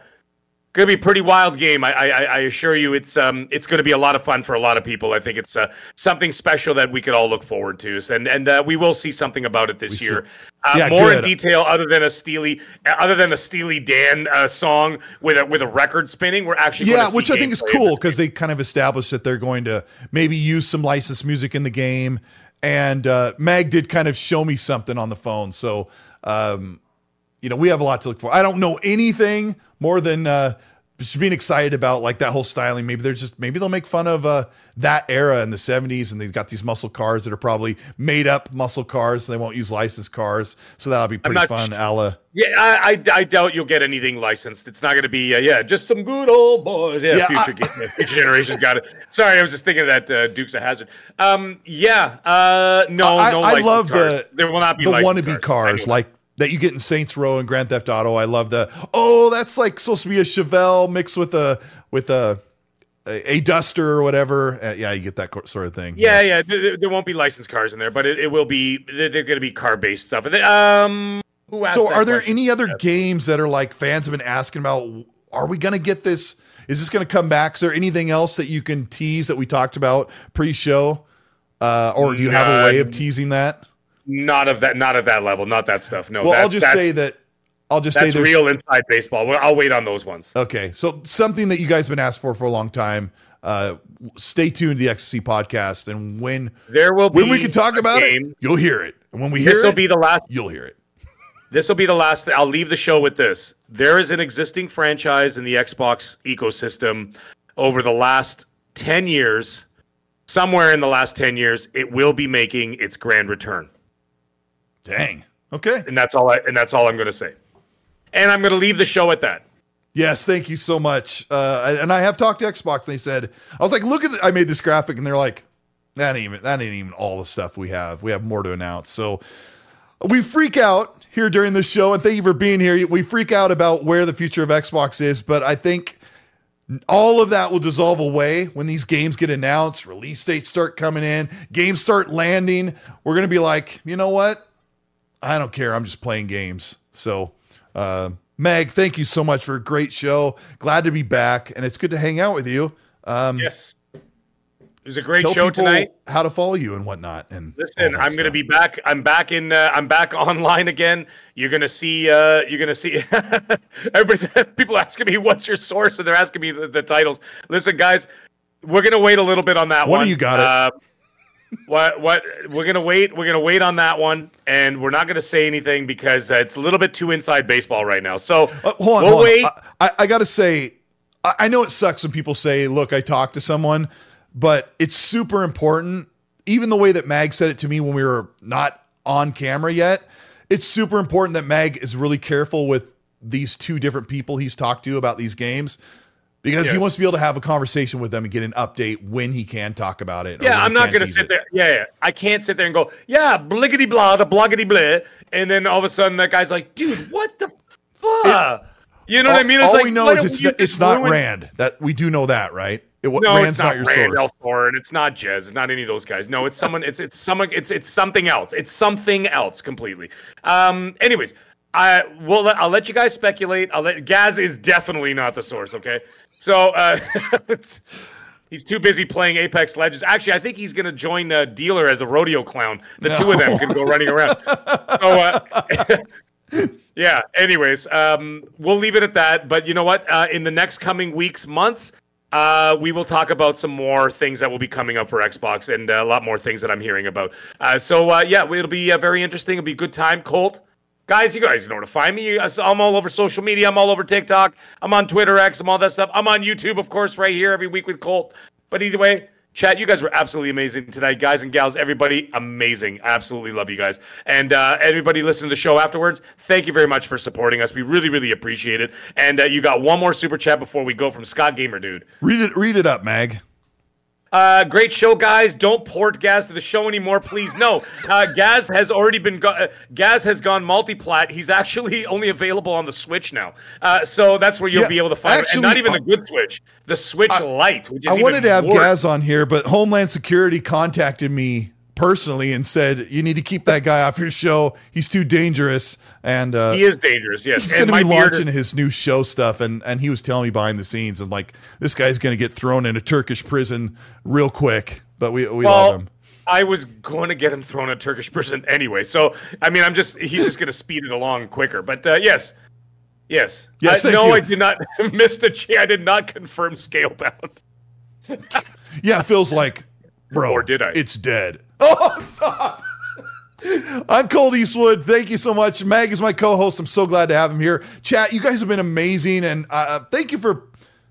Gonna be a pretty wild game. I, I, I assure you, it's um, it's going to be a lot of fun for a lot of people. I think it's uh, something special that we could all look forward to, and and uh, we will see something about it this We year. Uh, Yeah, more in detail, other than a Steely, other than a Steely Dan uh, song with a with a record spinning. We're actually yeah, which I think is cool because they kind of established that they're going to maybe use some licensed music in the game. And uh, Mag did kind of show me something on the phone, so um, you know we have a lot to look for. I don't know anything more than uh, just being excited about like that whole styling. Maybe they're just maybe they'll make fun of uh, that era in the '70s, and they've got these muscle cars that are probably made up muscle cars. they won't use licensed cars, so that'll be pretty fun. sh- Ala. Yeah, I, I, I doubt you'll get anything licensed. It's not going to be, uh, yeah, just some good old boys. Yeah, Yeah, future, I- yeah, future generations got it. Sorry, I was just thinking of that uh, Dukes of Hazzard. Um, yeah, uh, no, I, no. I love cars. the there will not be the wannabe cars. cars, Anyway. like that you get in Saints Row and Grand Theft Auto. I love the oh, that's like supposed to be a Chevelle mixed with a with a a, a Duster or whatever. Uh, yeah, you get that sort of thing. Yeah, yeah. There, there- won't be licensed cars in there, but it, it will be. They're, going to be car based stuff. Um, who asked So, are there any other games that are like fans have been asking about? Are we going to get this? Is this going to come back? Is there anything else that you can tease that we talked about pre-show, uh, or do you have a way of teasing that? Not of that. Not of that level. Not that stuff. No. Well, I'll just say that. I'll just say that's real inside baseball. I'll wait on those ones. Okay, so something that you guys have been asked for for a long time. Uh, stay tuned to the XNC podcast, and when There will be when we can talk about game. it, you'll hear it. And when we hear This will be the last. you'll hear it. This will be the last. I'll leave the show with this. There is an existing franchise in the Xbox ecosystem over the last ten years. Somewhere in the last ten years, it will be making its grand return, Dang. Okay. and that's all. I, and that's all I'm going to say. And I'm going to leave the show at that. Yes, thank you so much. Uh, and I have talked to Xbox. And they said I was like, look at. The, I made this graphic, and they're like, that ain't even that ain't even all the stuff we have. We have more to announce. So we freak out here during this show, and thank you for being here. We freak out about where the future of Xbox is, but I think all of that will dissolve away when these games get announced, release dates start coming in, games start landing. We're gonna be like, you know what? I don't care. I'm just playing games. So, uh, Meg, thank you so much for a great show. Glad to be back, and it's good to hang out with you. Um, Yes, it was a great show tonight. how to follow you and whatnot. And Listen, I'm going to be back. I'm back in. Uh, I'm back online again. You're going to see. Uh, you're going to see. Everybody, people asking me, "What's your source?" And they're asking me the, the titles. Listen, guys, we're going to wait a little bit on that one. What do you got it? What? What? We're going to wait. We're going to wait on that one, and we're not going to say anything because uh, it's a little bit too inside baseball right now. So Uh, hold on, we'll hold wait. I, I, I got to say, I, I know it sucks when people say, "Look, I talked to someone," but it's super important. Even the way that Mag said it to me when we were not on camera yet, it's super important that Mag is really careful with these two different people he's talked to about these games because he wants to be able to have a conversation with them and get an update when he can talk about it. Yeah, I'm not going to sit it. there. Yeah, yeah, I can't sit there and go, yeah, bliggity blah, the bloggity blah, and then all of a sudden that guy's like, dude, what the fuck? you know what I mean? all like, we know is it's not, it's not Rand. That we do know that, right? It, No, Rand's it's not, your Rand source. Elthorn. It's not Jez. It's not any of those guys. No, it's someone. It's it's someone. It's it's something else. It's something else completely. Um. Anyways, I will. Let, I'll let you guys speculate. I'll let Gaz is definitely not the source. Okay. So uh, he's too busy playing Apex Legends. Actually, I think he's going to join uh, Dealer as a rodeo clown. The two of them can go running around. So. Uh, Yeah. Anyways, um, we'll leave it at that. But you know what? Uh, in the next coming weeks, months, uh, we will talk about some more things that will be coming up for Xbox and uh, a lot more things that I'm hearing about. Uh, so uh, yeah, it'll be uh, very interesting. It'll be a good time. Colt, guys, you guys know to find me. I'm all over social media. I'm all over TikTok. I'm on Twitter X. I'm all that stuff. I'm on YouTube, of course, right here every week with Colt. But either way. Chat, you guys were absolutely amazing tonight, guys and gals. Everybody, amazing. Absolutely love you guys. And uh, everybody listening to the show afterwards, thank you very much for supporting us. We really, really appreciate it. And uh, you got one more super chat before we go from Scott Gamer Dude. Read it. Read it up, Mag. Uh, great show, guys. Don't port Gaz to the show anymore, please. No, uh, Gaz has already been. Go- uh, Gaz has gone multi-plat. He's actually only available on the Switch now. Uh, so that's where you'll Yeah, be able to find it. And not even the good Switch, the Switch Lite. Which is I wanted to have. Gaz on here, but Homeland Security contacted me personally and said you need to keep that guy off your show. He's too dangerous, and uh, He is dangerous. Yes, he's going to be launching his new show stuff. And and he was telling me behind the scenes, and like this guy's going to get thrown in a Turkish prison real quick. But we we Well, love him. I was going to get him thrown in a Turkish prison anyway. So I mean, I'm just he's just going to speed it along quicker. But uh, yes, yes, Yes, I, no, you. I did not miss the. Ch- I did not confirm Scalebound. Yeah, it feels like, bro, Or did I? It's dead. Oh, stop. I'm Colt Eastwood. Thank you so much. Mag is my co-host. I'm so glad to have him here. Chat, you guys have been amazing, and uh, thank you for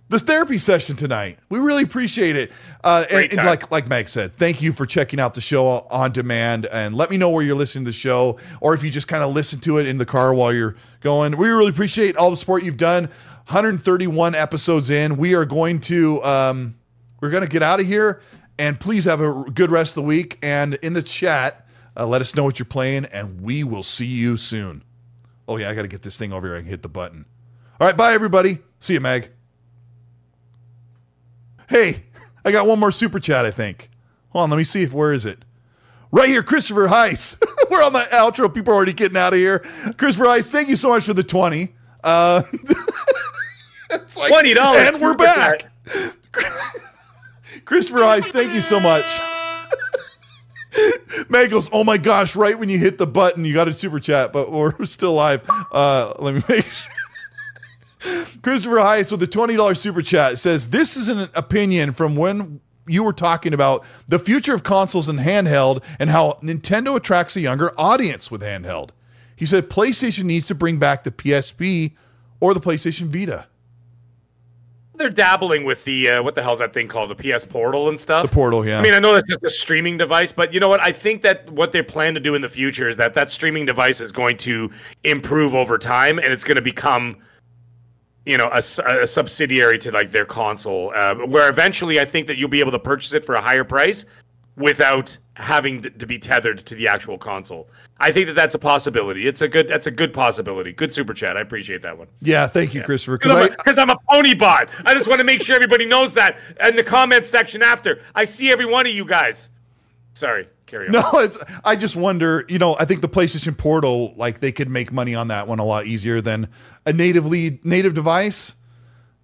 this therapy session tonight. We really appreciate it. Uh, and, and like like Mag said, thank you for checking out the show on demand. And let me know where you're listening to the show, or if you just kind of listen to it in the car while you're going. We really appreciate all the support you've done. 131 episodes in. We are going to um, we're going to get out of here and please have a good rest of the week. And in the chat uh, let us know what you're playing and we will see you soon. Oh yeah i gotta get this thing over here. I can hit the button. All right bye everybody. See you mag hey i got one more super chat i think. Hold on let me see if where is it? Right here christopher heiss. We're on the outro? People are already getting out of here. Christopher heiss thank you so much for the 20 uh it's like, $20 and we're back Christopher Ice, thank you so much. Goes, oh my gosh, right when you hit the button, you got a super chat, but we're still live. Uh, let me make sure. Christopher Heiss with a $20 super chat says, This is an opinion from when you were talking about the future of consoles and handheld and how Nintendo attracts a younger audience with handheld. He said PlayStation needs to bring back the PSP or the PlayStation Vita. They're dabbling with the uh, what the hell's that thing called? The PS Portal and stuff. The Portal, yeah. I mean, I know that's just a streaming device, but you know what? I think that what they plan to do in the future is that that streaming device is going to improve over time, and it's going to become, you know, a subsidiary to like their console. Uh, where eventually, I think that you'll be able to purchase it for a higher price without having to, be tethered to the actual console. I think that that's a possibility. It's a good. That's a good possibility. Good super chat. I appreciate that one. Yeah, thank you, Christopher. 'cause I- Because I'm, a pony bot. I just want to make sure everybody knows that. In the comments section after, I see every one of you guys. Sorry, carry on. No, it's. I just wonder. You know, I think the PlayStation Portal, like they could make money on that one a lot easier than a natively native device.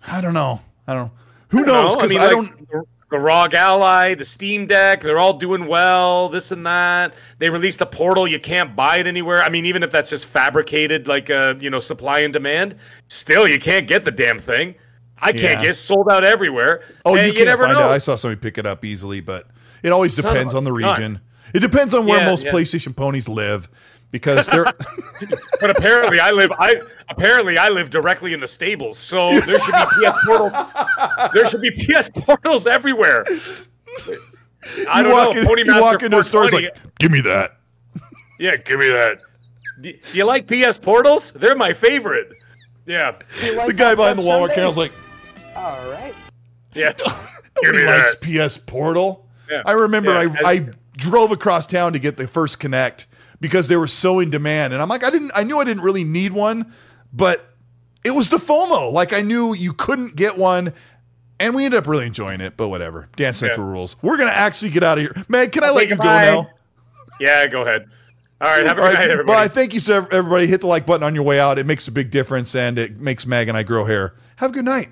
I don't know. I don't. Who knows? No, Because I, like, don't. The- ROG Ally, the Steam Deck, they're all doing well. This and that. They released the Portal. You can't buy it anywhere. I mean, even if that's just fabricated, like uh, you know, supply and demand, still you can't get the damn thing. I can't Yeah. get sold out everywhere. Oh, and you can't never find know. it. I saw somebody pick it up easily, but it always Son depends on the region. It depends on where Yeah, most yeah. PlayStation ponies live, because they're. But apparently, I live. I apparently I live directly in the stables, so there should be PS portals. There should be PS portals everywhere. I you don't walk know. in, Pony you walk into a store, like, give me that. yeah, give me that. Do, do you like PS portals? They're my favorite. Yeah. Like The guy behind the Walmart counter is like, All right. Yeah. Give Nobody me likes that. PS Portal. Yeah. I remember Yeah, I, as- I drove across town to get the first Kinect because they were so in demand, and I'm like, I didn't, I knew I didn't really need one, but it was the FOMO. Like I knew you couldn't get one. And we ended up really enjoying it, but whatever. Dance Central rules. We're gonna actually get out of here. Meg, can I let you go goodbye. now? Yeah, go ahead. All right. Have a good right. night, everybody. I thank you, so everybody. Hit the like button on your way out. It makes a big difference, and it makes Meg and I grow hair. Have a good night.